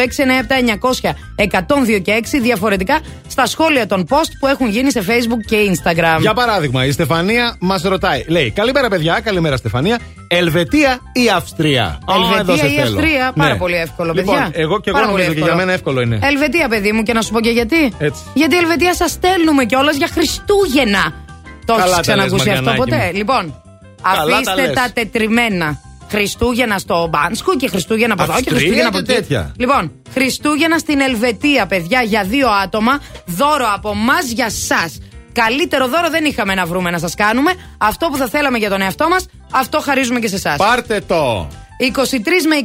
697-900-102 και 6 διαφορετικά στα σχόλια των post που έχουν γίνει σε Facebook και Instagram. Για παράδειγμα, η Στεφανία μας ρωτάει. Λέει: Καλημέρα, παιδιά. Καλημέρα, Στεφανία. Ελβετία ή Αυστρία; Α, Ελβετία εδώ σε ή θέλω. Αυστρία, πάρα Ναι. πολύ εύκολο, Λοιπόν, παιδιά. εγώ και εγώ Πάρα νομίζω πολύ και για μένα εύκολο είναι. Ελβετία, παιδί μου, και να σου πω και γιατί. Έτσι. Γιατί η Ελβετία σας στέλνουμε κιόλας για Χριστούγεννα. Το Καλά έχει τα ξανακούσει λες, αυτό Μαριανάκη ποτέ. μου. Λοιπόν, Καλά τα αφήστε λες. τα τετριμένα. Χριστούγεννα στο Μπάνσκο και Χριστούγεννα από εδώ και Αυστρία Χριστούγεννα από και εκεί. τέτοια. Λοιπόν, Χριστούγεννα στην Ελβετία, παιδιά, για δύο άτομα. Δώρο από εμά για εσά. Καλύτερο δώρο δεν είχαμε να βρούμε να σας κάνουμε. Αυτό που θα θέλαμε για τον εαυτό μας, αυτό χαρίζουμε και σε εσάς. Πάρτε το. 23 με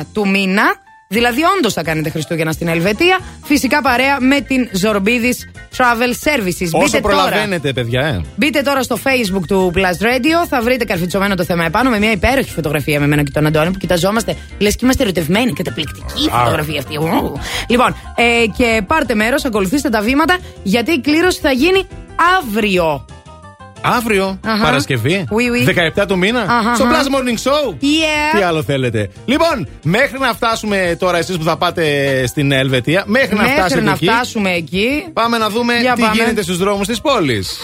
27 του μήνα, δηλαδή όντως θα κάνετε Χριστούγεννα στην Ελβετία, φυσικά παρέα με την Zorbidis Travel Services. Όσο Μπείτε τώρα, προλαβαίνετε, παιδιά, ε. μπείτε τώρα στο Facebook του Plus Radio, θα βρείτε καρφιτσωμένο το θέμα επάνω με μια υπέροχη φωτογραφία με μένα και τον Αντώνη που κοιταζόμαστε, λες και είμαστε ερωτευμένοι. Καταπληκτική Α. φωτογραφία αυτή. Ου. Λοιπόν, ε, και πάρτε μέρος, ακολουθήστε τα βήματα, γιατί η κλήρωση θα γίνει αύριο. Αύριο, Αχα. Παρασκευή, Oui, oui. 17 του μήνα, Αχα, στο αχα. Plus Morning Show. Yeah. Τι άλλο θέλετε. Λοιπόν, μέχρι να φτάσουμε τώρα εσείς που θα πάτε στην Ελβετία, μέχρι, να Μέχρι φτάσετε να εκεί, φτάσουμε εκεί. πάμε να δούμε Για τι πάμε. γίνεται στους δρόμους της πόλης.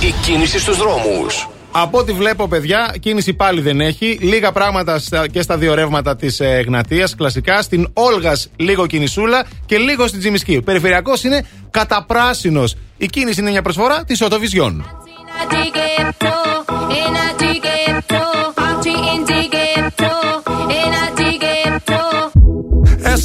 Η κίνηση στους δρόμους. Από ό,τι βλέπω, παιδιά, κίνηση πάλι δεν έχει. Λίγα πράγματα στα- και στα δύο ρεύματα τη ε, Εγνατία. Κλασικά. Στην Όλγα λίγο κινησούλα και λίγο στην Τζιμισκή. Ο περιφερειακό είναι καταπράσινο. Η κίνηση είναι μια προσφορά τη Οτοβιζιόν.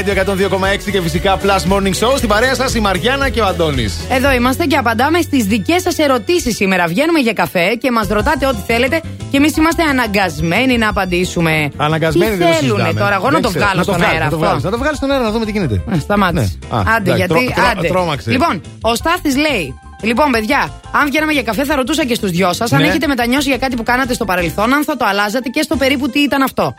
Radio 102,6 και φυσικά Plus Morning Show. Στην παρέα σας η Μαριάννα και ο Αντώνης. Εδώ είμαστε και απαντάμε στις δικές σας ερωτήσεις σήμερα. Βγαίνουμε για καφέ και μας ρωτάτε ό,τι θέλετε και εμείς είμαστε αναγκασμένοι να απαντήσουμε. Αναγκασμένοι τι δεν το θέλουν συζητάμε. τώρα, εγώ να Δεν το ξέρω. βγάλω Να το στον βγάλεις, αέρα να το αυτό. βγάλεις. Να το βγάλεις στον αέρα να δούμε τι γίνεται. Ε, Σταμάτησε. Ναι. Α, Άντε, εντάξει, γιατί. τρό- τρό- άντε. τρόμαξε. Λοιπόν, ο Στάθης λέει. Λοιπόν, παιδιά, αν βγαίναμε για καφέ, θα ρωτούσα και στους δυο σας αν Ναι. έχετε μετανιώσει για κάτι που κάνατε στο παρελθόν, αν θα το αλλάζατε και στο περίπου τι ήταν αυτό.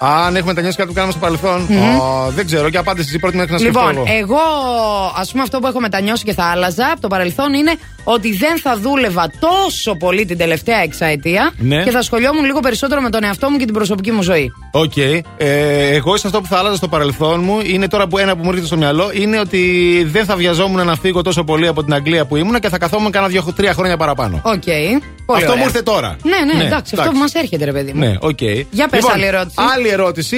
Αν έχουμε μετανιώσει κάτι που κάναμε στο παρελθόν. Μμμ. Ω, δεν ξέρω, και απάντηση εσύ πρώτη μέχρι να σκεφτώ Λοιπόν, εγώ. εγώ, ας πούμε, αυτό που έχω μετανιώσει και θα άλλαζα από το παρελθόν είναι ότι δεν θα δούλευα τόσο πολύ την τελευταία εξαετία Ναι. και θα ασχολιόμουν λίγο περισσότερο με τον εαυτό μου και την προσωπική μου ζωή. Οκ. Ε, εγώ σε αυτό που θα άλλαζα στο παρελθόν μου είναι τώρα που ένα που μου έρχεται στο μυαλό είναι ότι δεν θα βιαζόμουν να φύγω τόσο πολύ από την Αγγλία που ήμουν και θα καθόμουν κάνα δύο-τρία χρόνια παραπάνω. Οκ. Πολύ αυτό ωραία. μου ήρθε τώρα. Ναι, ναι, εντάξει, αυτό που μας έρχεται, ρε παιδί μου. Ναι, οκ. Για πες Λοιπόν, άλλη ερώτηση. Άλλη ερώτηση.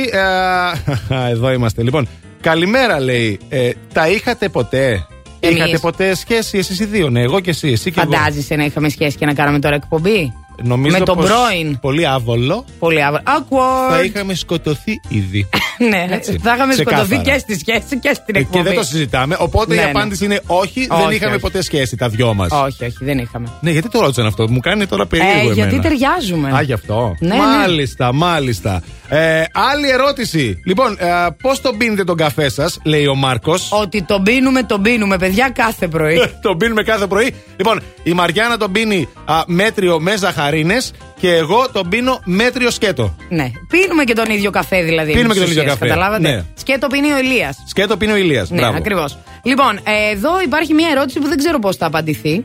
ε, εδώ είμαστε. Λοιπόν, καλημέρα λέει. Ε, τα είχατε ποτέ; Εμείς. Είχατε ποτέ σχέση εσείς οι δύο, ναι, εγώ και εσύ. εσύ και εγώ. Φαντάζεσαι να είχαμε σχέση και να κάναμε τώρα εκπομπή; Νομίζω με τον πως πρώην. Πολύ άβολο. Πολύ άβολο. Awkward. Θα είχαμε σκοτωθεί ήδη. ναι, Έτσι, θα είχαμε ξεκάθαρα. σκοτωθεί και στη σχέση και στην Ε, εκπομπή. Και δεν το συζητάμε. Οπότε Ναι, η ναι. απάντηση είναι όχι, δεν Όχι, είχαμε όχι. ποτέ σχέση τα δυο μας. Όχι, όχι, δεν είχαμε. Ναι, γιατί το ρώτησαν αυτό. Μου κάνει τώρα περίεργο. Ε, γιατί εμένα. ταιριάζουμε. Α, γι' αυτό. Ναι, ναι. μάλιστα, μάλιστα. Ε, άλλη ερώτηση. Λοιπόν, ε, πώς τον πίνετε τον καφέ σας, λέει ο Μάρκος. Ότι τον πίνουμε, τον πίνουμε, παιδιά, κάθε πρωί. τον πίνουμε κάθε πρωί. Λοιπόν, η Μαριάννα τον πίνει α, μέτριο με ζαχαρίνε και εγώ τον πίνω μέτριο σκέτο. ναι. Πίνουμε και τον ίδιο καφέ, δηλαδή. Πίνουμε με και τον τις ίδιο ουσίες, καφέ. Καταλάβατε; Ναι. Σκέτο πίνει ο Ηλίας. Σκέτο πίνει ο Ηλίας. Ναι, ακριβώς. Λοιπόν, ε, εδώ υπάρχει μια ερώτηση που δεν ξέρω πώς θα απαντηθεί.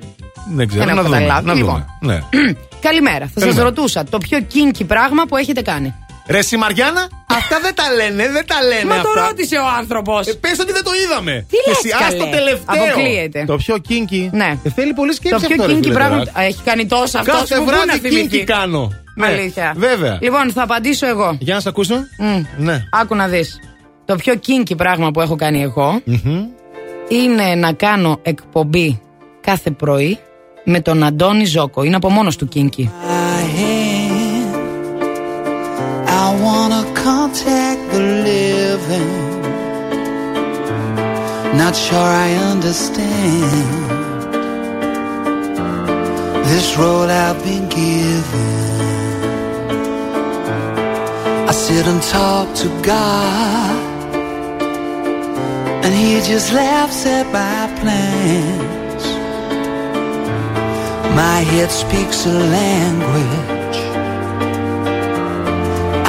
Δεν ξέρω. Δεν να έχω δούμε. καταλάβει. Να Λοιπόν. δούμε. Ναι. Καλημέρα. Θα σας Καλημέρα. ρωτούσα το πιο kinky πράγμα που έχετε κάνει. Ρε εσύ Μαριάννα, αυτά δεν τα λένε, δεν τα λένε Μα το αυτά. ρώτησε ο άνθρωπος. Ε, πες ότι δεν το είδαμε. Τι λες, Εσύ, ας καλέ. το τελευταίο. Αποκλείεται. Το πιο kinky. Ναι. Ε, θέλει πολύ σκέψη Το πιο αυτό, ρε kinky φίλε, πράγμα. τώρα. Α, Έχει κάνει τόσο αυτός Κάθε που πού να βράδυ θυμηθεί. kinky κάνω. Ναι, Αλήθεια. Βέβαια. Λοιπόν, θα απαντήσω εγώ. Για να σε ακούσω. Μμ. Ναι. Άκου να δεις. Το πιο kinky πράγμα που έχω κάνει εγώ είναι να κάνω εκπομπή κάθε πρωί με τον Αντώνη Ζόκο. Είναι από μόνος του kinky. I wanna contact the living. Not sure I understand this road I've been given. I sit and talk to God, and He just laughs at my plans. My head speaks a language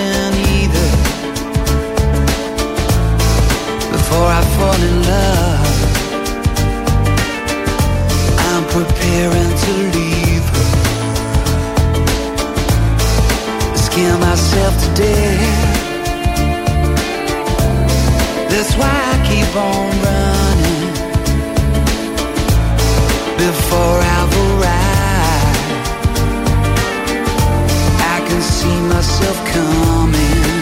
Keen either. Before I fall in love, I'm preparing to leave her. Scare myself to death. That's why I keep on running. See myself coming.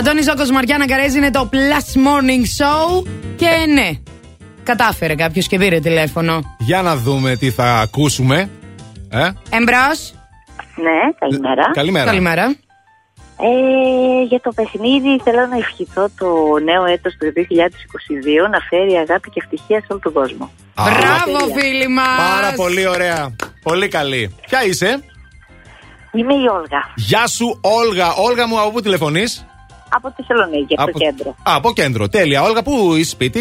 Αντώνης Ζώκος Μαριάννα Καρέζη είναι το Plus Morning Show. Και ναι, κατάφερε κάποιος και πήρε τηλέφωνο. Για να δούμε τι θα ακούσουμε. Ε; Εμπρός. Ναι, καλημέρα. Καλημέρα. Καλημέρα. Ε, για το παιχνίδι θέλω να ευχηθώ το νέο έτος του 2022 να φέρει αγάπη και ευτυχία σε όλο τον κόσμο. Μπράβο, φίλοι μας. Πάρα πολύ ωραία. Πολύ καλή. Ποια είσαι; Είμαι η Όλγα Γεια σου, Όλγα. Όλγα μου, από πού τηλεφωνείς; Από τη Θεσσαλονίκη, από, το κέντρο. Α, από κέντρο. Τέλεια. Όλγα, πού είσαι σπίτι;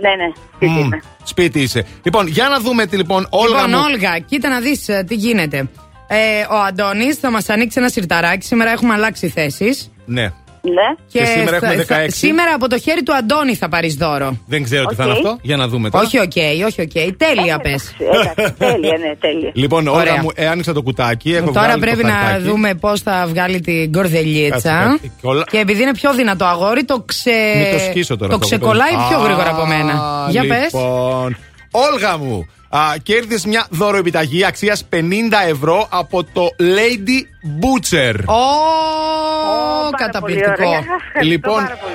Ναι, ναι, σπίτι Μμ, είμαι. Σπίτι είσαι. Λοιπόν, για να δούμε τι λοιπόν, Όλγα Λοιπόν, μου. Όλγα, κοίτα να δεις τι γίνεται. Ε, ο Αντώνης θα μας ανοίξει ένα σιρταράκι. Σήμερα έχουμε αλλάξει θέσεις. Ναι. Ναι. Και σήμερα θα- έχουμε θα- 16. σήμερα από το χέρι του Αντώνη θα πάρεις δώρο. Δεν ξέρω τι θα είναι Οκ. αυτό. Για να δούμε τώρα. Όχι, οκ, όχι, οκ. Τέλεια, πες. Εντάξει, τέλεια, ναι, τέλεια. Λοιπόν, Ωραία. Όλγα μου, ε, άνοιξα το κουτάκι. Έχω Τώρα βγάλει πρέπει το να χαρτάκι. δούμε πώς θα βγάλει την Κάτσε, κορδελίτσα. κάτσε. Κολλα- Και επειδή είναι πιο δυνατό αγόρι, το, ξε... Μην το σκίσω τώρα το αυτό, ξεκολλάει το- πιο Α, γρήγορα από μένα. Για πες. Λοιπόν, Όλγα μου, κέρδισε μια δωροεπιταγή αξίας 50 ευρώ από το Lady Butcher. Ω, πάρα καταπληκτικό. πολύ ωραία. Ευχαριστώ Λοιπόν, πάρα πολύ.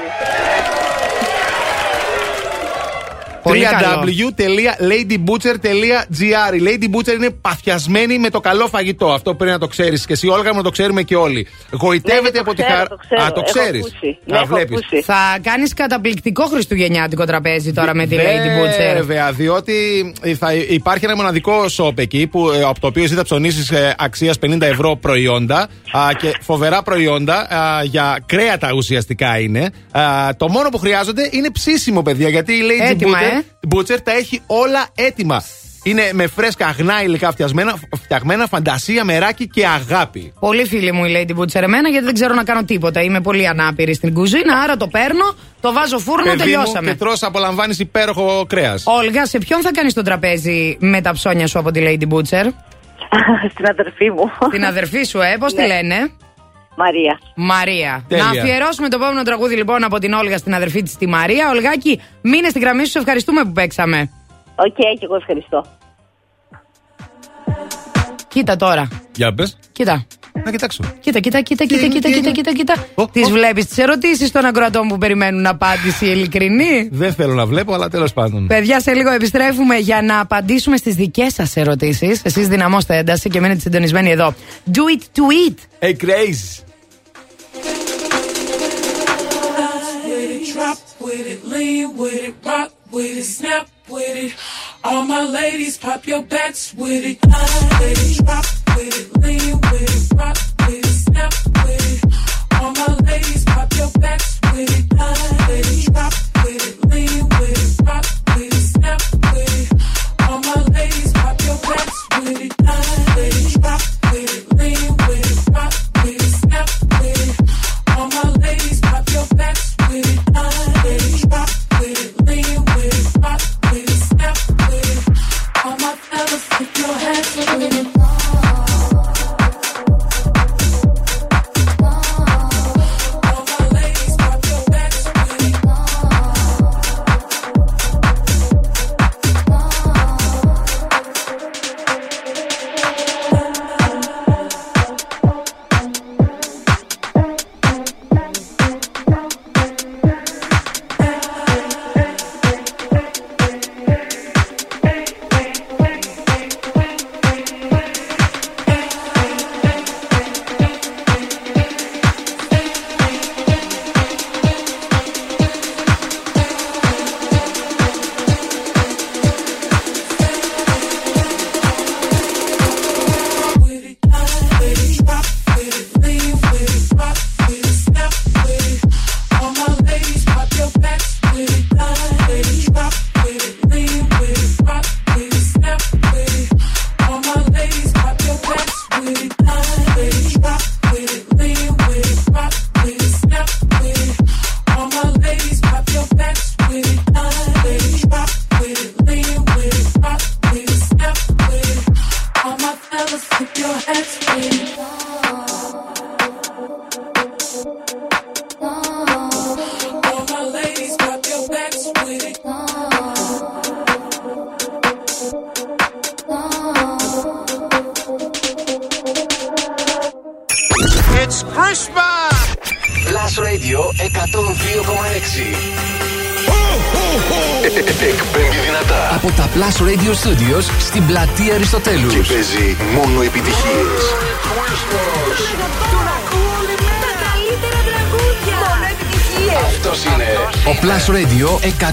Πολύ καλό. www.ladybutcher.gr Η Lady Butcher είναι παθιασμένη με το καλό φαγητό. Αυτό πρέπει να το ξέρεις. Και εσύ, Όλγα, μου το ξέρουμε και όλοι. Γοητεύεται Ναι, το από τη ξέρω, χαρά. το ξέρω. Α, το Έχω ξέρεις. ακούσει. Ναι, έχω ακούσει. Θα κάνεις καταπληκτικό χριστουγεννιάτικο τραπέζι τώρα με τη Lady Butcher. Βέβαια, διότι θα υπάρχει ένα μοναδικό shop εκεί που, ε, από το οποίο εσύ θα ψωνίσεις αξίας 50 ευρώ προϊόντα α, και φοβερά προϊόντα α, για κρέατα ουσιαστικά είναι. Α, το μόνο που χρειάζονται είναι ψήσιμο, παιδιά, γιατί η Lady Έτοιμα, Butcher, ε. Butcher τα έχει όλα έτοιμα. Είναι με φρέσκα αγνά υλικά φτιαγμένα, φτιαγμένα φαντασία, μεράκι και αγάπη. Πολύ φίλη μου η Lady Butcher εμένα γιατί δεν ξέρω να κάνω τίποτα. Είμαι πολύ ανάπηρη στην κουζίνα, άρα το παίρνω, το βάζω φούρνο, Παιδί μου, τελειώσαμε. και τρως απολαμβάνεις υπέροχο κρέας. Όλγα, σε ποιον θα κάνεις το τραπέζι με τα ψώνια σου από τη Lady Butcher? Στην αδερφή μου. Την αδερφή σου, ε, πώς τη Ναι. λένε; Μαρία. Μαρία. Τέλεια. Να αφιερώσουμε το επόμενο τραγούδι λοιπόν από την Όλγα στην αδερφή της τη Μαρία. Ολγάκη, μείνε στη γραμμή σου, σε ευχαριστούμε που παίξαμε. Οκ, και εγώ ευχαριστώ. Κοίτα τώρα. Για πες. Κοίτα. Να κοιτάξω. Κοίτα, κοίτα, κοίτα, κοίτα, κοίτα, κοίτα, κοίτα, κοίτα. Τις βλέπεις τις ερωτήσεις των ακροατών που περιμένουν απάντηση ειλικρινή; Δεν θέλω να βλέπω, αλλά τέλος πάντων. Παιδιά, σε λίγο επιστρέφουμε για να απαντήσουμε στις δικές σας ερωτήσεις. Εσείς δυναμώστε ένταση και μείνετε συντονισμένοι εδώ. Do it to it. Hey, crazy. Drop with it, lean with it, rock with it, snap with it. All my ladies, pop your backs with it. With it, drop with it, lean with it, rock with it, snap with it. All my ladies, pop your backs with it. With it, drop with it, lean with it, rock with it, snap with it. All my ladies, pop your backs with it.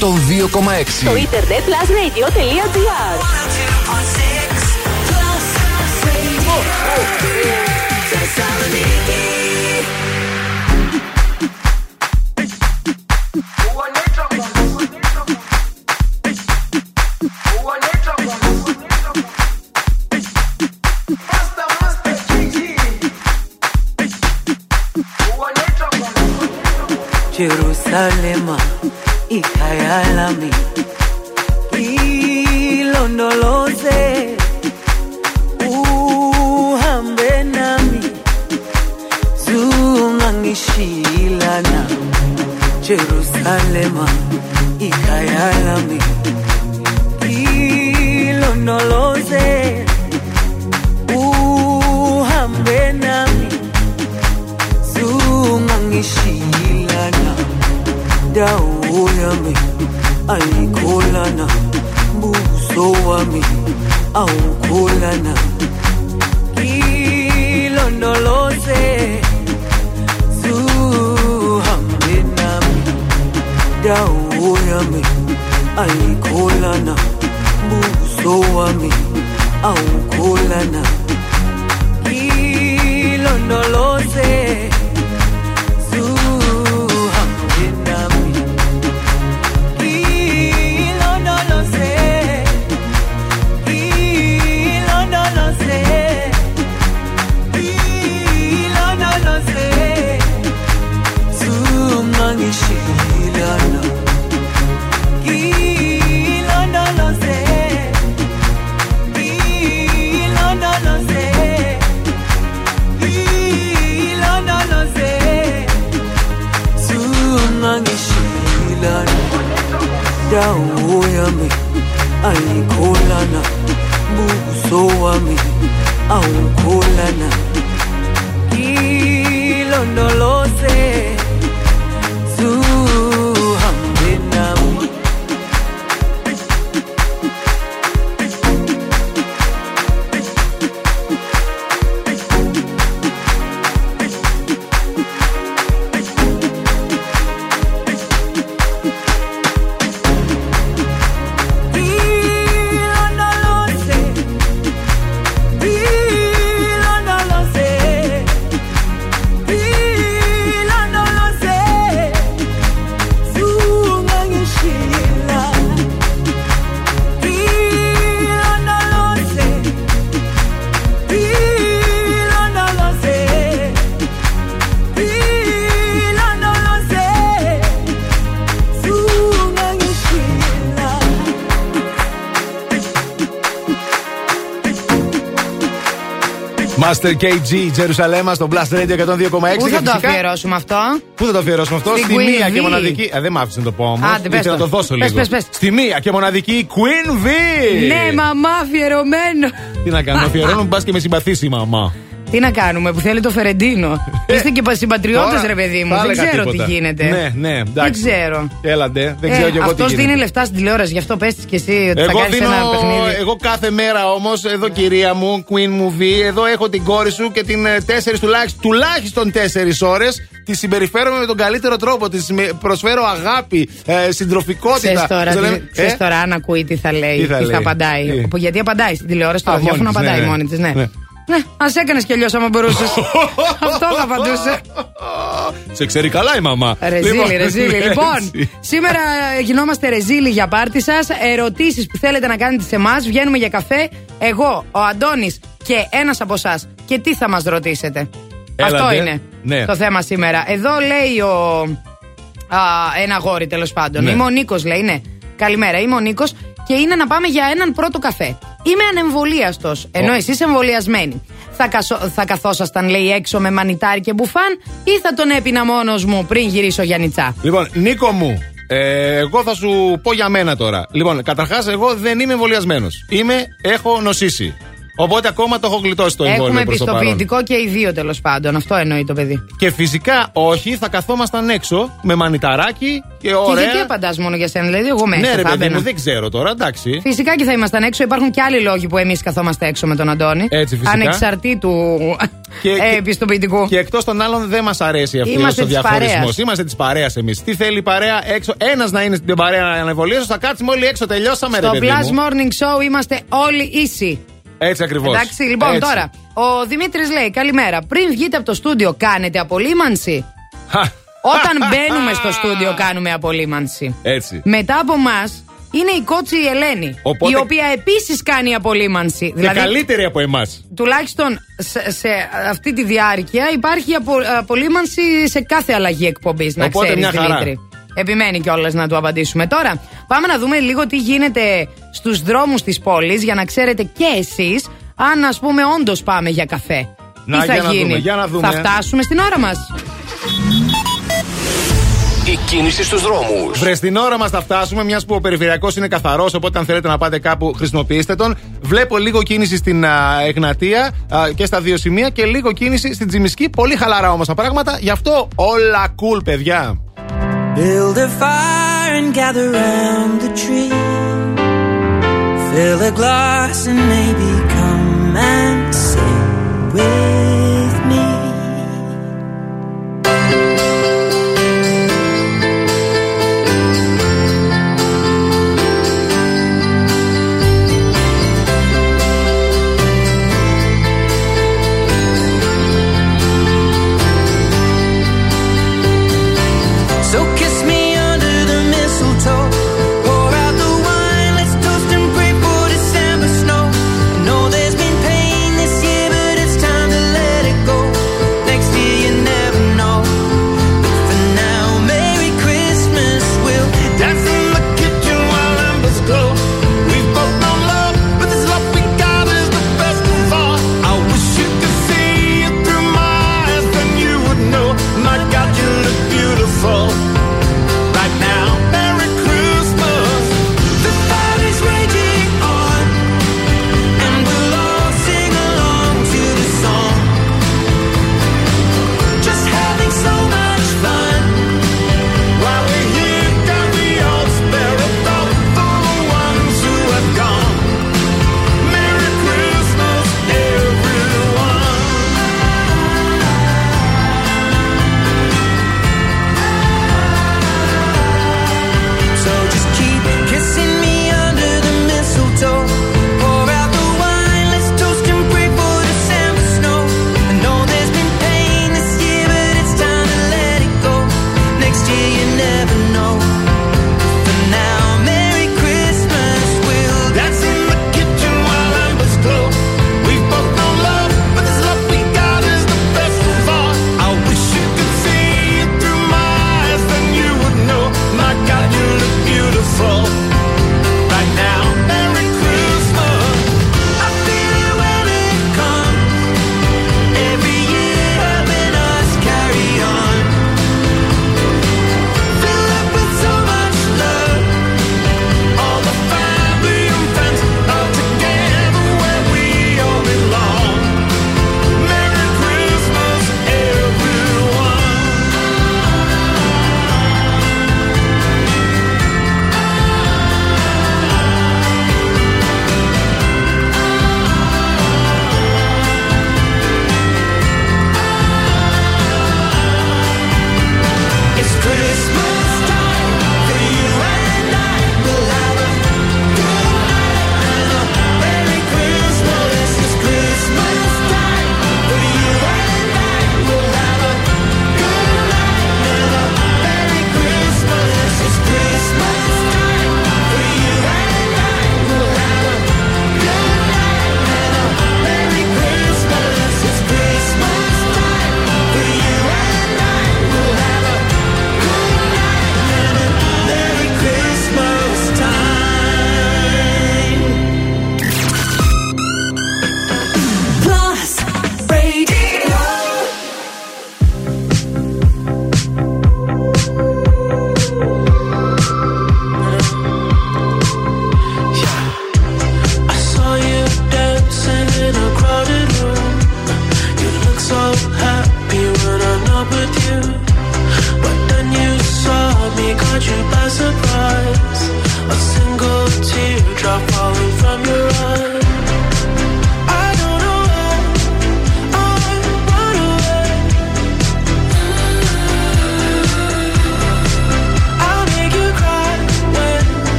102,6 Στο ίντερνετ Master KG, Τζερουσαλέμα στο Blast Radio 102,6. Πού και θα το φυσικά- αφιερώσουμε αυτό; Πού θα το αφιερώσουμε αυτό, Στην στη Queen μία και V. μοναδική. Ε, δεν μ' άφησες να το πω όμως. Άντε, πες να το. το δώσω Πες, λίγο. πες, πες. Στη μία και μοναδική Queen V. Ναι, μαμά, αφιερωμένο. Τι να κάνω, αφιερώνω, μπας και με συμπαθήσει η μαμά. Τι να κάνουμε που θέλει το Φερεντίνο. Είστε και συμπατριώτες, τώρα ρε παιδί μου. θα Δεν έλεγα ξέρω τίποτα. τι γίνεται. Ναι, ναι, Δεν εντάξει. ξέρω. Έλαντε, δεν Ε, ξέρω κι εγώ τι αυτός γίνεται. δίνει λεφτά στην τηλεόραση, γι' αυτό πες της και εσύ ότι θα Εγώ κάνεις δίνω, ένα παιχνίδι. εγώ κάθε μέρα όμως, εδώ κυρία μου, Queen Movie, εδώ έχω την κόρη σου και την 4 τουλάχιστον, τουλάχιστον 4 ώρες. Τη συμπεριφέρομαι με τον καλύτερο τρόπο. Τη προσφέρω αγάπη, ε, συντροφικότητα. Ξέρεις τώρα, Πώς το τι- λέμε, ξέρεις ε; τώρα αν ακούει τι θα λέει, Τι τι θα θα, λέει, απαντάει. τι; Οπό- Γιατί απαντάει στην τηλεόραση, στο Α, μόνη ραδιόφωνο της, απαντάει ναι, ναι. μόνη της, ναι. Ναι. Ναι, ας έκανες κι αλλιώς άμα μπορούσες. Αυτό θα απαντούσε. Σε ξέρει καλά η μαμά. Ρεζίλη, Λοιπόν, ρεζίλη. έτσι. Λοιπόν, σήμερα γινόμαστε ρεζίλη για πάρτι σας. Ερωτήσεις που θέλετε να κάνετε σε εμάς. Βγαίνουμε για καφέ. Εγώ, ο Αντώνης και ένας από εσάς. Και τι θα μας ρωτήσετε. Έλατε. Αυτό είναι Ναι. το θέμα σήμερα. Εδώ λέει ο. Α, ένα αγόρι τέλος πάντων. Ναι. Είμαι ο Νίκος, λέει, ναι. Καλημέρα, είμαι ο Νίκος και είναι να πάμε για έναν πρώτο καφέ. Είμαι ανεμβολίαστος, ενώ Ω. εσείς εμβολιασμένοι. Θα, κασο- θα καθόσασταν, λέει, έξω με μανιτάρι και μπουφάν ή θα τον έπινα μόνος μου πριν γυρίσω για νιτσά. Λοιπόν, Νίκο μου, ε, εγώ θα σου πω για μένα τώρα. Λοιπόν, καταρχάς, εγώ δεν είμαι εμβολιασμένος. Είμαι, έχω νοσήσει. Οπότε ακόμα το έχω γλιτώσει το εμβόλιο Έχουμε προς το παρόν. πιστοποιητικό και οι δύο τέλος πάντων. Αυτό εννοεί το παιδί. Και φυσικά όχι, θα καθόμασταν έξω με μανιταράκι και Και ωραία. γιατί απαντάς μόνο για σένα, δηλαδή, εγώ μέσα ναι, ρε θα παιδί έμπαινα. μου, δεν ξέρω τώρα, εντάξει. Φυσικά και θα ήμασταν έξω. Υπάρχουν και άλλοι λόγοι που εμείς καθόμαστε έξω με τον Αντώνη. Έτσι, φυσικά. Ανεξαρτήτου Και- ε, και- πιστοποιητικού. Και εκτός των άλλων δεν μας αρέσει αυτό Είμαστε ο της διαχωρισμό. παρέας. Είμαστε της παρέας εμείς. Τι θέλει η παρέα έξω; Ένας να είναι στην παρέα να ανεβολίωσε, θα κάτσουμε όλοι έξω. Τελειώσαμε, Στο ρε παιδί Plus μου. Morning Show είμαστε όλοι ίσοι. Έτσι ακριβώς. Εντάξει, λοιπόν, τώρα. Ο Δημήτρης λέει: Καλημέρα. Πριν βγείτε από το στούντιο, κάνετε απολύμανση; Όταν μπαίνουμε στο στούντιο, κάνουμε απολύμανση. Έτσι. Μετά από εμά είναι η κότσι η Ελένη. Οπότε- Η οποία επίσης κάνει απολύμανση. Και καλύτερη από εμάς. τουλάχιστον σε, σε αυτή τη διάρκεια υπάρχει απο, απολύμανση σε κάθε αλλαγή εκπομπής. Να Οπότε ξέρεις, μια χαρά. Δημήτρη. Επιμένει κιόλας να του απαντήσουμε. Τώρα, πάμε να δούμε λίγο τι γίνεται στους δρόμους της πόλης για να ξέρετε και εσείς αν, ας πούμε, όντως πάμε για καφέ. Να, τι θα για να γίνει; δούμε, για να δούμε. Θα φτάσουμε στην ώρα μας. Η κίνηση στους δρόμους. Βρε στην ώρα μας θα φτάσουμε, μιας που ο περιφερειακός είναι καθαρός. Οπότε, αν θέλετε να πάτε κάπου, χρησιμοποιήστε τον. Βλέπω λίγο κίνηση στην α, Εγνατία α, και στα δύο σημεία και λίγο κίνηση στην Τζιμισκή. Πολύ χαλαρά όμως τα πράγματα. Γι' αυτό όλα cool, παιδιά. Build a fire and gather round the tree. Fill a glass and maybe come and sing with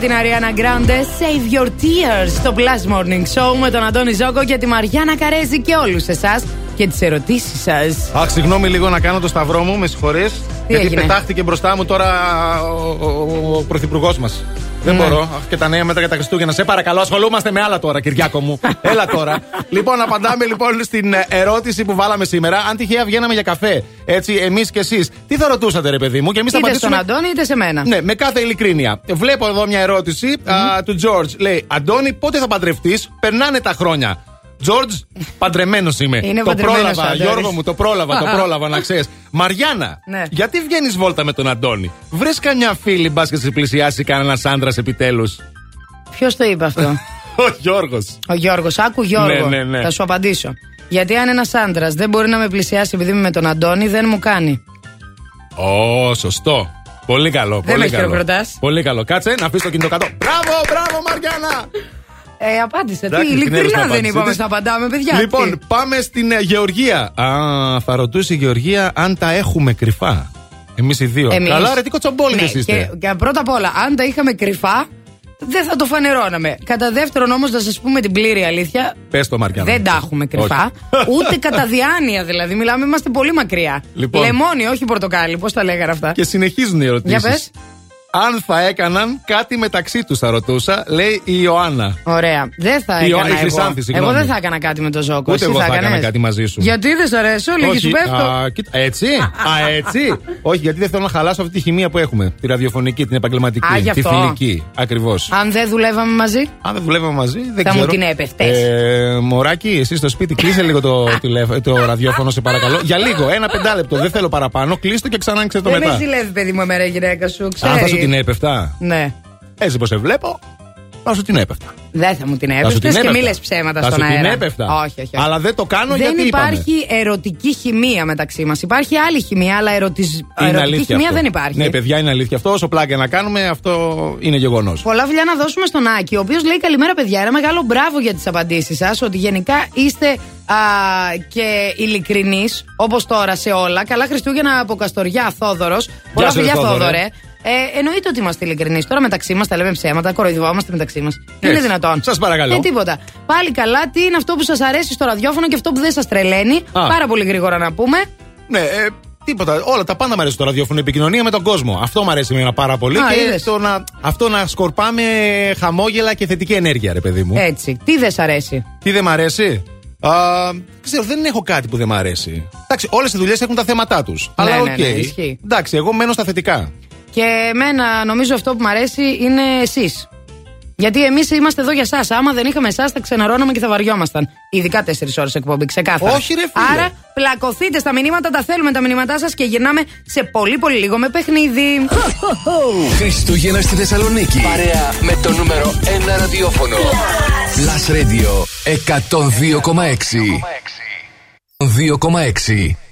με την Αριάννα Grande. Save your tears στο Plus Morning Show με τον Αντώνη Ζόκο και τη Μαριάννα Καρέζη και όλους εσάς και τις ερωτήσεις σας. Αχ, συγγνώμη λίγο να κάνω το σταυρό μου, με συγχωρείς. Γιατί έγινε; πετάχτηκε μπροστά μου τώρα ο, ο, ο πρωθυπουργός μας. Δεν Ναι. μπορώ. Αχ, και τα νέα μετά για τα Χριστούγεννα. Σε παρακαλώ, ασχολούμαστε με άλλα τώρα, Κυριάκο μου. Έλα τώρα. λοιπόν, απαντάμε λοιπόν στην ε, ερώτηση που βάλαμε σήμερα. Αν τυχαία βγαίναμε για καφέ, έτσι, εμείς και εσείς, τι θα ρωτούσατε, ρε παιδί μου, και εμείς θα Είτε απαντήσουμε. στον Αντώνη είτε σε μένα. Ναι, με κάθε ειλικρίνεια. Βλέπω εδώ μια ερώτηση α, του George. Λέει: Αντώνη, πότε θα παντρευτείς, περνάνε τα χρόνια. George, παντρεμένος είμαι. Είναι το παντρεμένος ο πρόλαβα, Αντώνης. Γιώργο μου, το πρόλαβα, το πρόλαβα να ξέρεις. Μαριάννα, Ναι. γιατί βγαίνεις βόλτα με τον Αντώνη; Βρες καμιά φίλη, μπας και σε πλησιάσει κανένας άντρας επιτέλους; Ποιος το είπε αυτό; Ο Γιώργος. Ο Γιώργος. Άκου Γιώργο. Ναι, ναι, ναι. Θα σου απαντήσω. Γιατί αν ένας άντρας δεν μπορεί να με πλησιάσει επειδή είμαι με τον Αντώνη, δεν μου κάνει. Ω, σωστό. Πολύ καλό. Δεν πολύ με καλό. χειροκροτάς. Πολύ καλό. Κάτσε να αφήσει το κινητό κάτω. Μπράβο, μπράβο, Μαριάννα. Ε, απάντησε. Τι Εντάξει, την έδωσε ειλικρινά την δεν απάντησή είπαμε της. στα απαντάμε, παιδιά. Λοιπόν, Τι; πάμε στην ε, Γεωργία. Α, θα ρωτούσε η Γεωργία αν τα έχουμε κρυφά. Εμείς οι δύο. Εμείς. Καλά, ρε, τι κοτσομπόλιδε Ναι, είστε. Και, και πρώτα απ' όλα, αν τα είχαμε κρυφά, δεν θα το φανερώναμε. Κατά δεύτερον, όμως, να σας πούμε την πλήρη αλήθεια, Πες το, Μαριάννα. δεν τα έχουμε κρυφά. Όχι. Ούτε κατά διάνοια δηλαδή. Μιλάμε, είμαστε πολύ μακριά. Λοιπόν. Λεμόνι, όχι πορτοκάλι. Πώς τα λέγανε αυτά. Και συνεχίζουν οι ερωτήσεις. Για πες. Αν θα έκαναν κάτι μεταξύ τους, θα ρωτούσα, λέει η Ιωάννα. Ωραία. Δεν θα Η Ιω- έκανα. η Χρυσάνθη, εγώ. συγγνώμη. εγώ δεν θα έκανα κάτι με τον Ζώκο. Ούτε Εσύ εγώ θα έκανες; έκανα κάτι μαζί σου. Γιατί δεν σ' αρέσω, λίγη Όχι, σου πέφτω. α, κοίτα, έτσι. α, έτσι. Όχι, γιατί δεν θέλω να χαλάσω αυτή τη χημεία που έχουμε. Τη ραδιοφωνική, την επαγγελματική, Α, γι' τη αυτό. φιλική. Ακριβώς. Αν δεν δουλεύαμε μαζί; Αν δεν δουλεύαμε μαζί, δεν Θα ξέρω. μου την έπεφτες. Ε, μωράκι, εσύ στο σπίτι, κλείσε λίγο το, τηλέφ- το ραδιόφωνο, σε παρακαλώ. Για λίγο, ένα πεντάλεπτο. Δεν θέλω παραπάνω. Κλείστο και ξανά άνοιξε το δεν με μετά. ζηλεύει, παιδί μου, εμένα η γυναίκα σου. Ξέρεις. Αν θα σου την έπεφτα. Ναι. Έτσι πως σε βλέπω, θα σου την έπεφτα. Δεν θα μου την Θα σου έπεφτε την και έπεφτα. μη λες ψέματα Θα στον σου την αέρα. έπεφτα. Όχι, όχι, όχι. Αλλά δεν το κάνω δεν γιατί είπαμε. υπάρχει ερωτική χημεία μεταξύ μας. Υπάρχει άλλη χημεία, αλλά ερωτισ... Είναι ερωτική αλήθεια χημεία αυτό. δεν υπάρχει. Ναι, παιδιά, είναι αλήθεια αυτό. Όσο πλάκα να κάνουμε, αυτό είναι γεγονός. Πολλά φιλιά να δώσουμε στον Άκη, ο οποίος λέει καλημέρα, παιδιά. Ένα μεγάλο μπράβο για τις απαντήσεις σας. Ότι γενικά είστε α, και ειλικρινείς, όπως τώρα σε όλα. Καλά Χριστούγεννα από Καστοριά, Θόδωρος. Πολλά σου, ρε, φιλιά, Θόδωρε. Θόδωρε. Ε, εννοείται ότι είμαστε ειλικρινείς. Τώρα μεταξύ μας τα λέμε ψέματα, κοροϊδευόμαστε μεταξύ μας. Είναι Έτσι. δυνατόν. Σας παρακαλώ. Ε, τίποτα. Πάλι καλά, τι είναι αυτό που σας αρέσει στο ραδιόφωνο και αυτό που δεν σας τρελαίνει; Α. Πάρα πολύ γρήγορα να πούμε. Ναι, ε, τίποτα. Όλα τα πάντα μου αρέσουν στο ραδιόφωνο. Η επικοινωνία με τον κόσμο. Αυτό μου αρέσει εμένα πάρα πολύ. Α, και είδες. το να, αυτό να σκορπάμε χαμόγελα και θετική ενέργεια, ρε παιδί μου. Έτσι. Τι δεν σ' αρέσει; Τι δεν μ' αρέσει; Α, ξέρω, δεν έχω κάτι που δεν μ' αρέσει. Εντάξει, όλες οι δουλειές έχουν τα θέματα τους. Αλλά ναι, οκ. ναι, ισχύει. Εντάξει, εγώ μένω στα θετικά. Και εμένα νομίζω αυτό που μου αρέσει είναι εσείς. Γιατί εμείς είμαστε εδώ για εσάς. Άμα δεν είχαμε εσάς, θα ξενερώναμε και θα βαριόμασταν. Ειδικά 4 ώρες εκπομπή, ξεκάθαρα. Όχι, ρε φίλε. Άρα, πλακωθείτε στα μηνύματα, τα θέλουμε τα μηνύματά σας και γυρνάμε σε πολύ πολύ λίγο με παιχνίδι. Χριστούγεννα στη Θεσσαλονίκη. Παρέα με το νούμερο 1 ραδιόφωνο. Plus Radio 102,6. 2,6.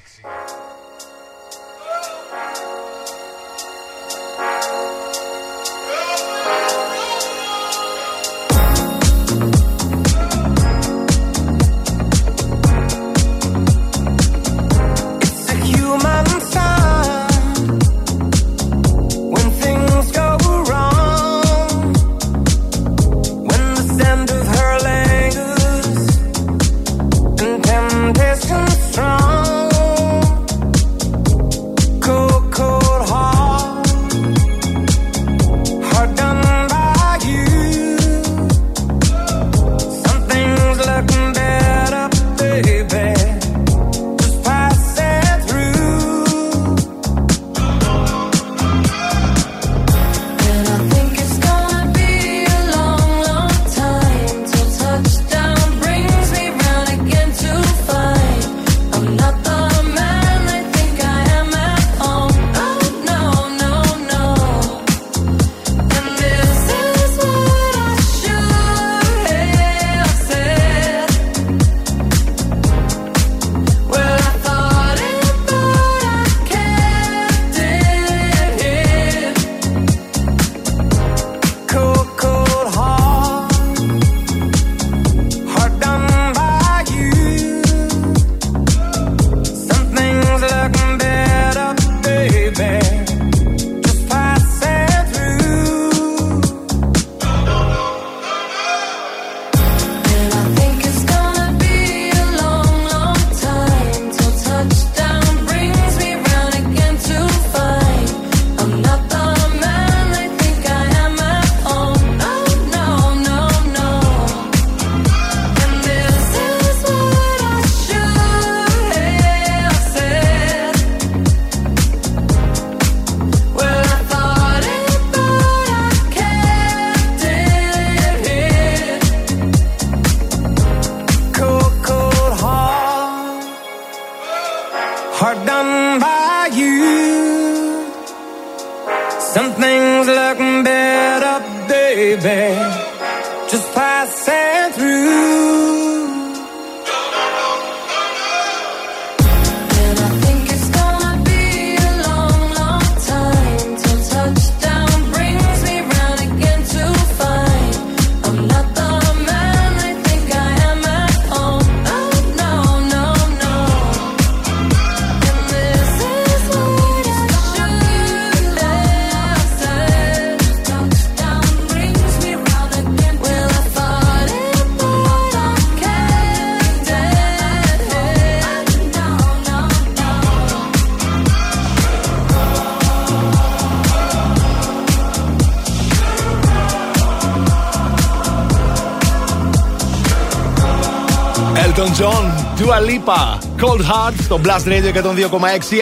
Cold Heart στο Blast Radio 102,6.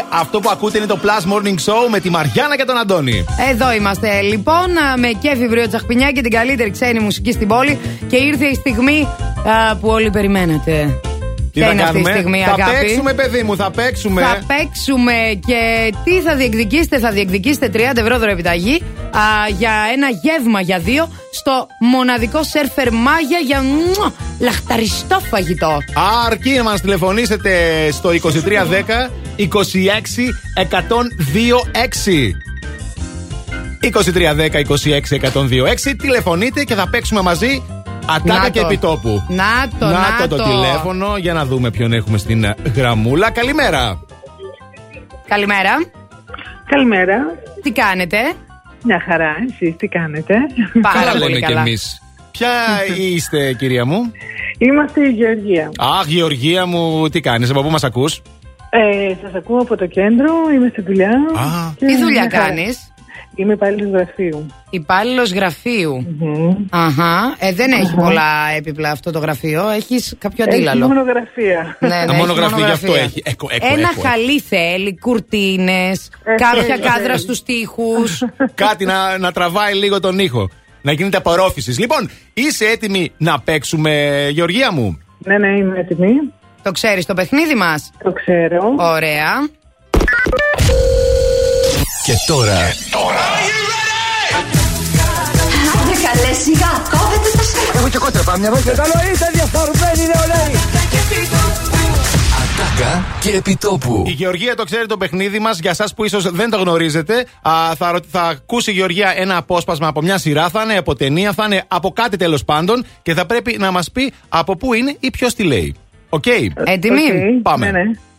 Αυτό που ακούτε είναι το Plus Morning Show με τη Μαριάννα και τον Αντώνη. Εδώ είμαστε λοιπόν με κέφι βρύο τσαχπινιά και την καλύτερη ξένη μουσική στην πόλη. Και ήρθε η στιγμή α, που όλοι περιμένετε. Τι Ποια θα είναι αυτή η κάνουμε, στιγμή, θα αγάπη; παίξουμε, παιδί μου, θα παίξουμε. Θα παίξουμε και τι θα διεκδικήσετε, θα διεκδικήσετε 30 ευρώ δωρεπιταγή α, για ένα γεύμα για δύο στο μοναδικό σερφερ μάγια για μουα, λαχταριστό φαγητό. Αρκεί να μας τηλεφωνήσετε στο 2310 26 102 6. Τηλεφωνείτε και θα παίξουμε μαζί Ατάκα Να και το. επιτόπου. Να το, να, το, το τηλέφωνο για να δούμε ποιον έχουμε στην ε, γραμμούλα. Καλημέρα. Καλημέρα. Καλημέρα. Τι κάνετε; Μια χαρά, εσείς τι κάνετε; Πάρα Καλά πολύ λέμε κι καλά. εμείς. Ποια είστε, κυρία μου; Είμαστε η Γεωργία. Αχ, Γεωργία μου, τι κάνεις, από πού μας ακούς; Ε, σας ακούω από το κέντρο, είμαι στη δουλειά. Και Τι δουλειά μια χαρά. κάνεις; Είμαι υπάλληλος γραφείου. Υπάλληλος γραφείου. Αχα. Ε, δεν έχει πολλά έπιπλα αυτό το γραφείο. Έχεις κάποιο αντίλαλο; Έχει μονογραφία. Ναι, ναι, Α, έχει μονογραφία, γι' αυτό έχει. Έκο, έκο, Ένα έκο. χαλί θέλει, κουρτίνες, κάποια κάδρα στους τοίχους. Κάτι να, να τραβάει λίγο τον ήχο. Να γίνεται απορρόφησης. Λοιπόν, είσαι έτοιμη να παίξουμε, Γεωργία μου; Ναι, ναι, είμαι έτοιμη. Το ξέρεις το παιχνίδι μας; Το ξέρω. Ωραία. Και τώρα Άντε καλέ σιγά, κόβεται το σέρ. Έχω και κότρεπα, μια βόλτα. Καλό είστε διαφορμένοι νεολαίοι. Ατάκα και επιτόπου. Η Γεωργία το ξέρει το παιχνίδι μας. Για εσάς που ίσως δεν το γνωρίζετε, α, θα, ρω- θα ακούσει η Γεωργία ένα απόσπασμα από μια σειρά. Θα είναι από ταινία, θα είναι από κάτι τέλος πάντων και θα πρέπει να μας πει από πού είναι ή ποιος τη λέει. Οκ; Έτοιμοι. Πάμε.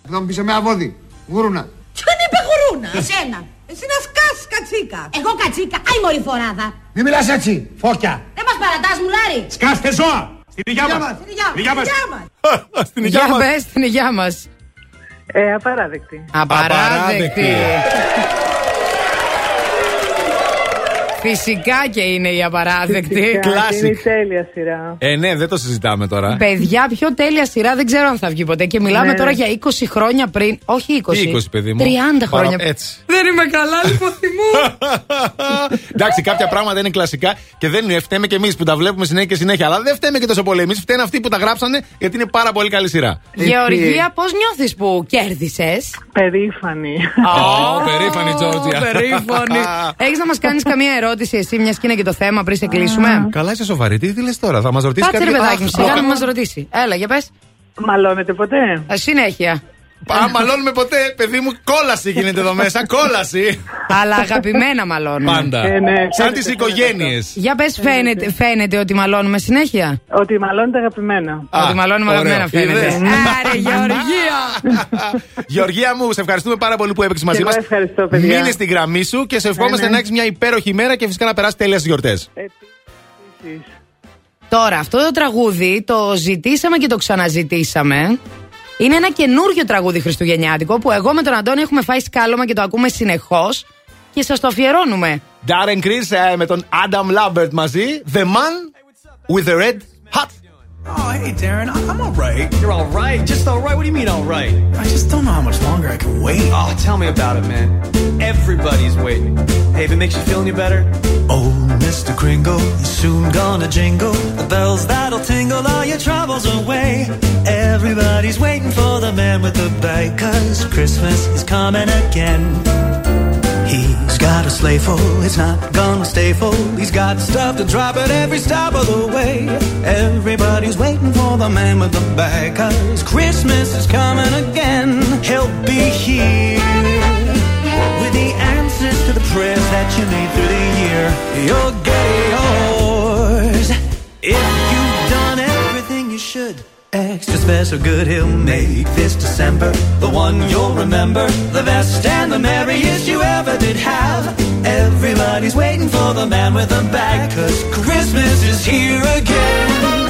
Εδώ μου πίσω με αβόδι. Γουρούνας. Ποιον είπε γουρούνας; Εσένα. Εσύ να σκάς κατσίκα. Εγώ κατσίκα. Άι μωρή φοράδα. Μην μιλάς έτσι. Φώκια. Δεν μας παρατάς μουλάρι. Σκάστε ζώα. Στην υγειά μας. Στην υγειά Στην υγειά μας. μας. Στην Για πες την υγειά μας. Ε, απαράδεκτη. Απαράδεκτη. Φυσικά και είναι η απαράδεκτη. Είναι η τέλεια σειρά. Ε, ναι, δεν το συζητάμε τώρα. Παιδιά, πιο τέλεια σειρά δεν ξέρω αν θα βγει ποτέ. Και μιλάμε Ναι. τώρα για 20 χρόνια πριν. Όχι 20. Τι 20, παιδί μου. 30 Παρα- χρόνια. Έτσι. Δεν είμαι καλά, λοιπόν, θυμού. Εντάξει, κάποια πράγματα είναι κλασικά και δεν είναι φταίμε και εμείς που τα βλέπουμε συνέχεια και συνέχεια. Αλλά δεν φταίμε και τόσο πολύ. Εμείς φταίνε αυτοί που τα γράψανε γιατί είναι πάρα πολύ καλή σειρά. Γεωργία, πώς νιώθεις που κέρδισες; Περήφανη. Ω, περήφανη Τζόρτζια. Περήφανη. Έχεις να μας κάνεις καμία ερώτηση; Εσύ, μιας και είναι και το θέμα πριν σε κλείσουμε. Καλά, είσαι σοβαρή. Τι, τι λες τώρα, θα μας ρωτήσεις Κάτσε κάτι. ρε παιδάκι μου, Αχ, σιγά να αχ, μας ρωτήσει. Έλα, για πες. Μαλώνετε ποτέ. Συνέχεια. Α, μαλώνουμε ποτέ, παιδί μου, κόλαση γίνεται εδώ μέσα, κόλαση. Αλλά αγαπημένα μαλώνουμε. Πάντα. Ε, ναι, Σαν φαίνεται, τις οικογένειες. Για πες, φαίνεται, φαίνεται ότι μαλώνουμε συνέχεια; Ότι μαλώνετε αγαπημένα. Ότι μαλώνουμε ωραίο. αγαπημένα φαίνεται. Είδες; Άρε, Γεωργία! Γεωργία μου, σε ευχαριστούμε πάρα πολύ που έπαιξες μαζί Και μας. εγώ ευχαριστώ, παιδιά. Μείνε στη γραμμή σου και σε ευχόμαστε Ναι, ναι. να έχεις μια υπέροχη μέρα και φυσικά να περάσεις τέλεια στι γιορτές. Τώρα, αυτό το τραγούδι το ζητήσαμε και το ξαναζητήσαμε. Είναι ένα καινούριο τραγούδι χριστουγεννιάτικο που εγώ με τον Αντώνη έχουμε φάει σκάλωμα και το ακούμε συνεχώς και σας το αφιερώνουμε. Darren Chris ε, με τον Adam Lambert μαζί. The man with the red hat. Oh, hey, Darren, I'm all right. You're all right. Just all right. What do you mean all right? I just don't know how much longer I can wait. Oh, tell me about it, man. Everybody's waiting. Hey, if it makes you feel any better, Oh, Mr. Kringle, you're soon gonna jingle the bells that'll tingle all your troubles away. Everybody's waiting for the man with the bag, cause Christmas is coming again. Got a sleigh full, it's not gonna stay full. He's got stuff to drop at every stop of the way. Everybody's waiting for the man with the bag, cause Christmas is coming again. He'll be here with the answers to the prayers that you made through the year. You'll get yours if you've done everything you should. Extra special good he'll make this December. The one you'll remember. The best and the merriest you ever did have. Everybody's waiting for the man with the bag. Cause Christmas is here again.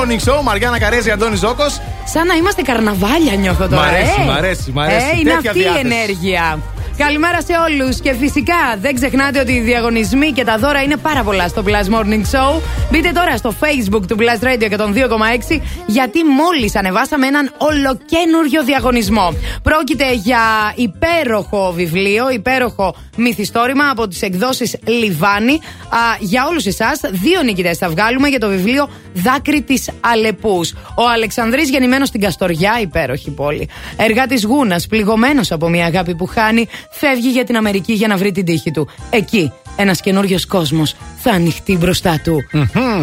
Morning Show. Μαριάννα Καρέζη, Αντώνη Ζώκος. Σαν να είμαστε καρναβάλια νιώθω τώρα. Μ' αρέσει, ε. μ' αρέσει, μ' αρέσει. Ε, είναι Τέτοια αυτή η διάθεση. ενέργεια. Καλημέρα σε όλους και φυσικά δεν ξεχνάτε ότι οι διαγωνισμοί και τα δώρα είναι πάρα πολλά στο Plus Morning Show. Μπείτε τώρα στο Facebook του Plus Radio 102,6 γιατί μόλις ανεβάσαμε έναν ολοκένουργιο διαγωνισμό. Πρόκειται για υπέροχο βιβλίο, υπέροχο μυθιστόρημα από τις εκδόσεις Λιβάνι. Α, για όλους εσάς, δύο νικητές θα βγάλουμε για το βιβλίο Δάκρυ της Αλεπούς. Ο Αλεξανδρής γεννημένος στην Καστοριά, υπέροχη πόλη. Εργάτη Γούνας, πληγωμένος από μια αγάπη που χάνει, φεύγει για την Αμερική για να βρει την τύχη του. Εκεί ένας καινούριος κόσμος θα ανοιχτεί μπροστά του.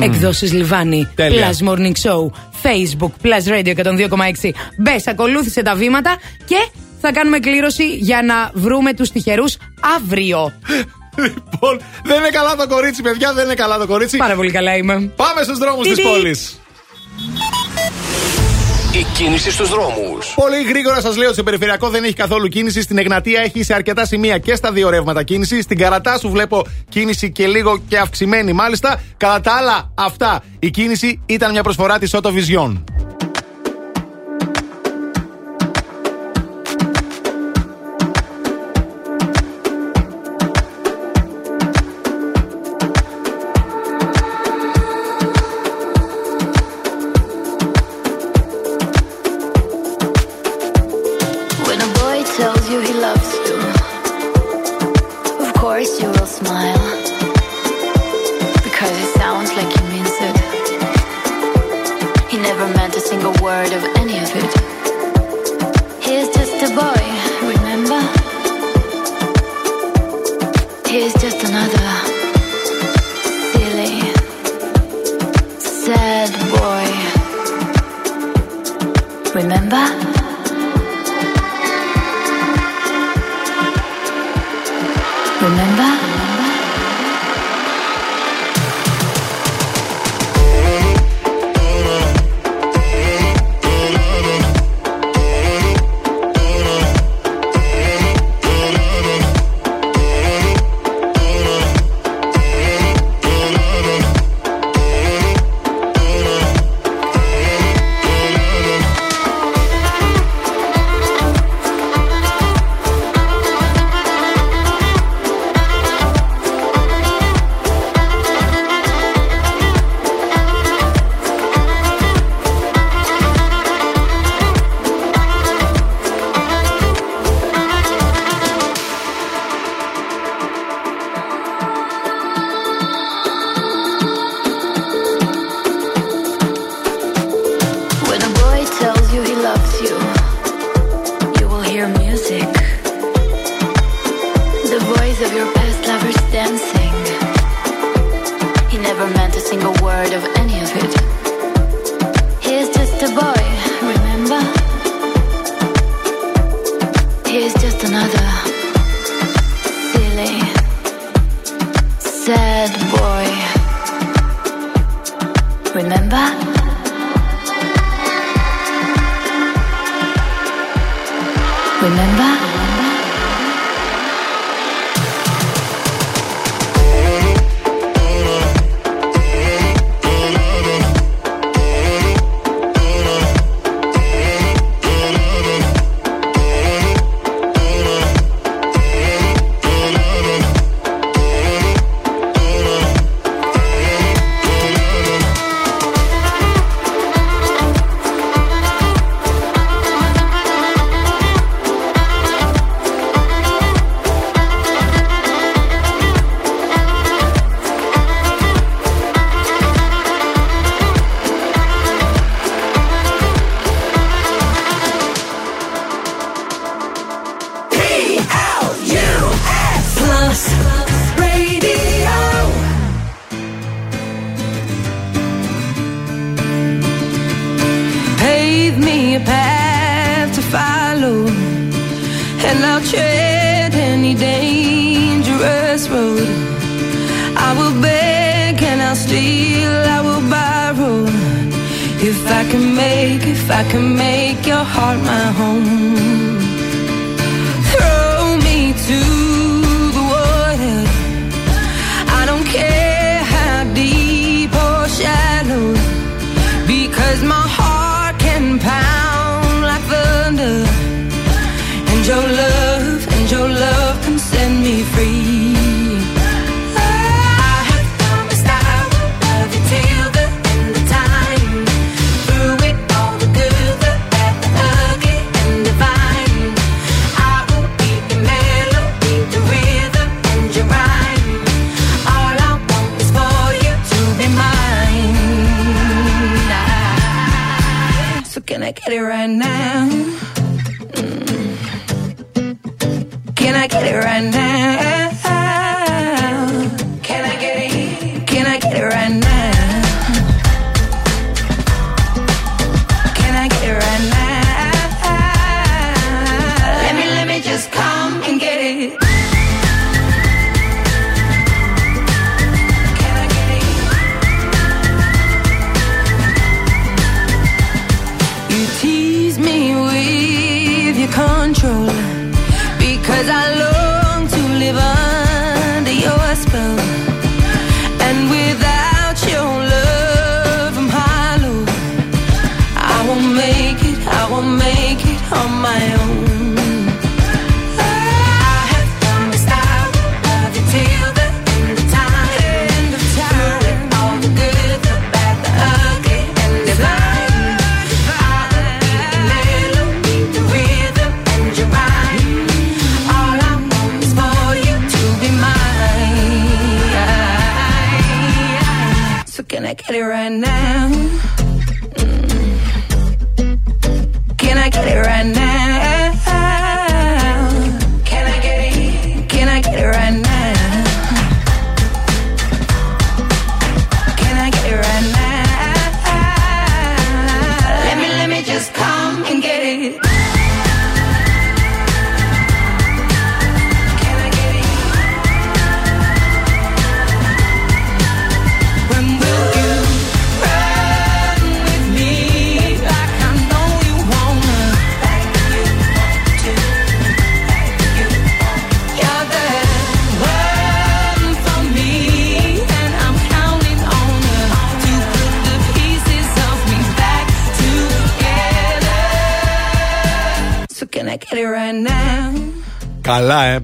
Εκδόσεις Λιβάνι, Τέλεια. Plus Morning Show, Facebook, Plus Radio 102,6. Μπες, ακολούθησε τα βήματα και θα κάνουμε κλήρωση για να βρούμε τους τυχερούς αύριο. Λοιπόν, δεν είναι καλά το κορίτσι, παιδιά, δεν είναι καλά το κορίτσι. Πάρα πολύ καλά είμαι. Πάμε στους δρόμους της Τι, τι. πόλης. Η κίνηση στους δρόμους. Πολύ γρήγορα σας λέω ότι στο περιφερειακό δεν έχει καθόλου κίνηση. Στην Εγνατία έχει σε αρκετά σημεία και στα δύο ρεύματα κίνηση. Στην Καρατά σου βλέπω κίνηση και λίγο και αυξημένη μάλιστα. Κατά τα άλλα, αυτά. Η κίνηση ήταν μια προσφορά της Auto Vision. Remember?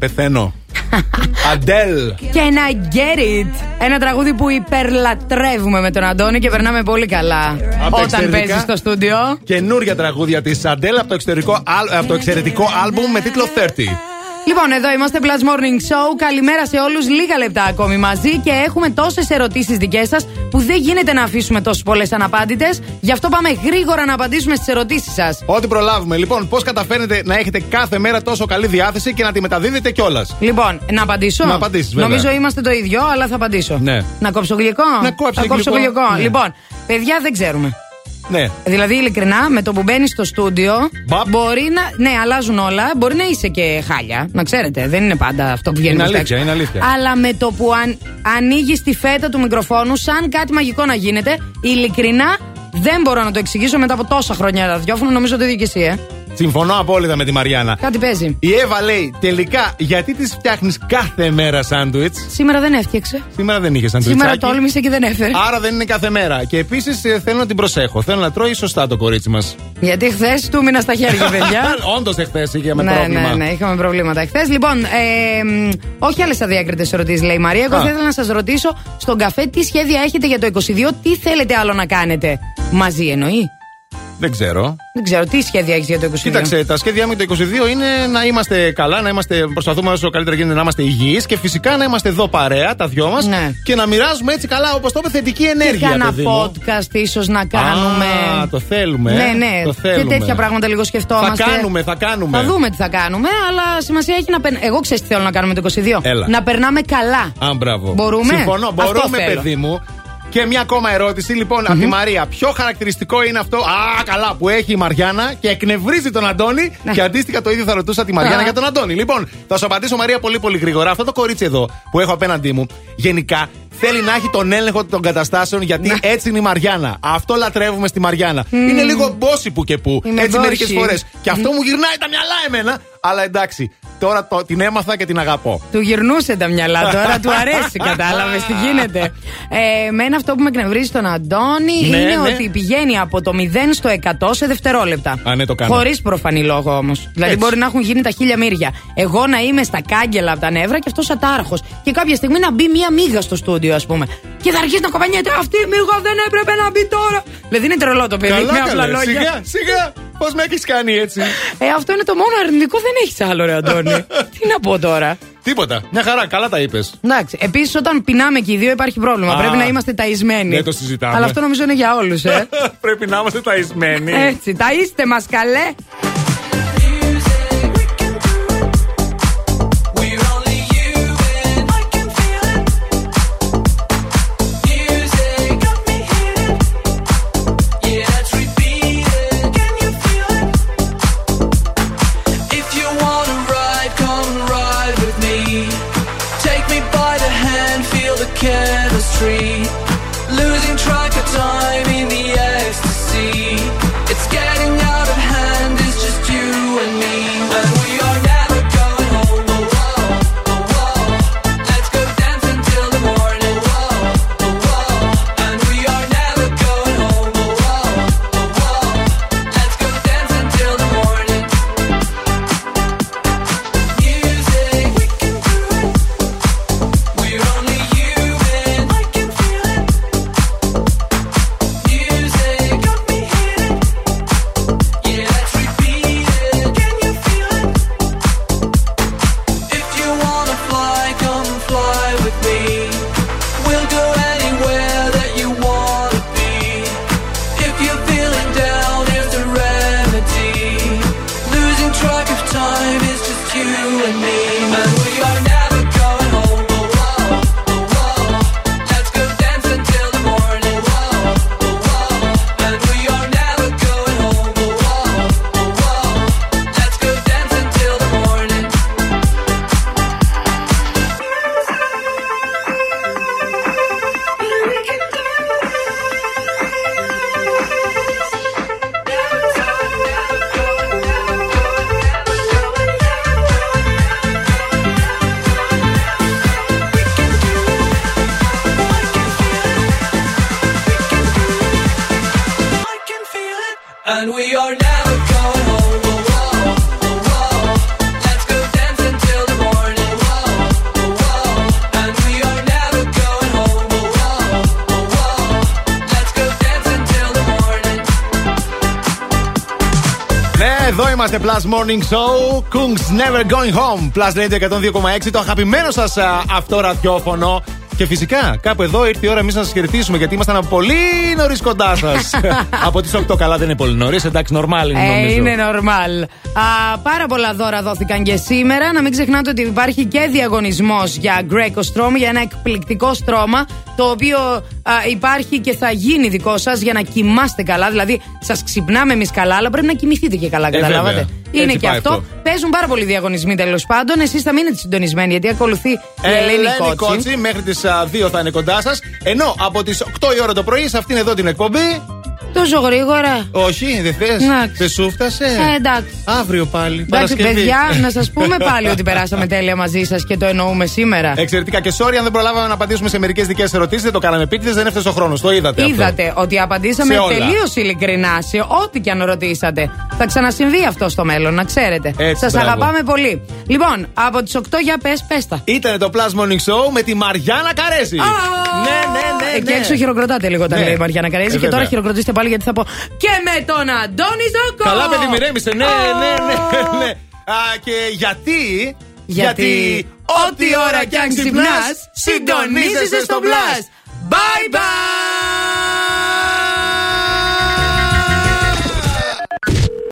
Πεθαίνω. Αντέλ. Can I get it? Ένα τραγούδι που υπερλατρεύουμε με τον Αντώνη και περνάμε πολύ καλά Απ' τα όταν εξαιρετικά. παίζεις στο στούντιο. Καινούρια τραγούδια της Αντέλ από το, εξωτερικό, άλ- από το εξαιρετικό άλμπουμ με τίτλο 30. Λοιπόν, εδώ είμαστε Plus Morning Show. Καλημέρα σε όλους. Λίγα λεπτά ακόμη μαζί και έχουμε τόσες ερωτήσεις δικές σας που δεν γίνεται να αφήσουμε τόσες πολλές αναπάντητες. Γι' αυτό πάμε γρήγορα να απαντήσουμε στις ερωτήσεις σας. Ό,τι προλάβουμε. Λοιπόν, πώς καταφέρνετε να έχετε κάθε μέρα τόσο καλή διάθεση και να τη μεταδίδετε κιόλας; Λοιπόν, να απαντήσω. Να απαντήσεις, βέβαια. Νομίζω είμαστε το ίδιο, αλλά θα απαντήσω. Ναι. Να κόψω γλυκό. Να κόψει Θα κόψω γλυκό. γλυκό. Ναι. Λοιπόν, παιδιά δεν ξέρουμε. Ναι. Δηλαδή, ειλικρινά, με το που μπαίνεις στο στούντιο, Μπαπ. μπορεί να. Ναι, αλλάζουν όλα. Μπορεί να είσαι και χάλια. Να ξέρετε, δεν είναι πάντα αυτό που βγαίνει Είναι προς τα αλήθεια, έξω. είναι αλήθεια. Αλλά με το που αν, ανοίγεις τη φέτα του μικροφόνου, σαν κάτι μαγικό να γίνεται, ειλικρινά δεν μπορώ να το εξηγήσω μετά από τόσα χρόνια ραδιόφωνο. Νομίζω το ίδιο και εσύ, ε. Συμφωνώ απόλυτα με τη Μαριάννα. Κάτι παίζει. Η Εύα λέει τελικά γιατί τη φτιάχνεις κάθε μέρα σάντουιτς; Σήμερα δεν έφτιαξε. Σήμερα δεν είχε σάντουιτ. Σήμερα τόλμησε και δεν έφερε. Άρα δεν είναι κάθε μέρα. Και επίσης θέλω να την προσέχω. Θέλω να τρώει σωστά το κορίτσι μας. Γιατί χθες του μήνα στα χέρια, παιδιά. Όντως εχθές είχε με ναι, πρόβλημα. ναι, ναι, είχαμε προβλήματα εχθές. Λοιπόν, ε, μ, όχι άλλες αδιάκριτες ερωτήσεις, λέει η Μαρία. Εγώ Α. θα ήθελα να σας ρωτήσω στον καφέ τι σχέδια έχετε για το 22, τι θέλετε άλλο να κάνετε; Μαζί εννοεί; Δεν ξέρω. Δεν ξέρω, τι σχέδια έχεις για το 22. Κοίταξε, τα σχέδιά μου για το 22 είναι να είμαστε καλά, να είμαστε, προσπαθούμε όσο καλύτερα γίνεται να είμαστε υγιείς και φυσικά να είμαστε εδώ παρέα, τα δυο μας Ναι. και να μοιράζουμε έτσι καλά, όπως το είπε, θετική ενέργεια. Και ένα παιδί μου. podcast ίσως να κάνουμε. Α, το θέλουμε. ε. Ναι, ναι. Το θέλουμε. Και τέτοια πράγματα λίγο σκεφτόμαστε. Θα κάνουμε, θα κάνουμε. Θα δούμε τι θα κάνουμε, αλλά σημασία έχει να περνάμε. Εγώ ξέρω τι θέλω να κάνουμε το 22. Έλα. Να περνάμε καλά. Α, μπράβο. Μπορούμε; Συμφωνώ, Αυτό μπορούμε, θέλω. παιδί μου. Και μια ακόμα ερώτηση, λοιπόν, από τη Μαρία. Ποιο χαρακτηριστικό είναι αυτό, Α, καλά, που έχει η Μαριάννα και εκνευρίζει τον Αντώνη. Και αντίστοιχα το ίδιο θα ρωτούσα τη Μαριάννα Ναι. Α. για τον Αντώνη. Λοιπόν, θα σου απαντήσω, Μαρία, πολύ πολύ γρήγορα. Αυτό το κορίτσι εδώ που έχω απέναντί μου, γενικά θέλει να έχει τον έλεγχο των καταστάσεων γιατί έτσι είναι η Μαριάννα. Αυτό λατρεύουμε στη Μαριάννα. Είναι λίγο μπόση που και που. Είμαι έτσι μερικές μπόση. φορέ. Και αυτό μου γυρνάει τα μυαλά εμένα. Αλλά εντάξει, τώρα το, την έμαθα και την αγαπώ. Του γυρνούσε τα μυαλά, τώρα του αρέσει, κατάλαβες τι γίνεται. Ε, εμένα αυτό που με εκνευρίζει στον Αντώνη Ναι, είναι ναι. ότι πηγαίνει από το 0 στο 100 σε δευτερόλεπτα. Α, ναι, το κάνω. Χωρίς προφανή λόγο όμως. Δηλαδή Έτσι. μπορεί να έχουν γίνει τα χίλια μύρια. Εγώ να είμαι στα κάγκελα από τα νεύρα και αυτός ατάραχο. Και κάποια στιγμή να μπει μία μίγα στο στούντιο, ας πούμε. Και θα αρχίσει να κοπανιέται. Αυτή η μίγα δεν έπρεπε να μπει τώρα. Δηλαδή είναι τρελό το παιδί. με Καλά, απλά καλέ. λόγια. Σιγά, σιγά. Πώς με έχεις κάνει έτσι; Ε, αυτό είναι το μόνο αρνητικό, δεν έχεις άλλο, ρε Αντώνη. Τι να πω τώρα. Τίποτα. Μια χαρά, καλά τα είπες. Εντάξει. Επίσης, όταν πεινάμε και οι δύο υπάρχει πρόβλημα. Α. Πρέπει να είμαστε ταϊσμένοι. Ναι, το συζητάμε. Αλλά αυτό νομίζω είναι για όλους, ε. Πρέπει να είμαστε ταϊσμένοι. Έτσι. Τα είστε μας καλέ. Είμαστε Plus Morning Show. Kungs Never Going Home. Plus Radio 102,6. Το αγαπημένο σας αυτό ραδιόφωνο. Και φυσικά κάπου εδώ ήρθε η ώρα εμείς να σας χαιρετήσουμε γιατί ήμασταν από πολύ νωρίς κοντά σας. από τις 8 καλά δεν είναι πολύ νωρίς. Εντάξει, νορμάλ είναι Ε, νομίζω. είναι normal. Α, πάρα πολλά δώρα δόθηκαν και σήμερα. Να μην ξεχνάτε ότι υπάρχει και διαγωνισμός για Greco Strom, για ένα εκπληκτικό στρώμα, το οποίο α, υπάρχει και θα γίνει δικό σας για να κοιμάστε καλά. Δηλαδή, σας ξυπνάμε εμείς καλά, αλλά πρέπει να κοιμηθείτε και καλά, Ε, καταλάβατε; βέβαια. Είναι Έτσι και πάει αυτό. αυτό. Παίζουν πάρα πολλοί διαγωνισμοί τέλος πάντων. Εσείς θα μείνετε συντονισμένοι, γιατί ακολουθεί η Ελένη Κότσι. Κότσι. Μέχρι τις 2 θα είναι κοντά σας. Ενώ από τις 8 η ώρα το πρωί σε αυτήν εδώ την εκπομπή. Τόσο γρήγορα. Όχι, δεν θες; Εντάξει. Δεν σου φτάσε; Ε, εντάξει. Αύριο πάλι. Εντάξει, Παρασκευή. παιδιά, να σας πούμε πάλι ότι περάσαμε τέλεια μαζί σας και το εννοούμε σήμερα. Εξαιρετικά και sorry αν δεν προλάβαμε να απαντήσουμε σε μερικές δικές ερωτήσεις. Δεν το κάναμε επίτηδες, δεν έφτασε ο χρόνος. Το είδατε. αυτό. Είδατε ότι απαντήσαμε Σε όλα. τελείως ειλικρινά σε ό,τι και αν ρωτήσατε. Θα ξανασυμβεί αυτό στο μέλλον, να ξέρετε. Έτσι, Σας μπράβο. αγαπάμε πολύ. Λοιπόν, από τις 8 για πες, πέστα. Ήταν το Plus Morning Show με τη Μαριάννα Καρέζη. Ναι, ναι, ναι. Εκεί ναι. έξω χειροκροτάτε λίγο όταν Ναι. λέει η Μαριάννα Καρέζη. Ε, και τώρα βέβαια. χειροκροτήστε πάλι γιατί θα πω. Και με τον Αντώνη Ζόκο! Καλά, παιδί, μοιρέμισε. Ναι, ναι, ναι, ναι. Α, και γιατί. Γιατί ό,τι ώρα κι αν ξυπνάς, συντονίζεσαι στο Blast. Bye bye!